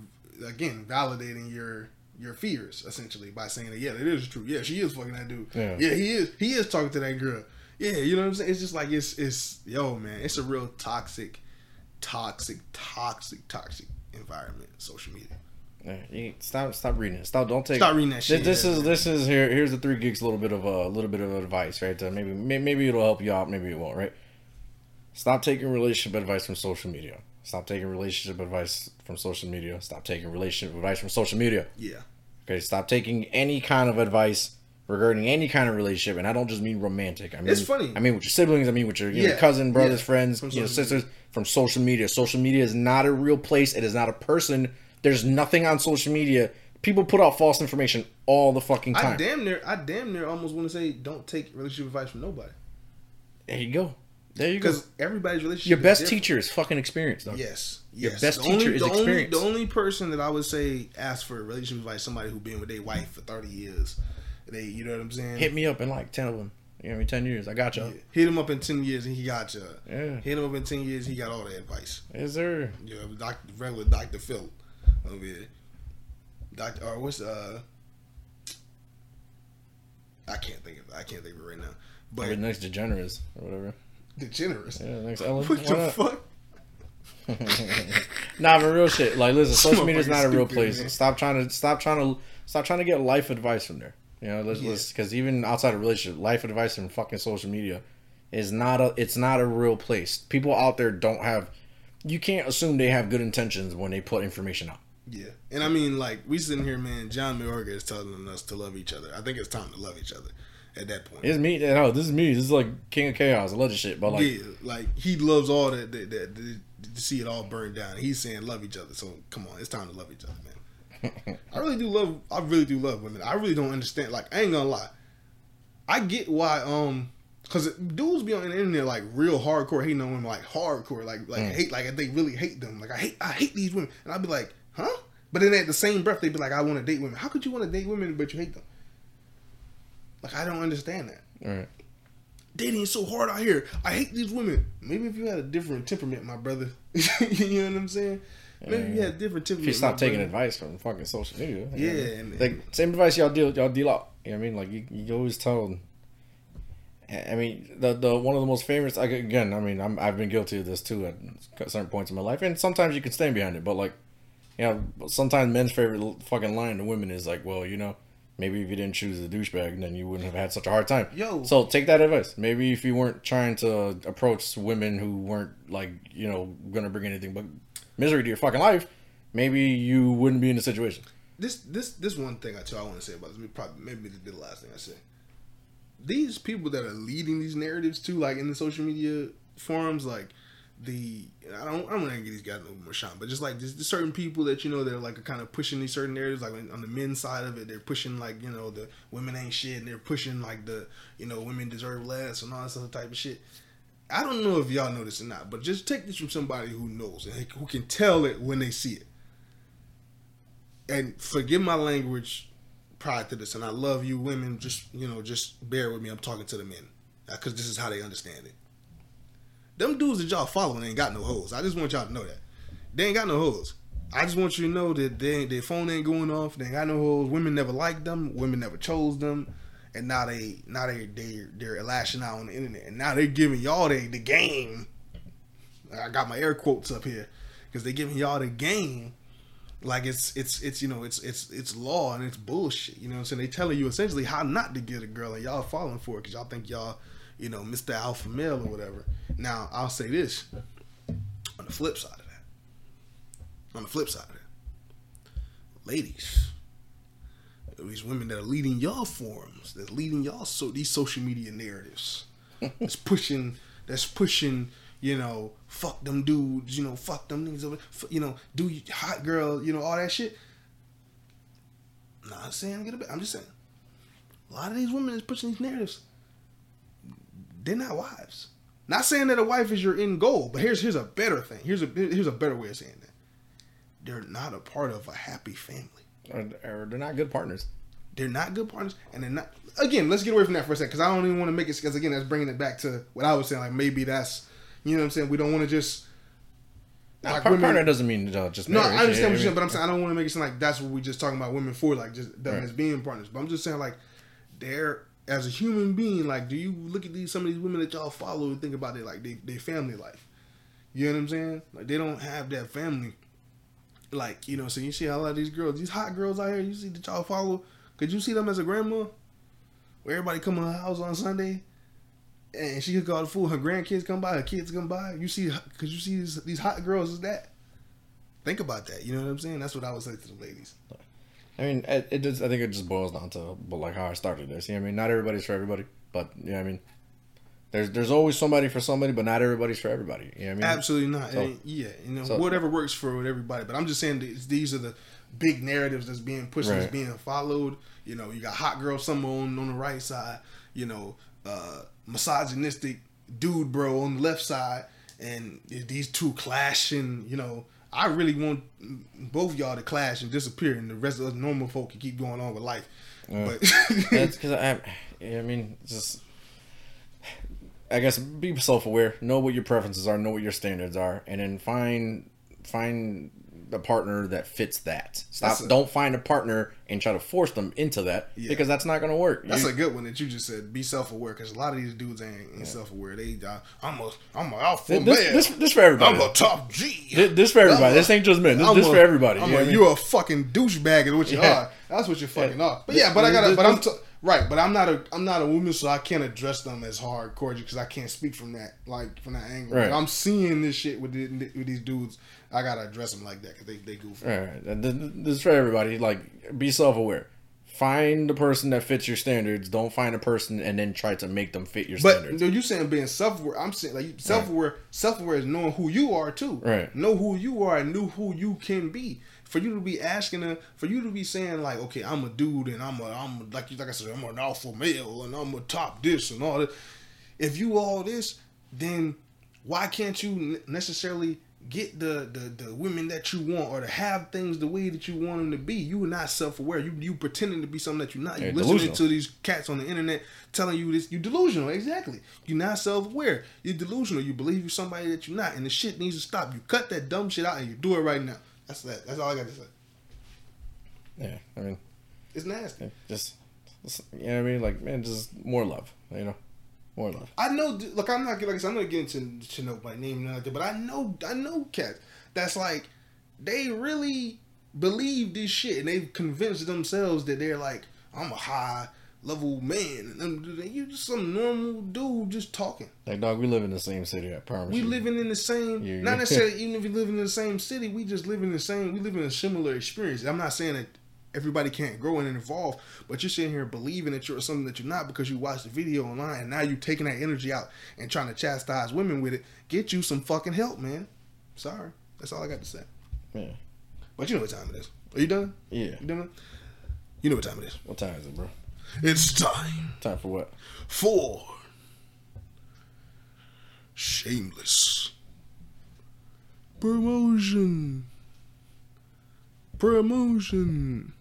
again validating your your fears essentially by saying that yeah, it is true. Yeah, she is fucking that dude. Yeah. Yeah, he is. He is talking to that girl. Yeah, you know what I'm saying. It's just like it's it's yo man, it's a real toxic, toxic, toxic, toxic environment. Social media. Yeah, stop stop reading it. Stop. Don't take. Stop reading that shit. This, this is this is here. Here's the three geeks. A little bit of uh, a little bit of advice, right? Maybe maybe it'll help you out. Maybe it won't. Right? Stop taking relationship advice from social media. Stop taking relationship advice from social media. Stop taking relationship advice from social media. yeah. Okay. Stop taking any kind of advice regarding any kind of relationship, and I don't just mean romantic. I mean, It's funny. I mean with your siblings. I mean with your you know, cousin, brothers, yeah. friends, From you know, social sisters. From social media. Social media is not a real place. It is not a person. There's nothing on social media. People put out false information all the fucking time. I damn near, I damn near almost want to say, don't take relationship advice from nobody there you go. There you go. because everybody's relationship. Your best different. teacher is fucking experience, dog. Yes, Your yes. best The only- teacher is the only, the only person that I would say ask for relationship advice, somebody who been with their wife for thirty years. They, you know what I'm saying? Hit me up in like ten of them. You know, me ten years. I got you. Yeah. Hit him up in ten years and he got you. Yeah. Hit him up in ten years, he got all the advice. Is there? Yeah, Doctor regular Doctor Phil over here. Doctor, or what's uh? I can't think of it. I can't think of it right now. But Maybe next DeGeneres or whatever. degenerate. Yeah, next Ellen. What the not? fuck? nah, but real shit. Like, listen, social media is not a real place. man. Stop trying to stop trying to stop trying to get life advice from there. You know, let's Yeah. let's because even outside of relationship, life advice from fucking social media is not a it's not a real place. People out there don't have. You can't assume they have good intentions when they put information out. Yeah, and I mean, like we sitting here, man. John Mayorga is telling us to love each other. I think it's time to love each other. At that point, It's me. No, this is me. This is like King of Chaos. I love this shit. But like, yeah, like he loves all that, that, that, that to see it all burn down. He's saying love each other. So come on, it's time to love each other, man. I really do love. I really do love women. I really don't understand. Like I ain't gonna lie. I get why. Um, because dudes be on the internet like real hardcore hating on women, like hardcore, like like Mm. hate, like they really hate them. Like I hate, I hate these women, and I'd be like, huh? But then at the same breath, they'd be like, I want to date women. How could you want to date women but you hate them? Like I don't understand that all right. dating is so hard out here. I hate these women. Maybe if you had a different temperament, my brother. you know what I'm saying? Maybe if you had a different temperament. If you stop taking brother. advice from fucking social media, you Yeah, know, like same advice y'all deal y'all deal out. You know what I mean? Like you, you always tell. I mean, the the one of the most famous. Again, I mean, I'm, I've been guilty of this too at certain points in my life, and sometimes you can stand behind it. But like, you know, sometimes men's favorite fucking line to women is like, "Well, you know, maybe if you didn't choose a douchebag, then you wouldn't have had such a hard time." Yo. so take that advice. Maybe if you weren't trying to approach women who weren't like, you know, gonna bring anything but misery to your fucking life, maybe you wouldn't be in the situation. This this this one thing I tell I want to say about this. Probably maybe the last thing I say. These people that are leading these narratives too, like in the social media forums, like the I don't I don't want to get these guys no more shine, but just like just certain people that you know they're like kind of pushing these certain areas, like on the men's side of it, they're pushing like you know the women ain't shit, and they're pushing like the you know women deserve less and all this other type of shit. I don't know if y'all know this or not, but just take this from somebody who knows and who can tell it when they see it. And forgive my language prior to this, and I love you women. Just you know, just bear with me. I'm talking to the men because this is how they understand it. Them dudes that y'all following ain't got no hoes. I just want y'all to know that they ain't got no hoes. I just want you to know that they, their phone ain't going off. They ain't got no hoes. Women never liked them. Women never chose them. And now they now they they they're lashing out on the internet. And now they're giving y'all the, the game. I got my air quotes up here because they giving y'all the game like it's it's it's you know it's it's it's law and it's bullshit. You know what I'm saying? They telling you essentially how not to get a girl and y'all falling for it because y'all think y'all you know Mr. Alpha male or whatever. Now I'll say this on the flip side of that. On the flip side of that, ladies, these women that are leading y'all forums, that's leading y'all so these social media narratives, that's pushing that's pushing you know, fuck them dudes, you know, fuck them niggas, over, you know, do hot girl, you know, all that shit. Not saying get a bit. I'm just saying, a lot of these women is pushing these narratives. They're not wives. Not saying that a wife is your end goal, but here's here's a better thing. Here's a here's a better way of saying that. They're not a part of a happy family. Or, or they're not good partners. They're not good partners, and they're not. Again, let's get away from that for a second, because I don't even want to make it. Because again, that's bringing it back to what I was saying. Like maybe that's, you know, what I'm saying we don't want to just. Like par- women- partner doesn't mean uh, just No, marriage. I understand what you're saying, but I'm saying I don't want to make it seem like that's what we're just talking about women for, like just them Right. as being partners. But I'm just saying, like, they're as a human being, like, do you look at these some of these women that y'all follow and think about it like they their family life? You know what I'm saying? Like they don't have that family. Like you know, so you see a lot of these girls, these hot girls out here, you see that y'all follow. Could you see them as a grandma? Where everybody come to her house on Sunday, and she cook all the food. Her grandkids come by, her kids come by. You see, cause you see these, these hot girls as that. Think about that. You know what I'm saying? That's what I would say to the ladies. I mean, it, it just I think it just boils down to but like how I started this. You know what I mean? Not everybody's for everybody, but yeah, I mean, there's there's always somebody for somebody, but not everybody's for everybody. You know what I mean? Absolutely not. So- yeah, you know, so- whatever works for everybody. But I'm just saying these, these are the big narratives that's being pushed, that's being followed. You know, you got hot girl summer on on the right side. You know, uh, misogynistic dude bro on the left side, and these two clashing. You know, I really want both y'all to clash and disappear, and the rest of us normal folk can keep going on with life. But That's because I, I mean, just I guess be self aware, know what your preferences are, know what your standards are, and then find find the partner that fits that. Stop. A- don't find a partner and try to force them into that Yeah. because that's not going to work. That's You- a good one that you just said. Be self aware because a lot of these dudes ain't, ain't self aware. They, uh, I'm a, I'm a alpha this, male. this, this for everybody. I'm a top G. This, this for everybody. I'm a- this ain't just men. This, this a- for everybody. You a, I mean? you're a fucking douchebag is what you Yeah. are. That's what you're fucking Yeah. are. But yeah, but I gotta. But I'm t- right. But I'm not a. I'm not a woman, so I can't address them as hardcore because I can't speak from that like from that angle. Right. I'm seeing this shit with, the, with these dudes. I gotta address them like that because they they goofy. All right, and th- th- this is for everybody. Like, be self-aware. Find the person that fits your standards. Don't find a person and then try to make them fit your But standards. no, you saying being self aware. I'm saying like self aware. Self aware is knowing who you are too. Right. Know who you are and know who you can be. For you to be asking, a, for you to be saying like, okay, I'm a dude and I'm a, I'm a, like you like I said, I'm an alpha male and I'm a top this and all that. If you all this, then why can't you necessarily get the, the the women that you want or to have things the way that you want them to be? You are not self aware. You you pretending to be something that you're not. You You're listening to these cats on the internet telling you this. you're delusional. Exactly. You're not self aware. You're delusional. You believe you're somebody that you're not, and the shit needs to stop. You cut that dumb shit out and you do it right now. That's that. That's all I got to say. yeah, I mean, It's nasty. just, just you know what I mean. Like, man, just more love. You know, more love. I know. Look, I'm not like I said, I'm not getting to to know my name nothing, like that, but I know I know cats that's like they really believe this shit and they've convinced themselves that they're like I'm a high level man and you just some normal dude just talking. Like, dog, we live in the same city. I promise. We you. living in the same, You- not necessarily even if you live in the same city, we just live in the same, we live in a similar experience. I'm not saying that everybody can't grow and evolve, but you're sitting here believing that you're something that you're not because you watched the video online and now you're taking that energy out and trying to chastise women with it. Get you some fucking help, man. Sorry. That's all I got to say. Yeah. But you know what time it is. Are you done? Yeah. You done? You know what time it is. What time is it, bro? It's time Time for what? for shameless promotion. Promotion.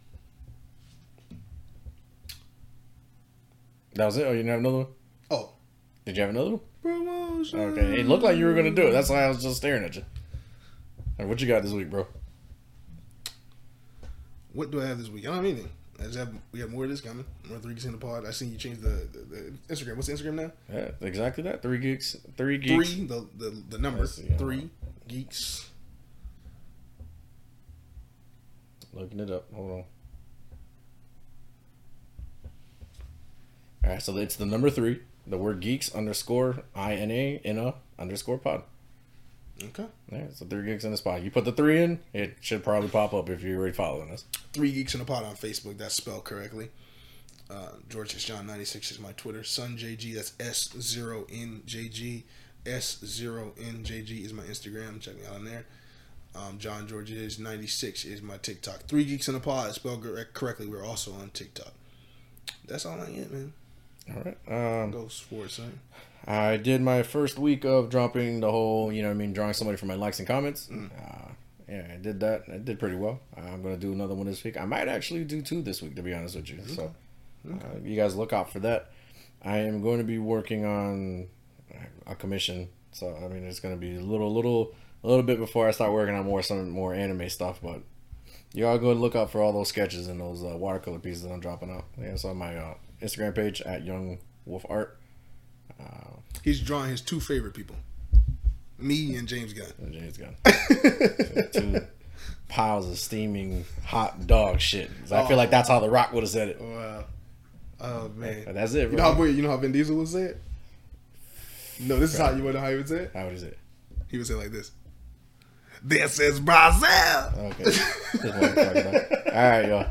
That was it. Oh, you didn't have another one? Oh, Did you have another one? promotion. Okay. It looked like you were gonna do it. That's why I was just staring at you. Right, what you got this week, bro? What do I have this week? I don't have anything. I just have, we have more of this coming. More three geeks in the pod. I seen you change the, the, the Instagram. What's the Instagram now? Yeah, exactly that. Three geeks. Three geeks. Three. The the, the number see, three on. geeks. Looking it up. Hold on. All right, so it's the number three. The word geeks underscore i n a n a underscore pod. Okay. Yeah, so three geeks in the spot. You put the three in, it should probably pop up if you're already following us. Three Geeks in the Pod on Facebook. That's spelled correctly. Uh, George is John ninety six is my Twitter. Sun JG. That's S zero N J G. S zero N J G is my Instagram. Check me out on there. Um, John George is ninety six is my TikTok. Three Geeks in the Pod spelled correct- correctly. We're also on TikTok. That's all I get, man. All right. Um, Go sports, son. I did my first week of dropping the whole, you know what I mean, drawing somebody for my likes and comments. Mm. Uh, yeah, I did that. I did pretty well. I'm going to do another one this week. I might actually do two this week, to be honest with you. So uh, you guys look out for that. I am going to be working on a commission. So, I mean, it's going to be a little, little, a little bit before I start working on more, some more anime stuff. But you all go and look out for all those sketches and those uh, watercolor pieces that I'm dropping out. Yeah, it's on my uh, Instagram page at Young Wolf Art. Uh, He's drawing his two favorite people, me and James Gunn. and James Gunn. Two piles of steaming hot dog shit. So I feel oh. like that's how The Rock would have said it. Wow. Oh man. But that's it, You know how you know how Vin Diesel would say it? No, this is how you want to know how he would say it. How is it? He would say it like this. This is Brazil. Okay. Just wanted to talk about it. All right, y'all.